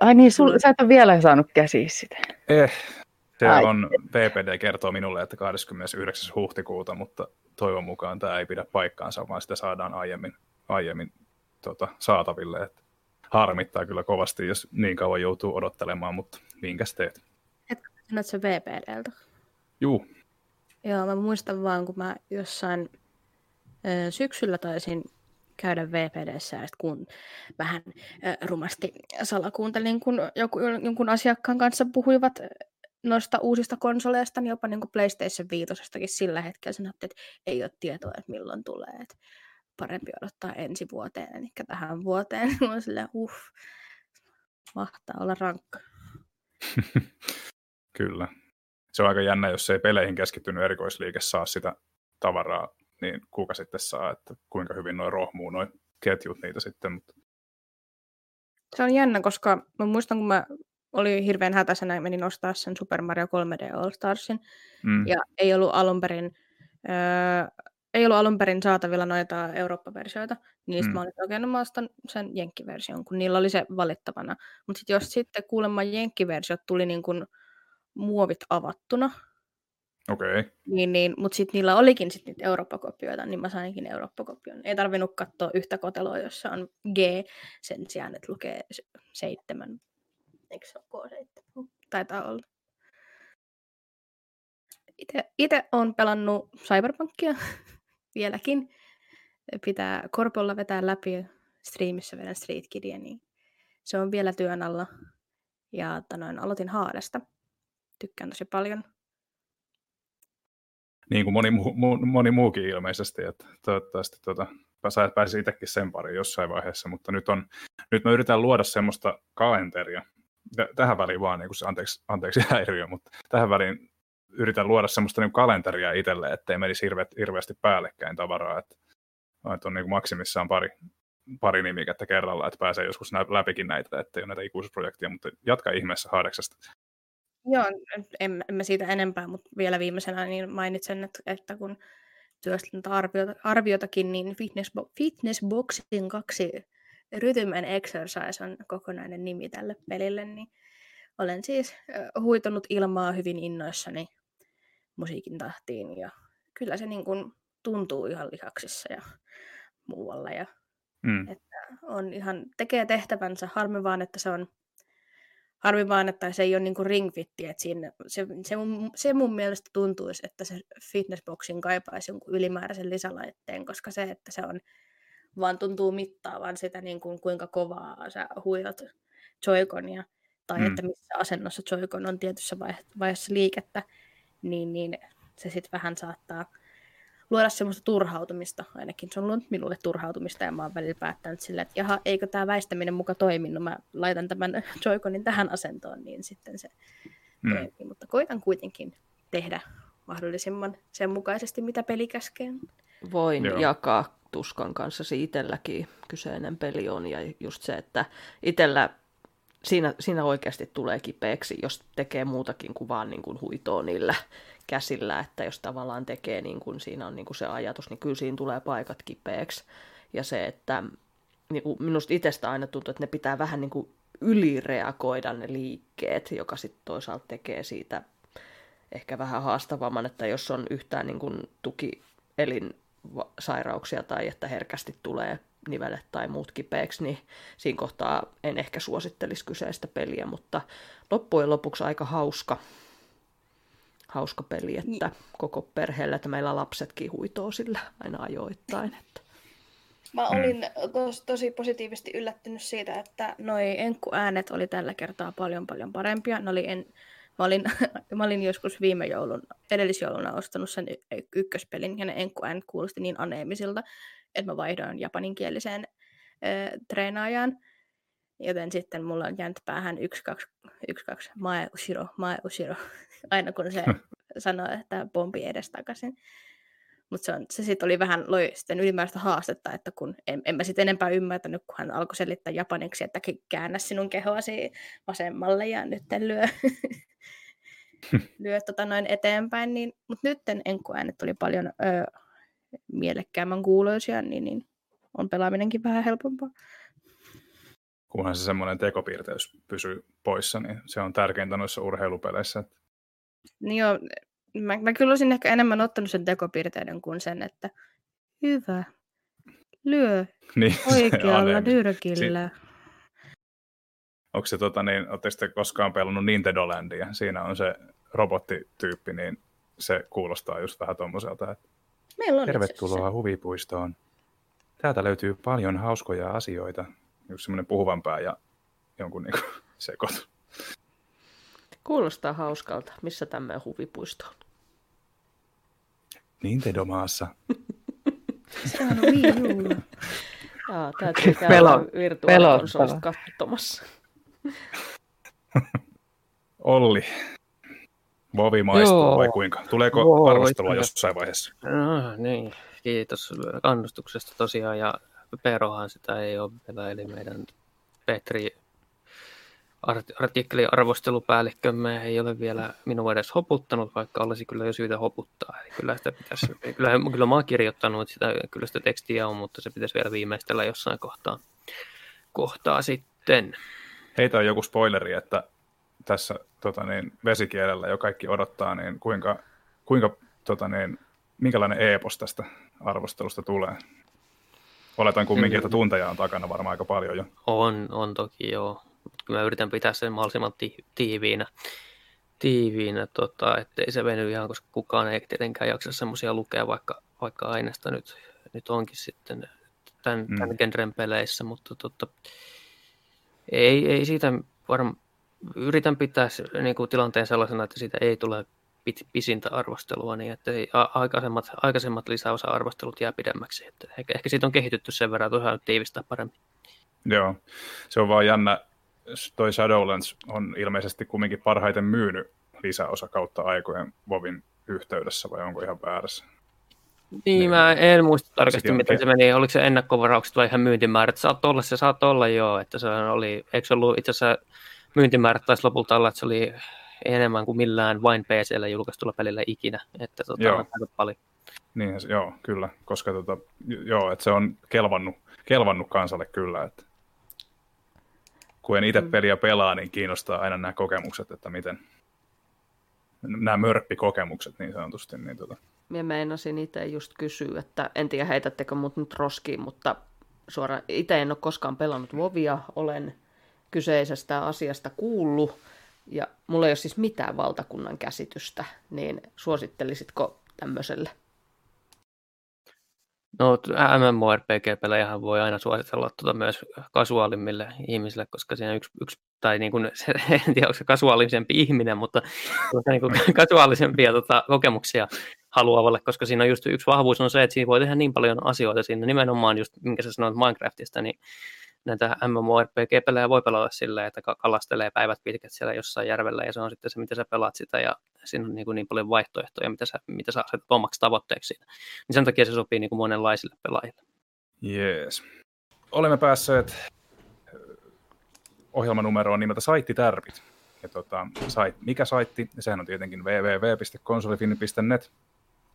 Ai niin, sul, sä et ole vielä saanut käsiä sitä. Eh, se Ai. on, VPD kertoo minulle, että 29. huhtikuuta, mutta toivon mukaan tämä ei pidä paikkaansa, vaan sitä saadaan aiemmin, aiemmin tota, saataville. Että harmittaa kyllä kovasti, jos niin kauan joutuu odottelemaan, mutta minkäs teet? Sanot se VPDltä? Juu. Joo, mä muistan vaan, kun mä jossain ö, syksyllä taisin käydä VPDssä ja kun vähän ö, rumasti salakuuntelin, kun joku, jonkun asiakkaan kanssa puhuivat noista uusista konsoleista, niin jopa niin kuin PlayStation 5 sillä hetkellä sanottiin, että ei ole tietoa, että milloin tulee. Että parempi odottaa ensi vuoteen, eli tähän vuoteen. Mä silleen, uff, mahtaa olla rankka. Kyllä. Se on aika jännä, jos ei peleihin keskittynyt erikoisliike saa sitä tavaraa, niin kuka sitten saa, että kuinka hyvin noin rohmuu noin ketjut niitä sitten. Mutta... Se on jännä, koska mä muistan, kun mä olin hirveän hätäisenä ja menin ostaa sen Super Mario 3D All Starsin, mm. ja ei ollut alun perin öö, ei ollut alun perin saatavilla noita Eurooppa-versioita, niin mm. mä olin, että okei, no mä ostan sen jenkkiversion, kun niillä oli se valittavana. Mutta sitten jos sitten kuulemma jenkkiversiot tuli niin kuin muovit avattuna, Okei. Okay. Niin, niin, mutta sitten niillä olikin sit niitä Eurooppa-kopioita, niin mä sainkin Eurooppa-kopion. Ei tarvinnut katsoa yhtä koteloa, jossa on G sen sijaan, että lukee seitsemän. Eikö se ole K7? Taitaa olla. Itse olen pelannut Cyberpunkia vieläkin pitää korpolla vetää läpi striimissä vedän Street Kidia, niin se on vielä työn alla. Ja että noin, aloitin Haadesta. Tykkään tosi paljon. Niin kuin moni, muu, moni muukin ilmeisesti, että toivottavasti tuota, pääsisi itsekin sen pariin jossain vaiheessa, mutta nyt, on, nyt me yritän luoda semmoista kalenteria, tähän väliin vaan, niin kuin se, anteeksi, anteeksi häiriö, mutta tähän väliin yritän luoda semmoista niin kalenteria itselle, ettei menisi hirve, hirveästi päällekkäin tavaraa, että, että on niin kuin maksimissaan pari, pari nimikettä kerralla, että pääsee joskus läpikin näitä, ettei ole näitä ikuisuusprojekteja, mutta jatka ihmeessä Haadeksesta. Joo, en, en mä siitä enempää, mutta vielä viimeisenä niin mainitsen, että, että kun työstän arviota, arviotakin, niin Fitness, Fitness Boxing 2 Rhythm and Exercise on kokonainen nimi tälle pelille, niin olen siis huitonut ilmaa hyvin innoissani musiikin tahtiin ja kyllä se niin kuin tuntuu ihan lihaksissa ja muualla ja mm. että on ihan, tekee tehtävänsä, harmi vaan, että se on harmi vaan, että se ei ole niin kuin ringfitti, että siinä, se, se, mun, se mun mielestä tuntuisi, että se fitnessboxin kaipaisi jonkun ylimääräisen lisälaitteen, koska se, että se on vaan tuntuu mittaavan sitä, niin kuin, kuinka kovaa sä huijat joikonia, tai mm. että missä asennossa joikon on tietyssä vaiheessa liikettä, niin, niin se sitten vähän saattaa luoda semmoista turhautumista, ainakin se on luonut minulle turhautumista, ja mä oon välillä päättänyt silleen, että jaha, eikö tämä väistäminen muka toimi, no mä laitan tämän Joy-Conin tähän asentoon, niin sitten se mm. toimii, mutta koitan kuitenkin tehdä mahdollisimman sen mukaisesti, mitä peli käskee. Voin Joo. jakaa tuskan kanssa itselläkin kyseinen peli on, ja just se, että itsellä siinä, siinä oikeasti tulee kipeäksi, jos tekee muutakin kuin vaan niin kuin huitoa niillä käsillä, että jos tavallaan tekee, niin kuin siinä on niin kuin se ajatus, niin kyllä siinä tulee paikat kipeäksi. Ja se, että niin kuin minusta itsestä aina tuntuu, että ne pitää vähän niin kuin ylireagoida ne liikkeet, joka sitten toisaalta tekee siitä ehkä vähän haastavamman, että jos on yhtään niin kuin tukielin tai että herkästi tulee nivelet tai muut kipeäksi, niin siinä kohtaa en ehkä suosittelisi kyseistä peliä, mutta loppujen lopuksi aika hauska, hauska peli, että koko perheellä, että meillä lapsetkin huitoo sillä aina ajoittain. Että. Mä olin tos, tosi positiivisesti yllättynyt siitä, että noi enkkuäänet oli tällä kertaa paljon paljon parempia. Ne oli en, mä, olin, mä olin joskus viime joulun, edellisjouluna ostanut sen y- ykköspelin, ja ne enkkuäänet kuulosti niin aneemisilta, että mä vaihdoin japaninkieliseen ö, treenaajaan. Joten sitten mulla on jäänyt päähän 1, 2, 1, 2, mae ushiro, mae ushiro, aina kun se sanoo, että pompi edestakaisin. Mutta se, on, se sitten oli vähän, loi sitten ylimääräistä haastetta, että kun en, en mä sitten enempää ymmärtänyt, kun hän alkoi selittää japaniksi, että käännä sinun kehoasi vasemmalle ja nyt lyö, lyö tota noin eteenpäin. Niin, mutta nyt enkuäänet tuli paljon ö, mielekkäämmän kuuloisia, niin, niin on pelaaminenkin vähän helpompaa. Kunhan se semmoinen tekopiirteys pysyy poissa, niin se on tärkeintä noissa urheilupeleissä. Niin joo, mä, mä kyllä olisin ehkä enemmän ottanut sen tekopiirteiden kuin sen, että hyvä, lyö Niin, oikealla nyrkillä. Onko se, tota, niin, ootteko te koskaan pelannut Nintendo Landia? Siinä on se robottityyppi, niin se kuulostaa just vähän tommoselta, että Meillä on tervetuloa huvipuistoon. Täältä löytyy paljon hauskoja asioita. Yksi semmoinen puhuvan pää ja jonkun niin sekoitu. Kuulostaa hauskalta. Missä tämmöinen huvipuisto on? Nintendo-maassa. se. Sehän on Wii U. Jaa, täytyy käydä Pelo- virtuaalikonsolista katsomassa. Olli, Vovi maistuu Joo. vai kuinka? Tuleeko Joo, arvostelua jossain vaiheessa? No, niin, kiitos kannustuksesta tosiaan. Ja Perohan sitä ei ole vielä, eli meidän Petri art- artikkeliarvostelupäällikkömme ei ole vielä minua edes hoputtanut, vaikka olisi kyllä jo syytä hoputtaa. Eli kyllä, sitä pitäisi, kyllä, kyllä mä oon kirjoittanut sitä, kyllä sitä tekstiä on, mutta se pitäisi vielä viimeistellä jossain kohtaa, kohtaa sitten. Heitä on joku spoileri, että tässä tota niin, vesikielellä jo kaikki odottaa, niin kuinka, kuinka tota niin, minkälainen epos tästä arvostelusta tulee? Oletan kumminkin, että tunteja on takana varmaan aika paljon jo. On, on toki joo. Mut Kyllä mä yritän pitää sen mahdollisimman ti- tiiviinä, tiiviinä tota, ettei se veny ihan, koska kukaan ei tietenkään jaksa semmoisia lukea, vaikka, vaikka aineesta nyt, nyt onkin sitten tämän, Mm. tämän genren peleissä, mutta tota, ei, ei siitä varmaan, yritän pitää niin kuin tilanteen sellaisena, että siitä ei tule pit, pisintä arvostelua, niin että aikaisemmat, aikaisemmat lisäosa-arvostelut jää pidemmäksi. Että ehkä, ehkä siitä on kehitytty sen verran, että osaa tiivistää paremmin. Joo, se on vaan jännä. Toi Shadowlands on ilmeisesti kumminkin parhaiten myynyt lisäosa kautta aikojen Vovin yhteydessä, vai onko ihan väärässä? Niin, Niin. mä en muista tarkasti, miten se meni. Oliko se ennakkovaraukset vai ihan myyntimäärät? Saat olla, se saat olla joo, että se oli, eikö se ollut itse asiassa myyntimäärät taisi lopulta olla, että se oli enemmän kuin millään vain PClle julkaistulla pelillä ikinä, että tota, Joo. aika paljon. Niin, joo, kyllä, koska tota, joo, että se on kelvannut, kelvannut kansalle kyllä, että kun en itse peliä pelaa, niin kiinnostaa aina nämä kokemukset, että miten nämä mörppikokemukset niin sanotusti. Niin tota. Minä meinasin itse just kysyä, että en tiedä heitättekö mut nyt roskiin, mutta suoraan itse en ole koskaan pelannut Vovia, olen kyseisestä asiasta kuullut ja mulla ei ole siis mitään valtakunnan käsitystä, niin suosittelisitko tämmöiselle? No MMORPG-pelejähän voi aina suositella tuota myös kasuaalimmille ihmisille, koska siinä yksi, yksi tai niin kuin, en tiedä onko se kasuaalisempi ihminen, mutta tuota, niin kuin, kasuaalisempia tota, kokemuksia haluavalle, koska siinä on just yksi vahvuus on se, että siinä voi tehdä niin paljon asioita siinä nimenomaan just, minkä sä sanoit Minecraftista, niin näitä MMORPG-pelejä voi pelata silleen, että ka- kalastelee päivät pitkät siellä jossain järvellä ja se on sitten se, miten sä pelaat sitä ja siinä on niin, kuin niin paljon vaihtoehtoja, mitä sä, mitä sä asetat omaksi tavoitteeksi. Niin sen takia se sopii niin kuin monenlaisille pelaajille. Jees. Olemme päässeet ohjelmanumeroon nimeltä Saittitärpit. Ja tota, sait, mikä saitti? Sehän on tietenkin www.konsolifin.net.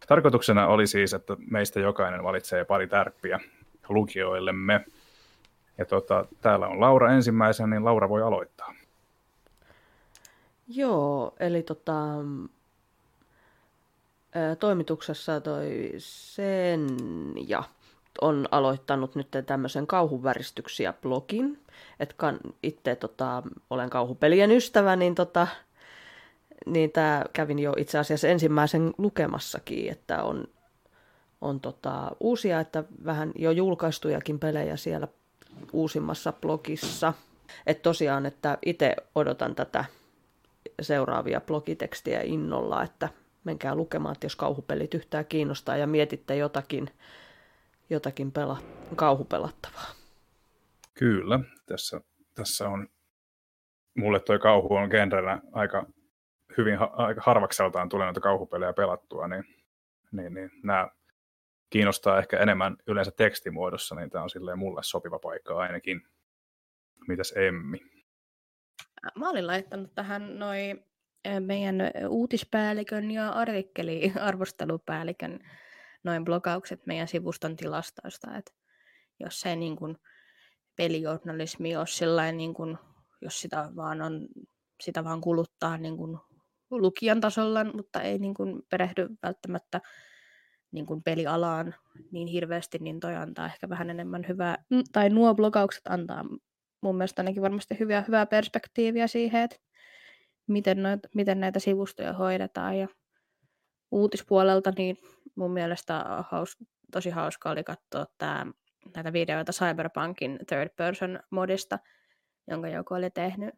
Tarkoituksena oli siis, että meistä jokainen valitsee pari tärppiä lukijoillemme. Ja tota, täällä on Laura ensimmäisenä, niin Laura voi aloittaa. Joo, eli tota, toimituksessa toi Senja on aloittanut nyt tämmöisen kauhuväristyksiä blogin. Että kan, itse tota, olen kauhupelien ystävä, niin tota, niin tämä kävin jo itse asiassa ensimmäisen lukemassakin, että on, on tota, uusia, että vähän jo julkaistujakin pelejä siellä uusimmassa blogissa. Että tosiaan, että itse odotan tätä seuraavia blogitekstiä innolla, että menkää lukemaan, että jos kauhupelit yhtään kiinnostaa ja mietitte jotakin, jotakin pela, kauhupelattavaa. Kyllä, tässä, tässä on, mulle toi kauhu on genrenä aika hyvin aika harvakseltaan tulee noita kauhupelejä pelattua, niin, niin, niin nämä kiinnostaa ehkä enemmän yleensä tekstimuodossa, niin tämä on silleen mulle sopiva paikka ainakin. Mitäs Emmi? Mä olin laittanut tähän noin meidän uutispäällikön ja artikkeli-arvostelupäällikön noin blogaukset meidän sivuston tilastoista, että jos se niin kuin pelijournalismi ole sellainen, niin kuin, jos sitä vaan, on, sitä vaan kuluttaa niin kuin lukijan tasolla, mutta ei niin kuin perehdy välttämättä niin kuin pelialaan niin hirveästi, niin toi antaa ehkä vähän enemmän hyvää, tai nuo blogaukset antaa mun mielestä ainakin varmasti hyvää, hyvää perspektiiviä siihen, että miten, noit, miten näitä sivustoja hoidetaan. Ja uutispuolelta niin mun mielestä haus, tosi hauska oli katsoa tää, näitä videoita Cyberpunkin third person modista, jonka joku oli tehnyt.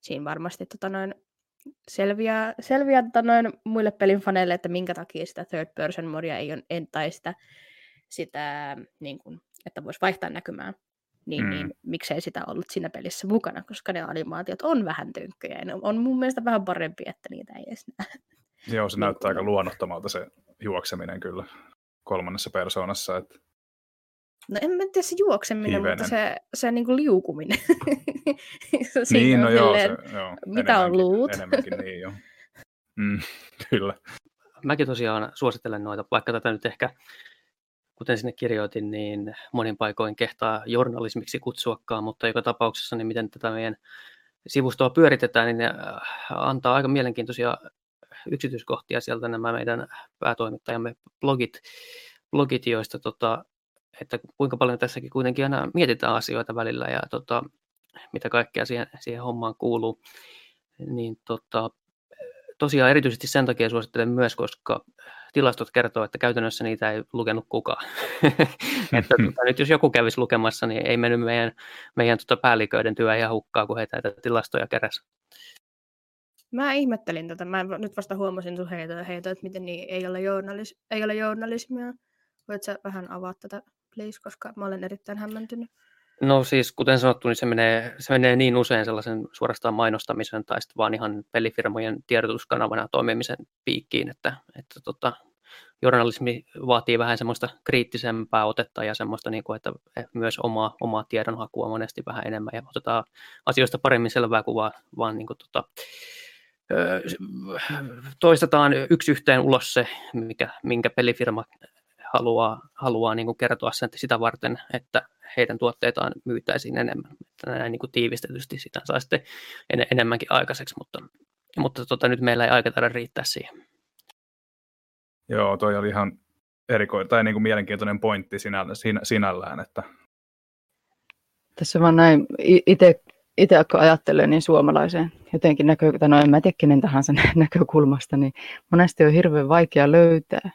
Siinä varmasti tota noin, selviää, selviää tota noin muille pelin faneille, että minkä takia sitä third person modia ei ole, en, tai sitä, sitä niin kuin, että voisi vaihtaa näkymään niin, mm. niin miksei sitä ollut siinä pelissä mukana, koska ne animaatiot on vähän tynkkyjä ja ne on mun mielestä vähän parempi, että niitä ei edes näe. Joo, se näyttää aika luonnottomalta se juokseminen kyllä kolmannessa persoonassa. Että... No en mä tiedä se juokseminen, Hivenen. mutta se, se niin kuin liukuminen. niin, no joo, se, joo, mitä on luut? Enemmänkin niin, joo. Mm, kyllä. Mäkin tosiaan suosittelen noita, vaikka tätä nyt ehkä kuten sinne kirjoitin, niin monin paikoin kehtaa journalismiksi kutsuakaan, mutta joka tapauksessa, niin miten tätä meidän sivustoa pyöritetään, niin ne äh, antaa aika mielenkiintoisia yksityiskohtia sieltä nämä meidän päätoimittajamme blogit, blogit joista tota, että kuinka paljon tässäkin kuitenkin aina mietitään asioita välillä ja tota, mitä kaikkea siihen, siihen hommaan kuuluu. Niin tota, tosiaan erityisesti sen takia suosittelen myös, koska tilastot kertoo, että käytännössä niitä ei lukenut kukaan. että tota, nyt jos joku kävisi lukemassa, niin ei mennyt meidän, meidän tota päälliköiden työ ihan hukkaa, kun heitä näitä tilastoja keräsi. Mä ihmettelin tätä. Mä nyt vasta huomasin sun heitä, heitä että miten niin ei ole, journalis, ei ole journalismia. Voit sä vähän avaa tätä, please, koska mä olen erittäin hämmentynyt. No siis, kuten sanottu, niin se menee, se menee niin usein sellaisen suorastaan mainostamisen tai sitten vaan ihan pelifirmojen tiedotuskanavana toimimisen piikkiin, että, että tota, journalismi vaatii vähän semmoista kriittisempää otetta ja semmoista, niin kuin, että myös omaa, omaa tiedonhakua monesti vähän enemmän ja otetaan asioista paremmin selvää kuvaa, vaan niin kuin, tota, toistetaan yksi yhteen ulos se, mikä, minkä pelifirma haluaa, haluaa niin kuin kertoa sen sitä varten, että heidän tuotteitaan myytäisiin enemmän. Että näin niin kuin tiivistetysti sitä saa sitten en, enemmänkin aikaiseksi, mutta, mutta tota, nyt meillä ei aika taida riittää siihen. Joo, toi oli ihan erikoinen tai niin kuin mielenkiintoinen pointti sinä, sinä, sinällään. Että... Tässä vaan näin itse itse kun ajattelee niin suomalaiseen jotenkin näkö, tai no en mä tiedä kenen tahansa näkökulmasta, niin monesti on hirveän vaikea löytää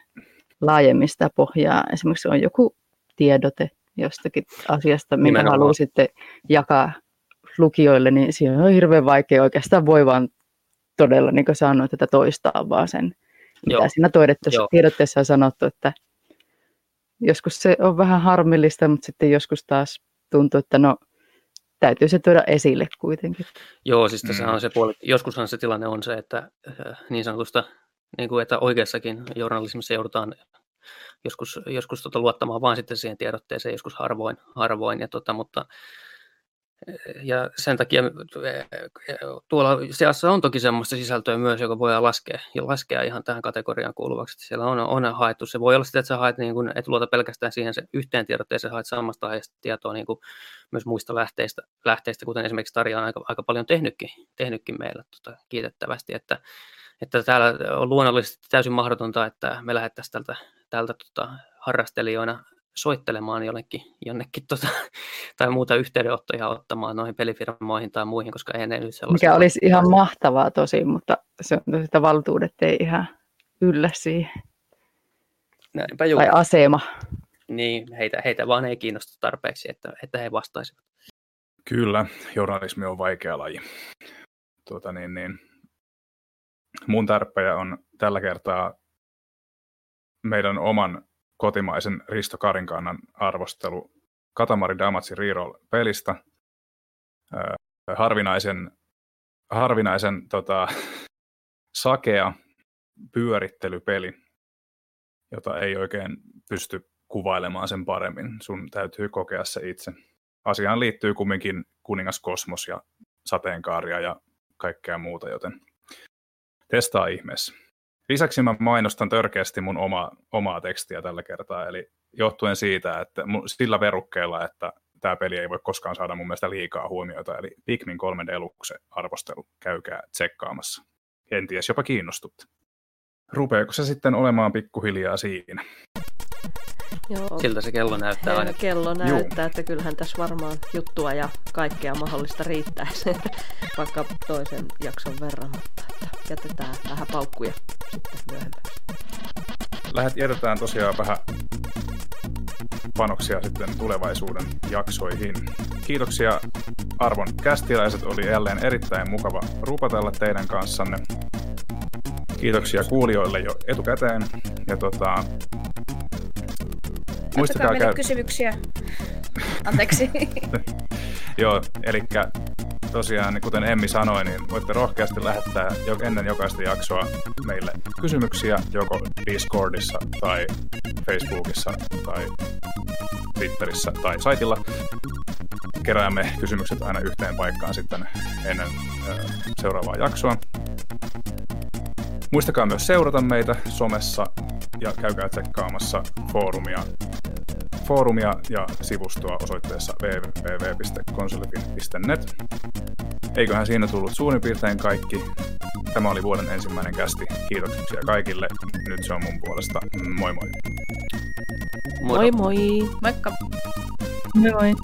laajemmin sitä pohjaa. Esimerkiksi on joku tiedote jostakin asiasta, minkä Nimenomaan. sitten jakaa lukijoille, niin siinä on hirveän vaikea oikeastaan voi vaan todella, niin kuin sanoit, että toistaa vaan sen, mitä Joo. siinä toidettuessa tiedotteessa on sanottu, että joskus se on vähän harmillista, mutta sitten joskus taas tuntuu, että no täytyy se tuoda esille kuitenkin. Joo, siis tässä mm. on se puoli, joskushan se tilanne on se, että äh, niin sanotusta, niin kuin, että oikeassakin journalismissa joudutaan joskus, joskus tota luottamaan vain sitten siihen tiedotteeseen, joskus harvoin, harvoin ja tota, mutta ja sen takia tuolla seassa on toki semmoista sisältöä myös, joka voi laskea, ja laskea ihan tähän kategoriaan kuuluvaksi. Siellä on, on haettu. Se voi olla sitä, että sä haet, niin kuin, et luota pelkästään siihen se yhteen tiedotteeseen, haet samasta aiheesta tietoa niin kuin myös muista lähteistä, lähteistä, kuten esimerkiksi Tarja on aika, aika paljon tehnytkin, tehnytkin meillä tota, kiitettävästi, että, että täällä on luonnollisesti täysin mahdotonta, että me lähettäisiin tältä, tältä tota, harrastelijoina soittelemaan jollekin, jonnekin tota, tai muuta yhteydenottoja ottamaan noihin pelifirmoihin tai muihin, koska ei ne nyt sellaisia... Mikä olisi ihan mahtavaa tosi, mutta se on, että valtuudet ei ihan yllä siihen. Näinpä juu. Tai asema. Niin, heitä, heitä vaan ei kiinnosta tarpeeksi, että, että he vastaisivat. Kyllä, journalismi on vaikea laji. Tuota, niin, niin. Mun tärppejä on tällä kertaa meidän oman kotimaisen Risto Karinkannan arvostelu Katamari Damacy Reroll-pelistä. Öö, harvinaisen, harvinaisen tota, sakea pyörittelypeli, jota ei oikein pysty kuvailemaan sen paremmin. Sun täytyy kokea se itse. Asiaan liittyy kumminkin kuningas Kosmos ja sateenkaaria ja kaikkea muuta, joten testaa ihmeessä. Lisäksi mä mainostan törkeästi mun oma, omaa tekstiä tällä kertaa, eli johtuen siitä, että sillä verukkeella, että tämä peli ei voi koskaan saada mun mielestä liikaa huomiota, eli Pikmin 3 Deluxe arvostelu, käykää tsekkaamassa. Kenties jopa kiinnostutte. Rupeeko se sitten olemaan pikkuhiljaa siinä? Joo. Siltä se kello näyttää aina. Kello näyttää, Juu. että kyllähän tässä varmaan juttua ja kaikkea mahdollista riittää vaikka toisen jakson verran, mutta että jätetään vähän paukkuja sitten myöhemmäksi. Lähet, jätetään tosiaan vähän panoksia sitten tulevaisuuden jaksoihin. Kiitoksia arvon kästiläiset, oli jälleen erittäin mukava rupatella teidän kanssanne. Kiitoksia kuulijoille jo etukäteen. Ja tota, Muistakaa meille käy... kysymyksiä. Anteeksi. Joo, eli tosiaan, kuten Emmi sanoi, niin voitte rohkeasti lähettää jo ennen jokaista jaksoa meille kysymyksiä joko Discordissa tai Facebookissa tai Twitterissä tai saitilla. Keräämme kysymykset aina yhteen paikkaan sitten ennen seuraavaa jaksoa. Muistakaa myös seurata meitä somessa ja käykää tsekkaamassa foorumia, foorumia ja sivustoa osoitteessa www.konsolifin.net. Eiköhän siinä tullut suurin piirtein kaikki. Tämä oli vuoden ensimmäinen kästi. Kiitoksia kaikille. Nyt se on mun puolesta. Moi moi. Moi moi. Moikka. Moi moi.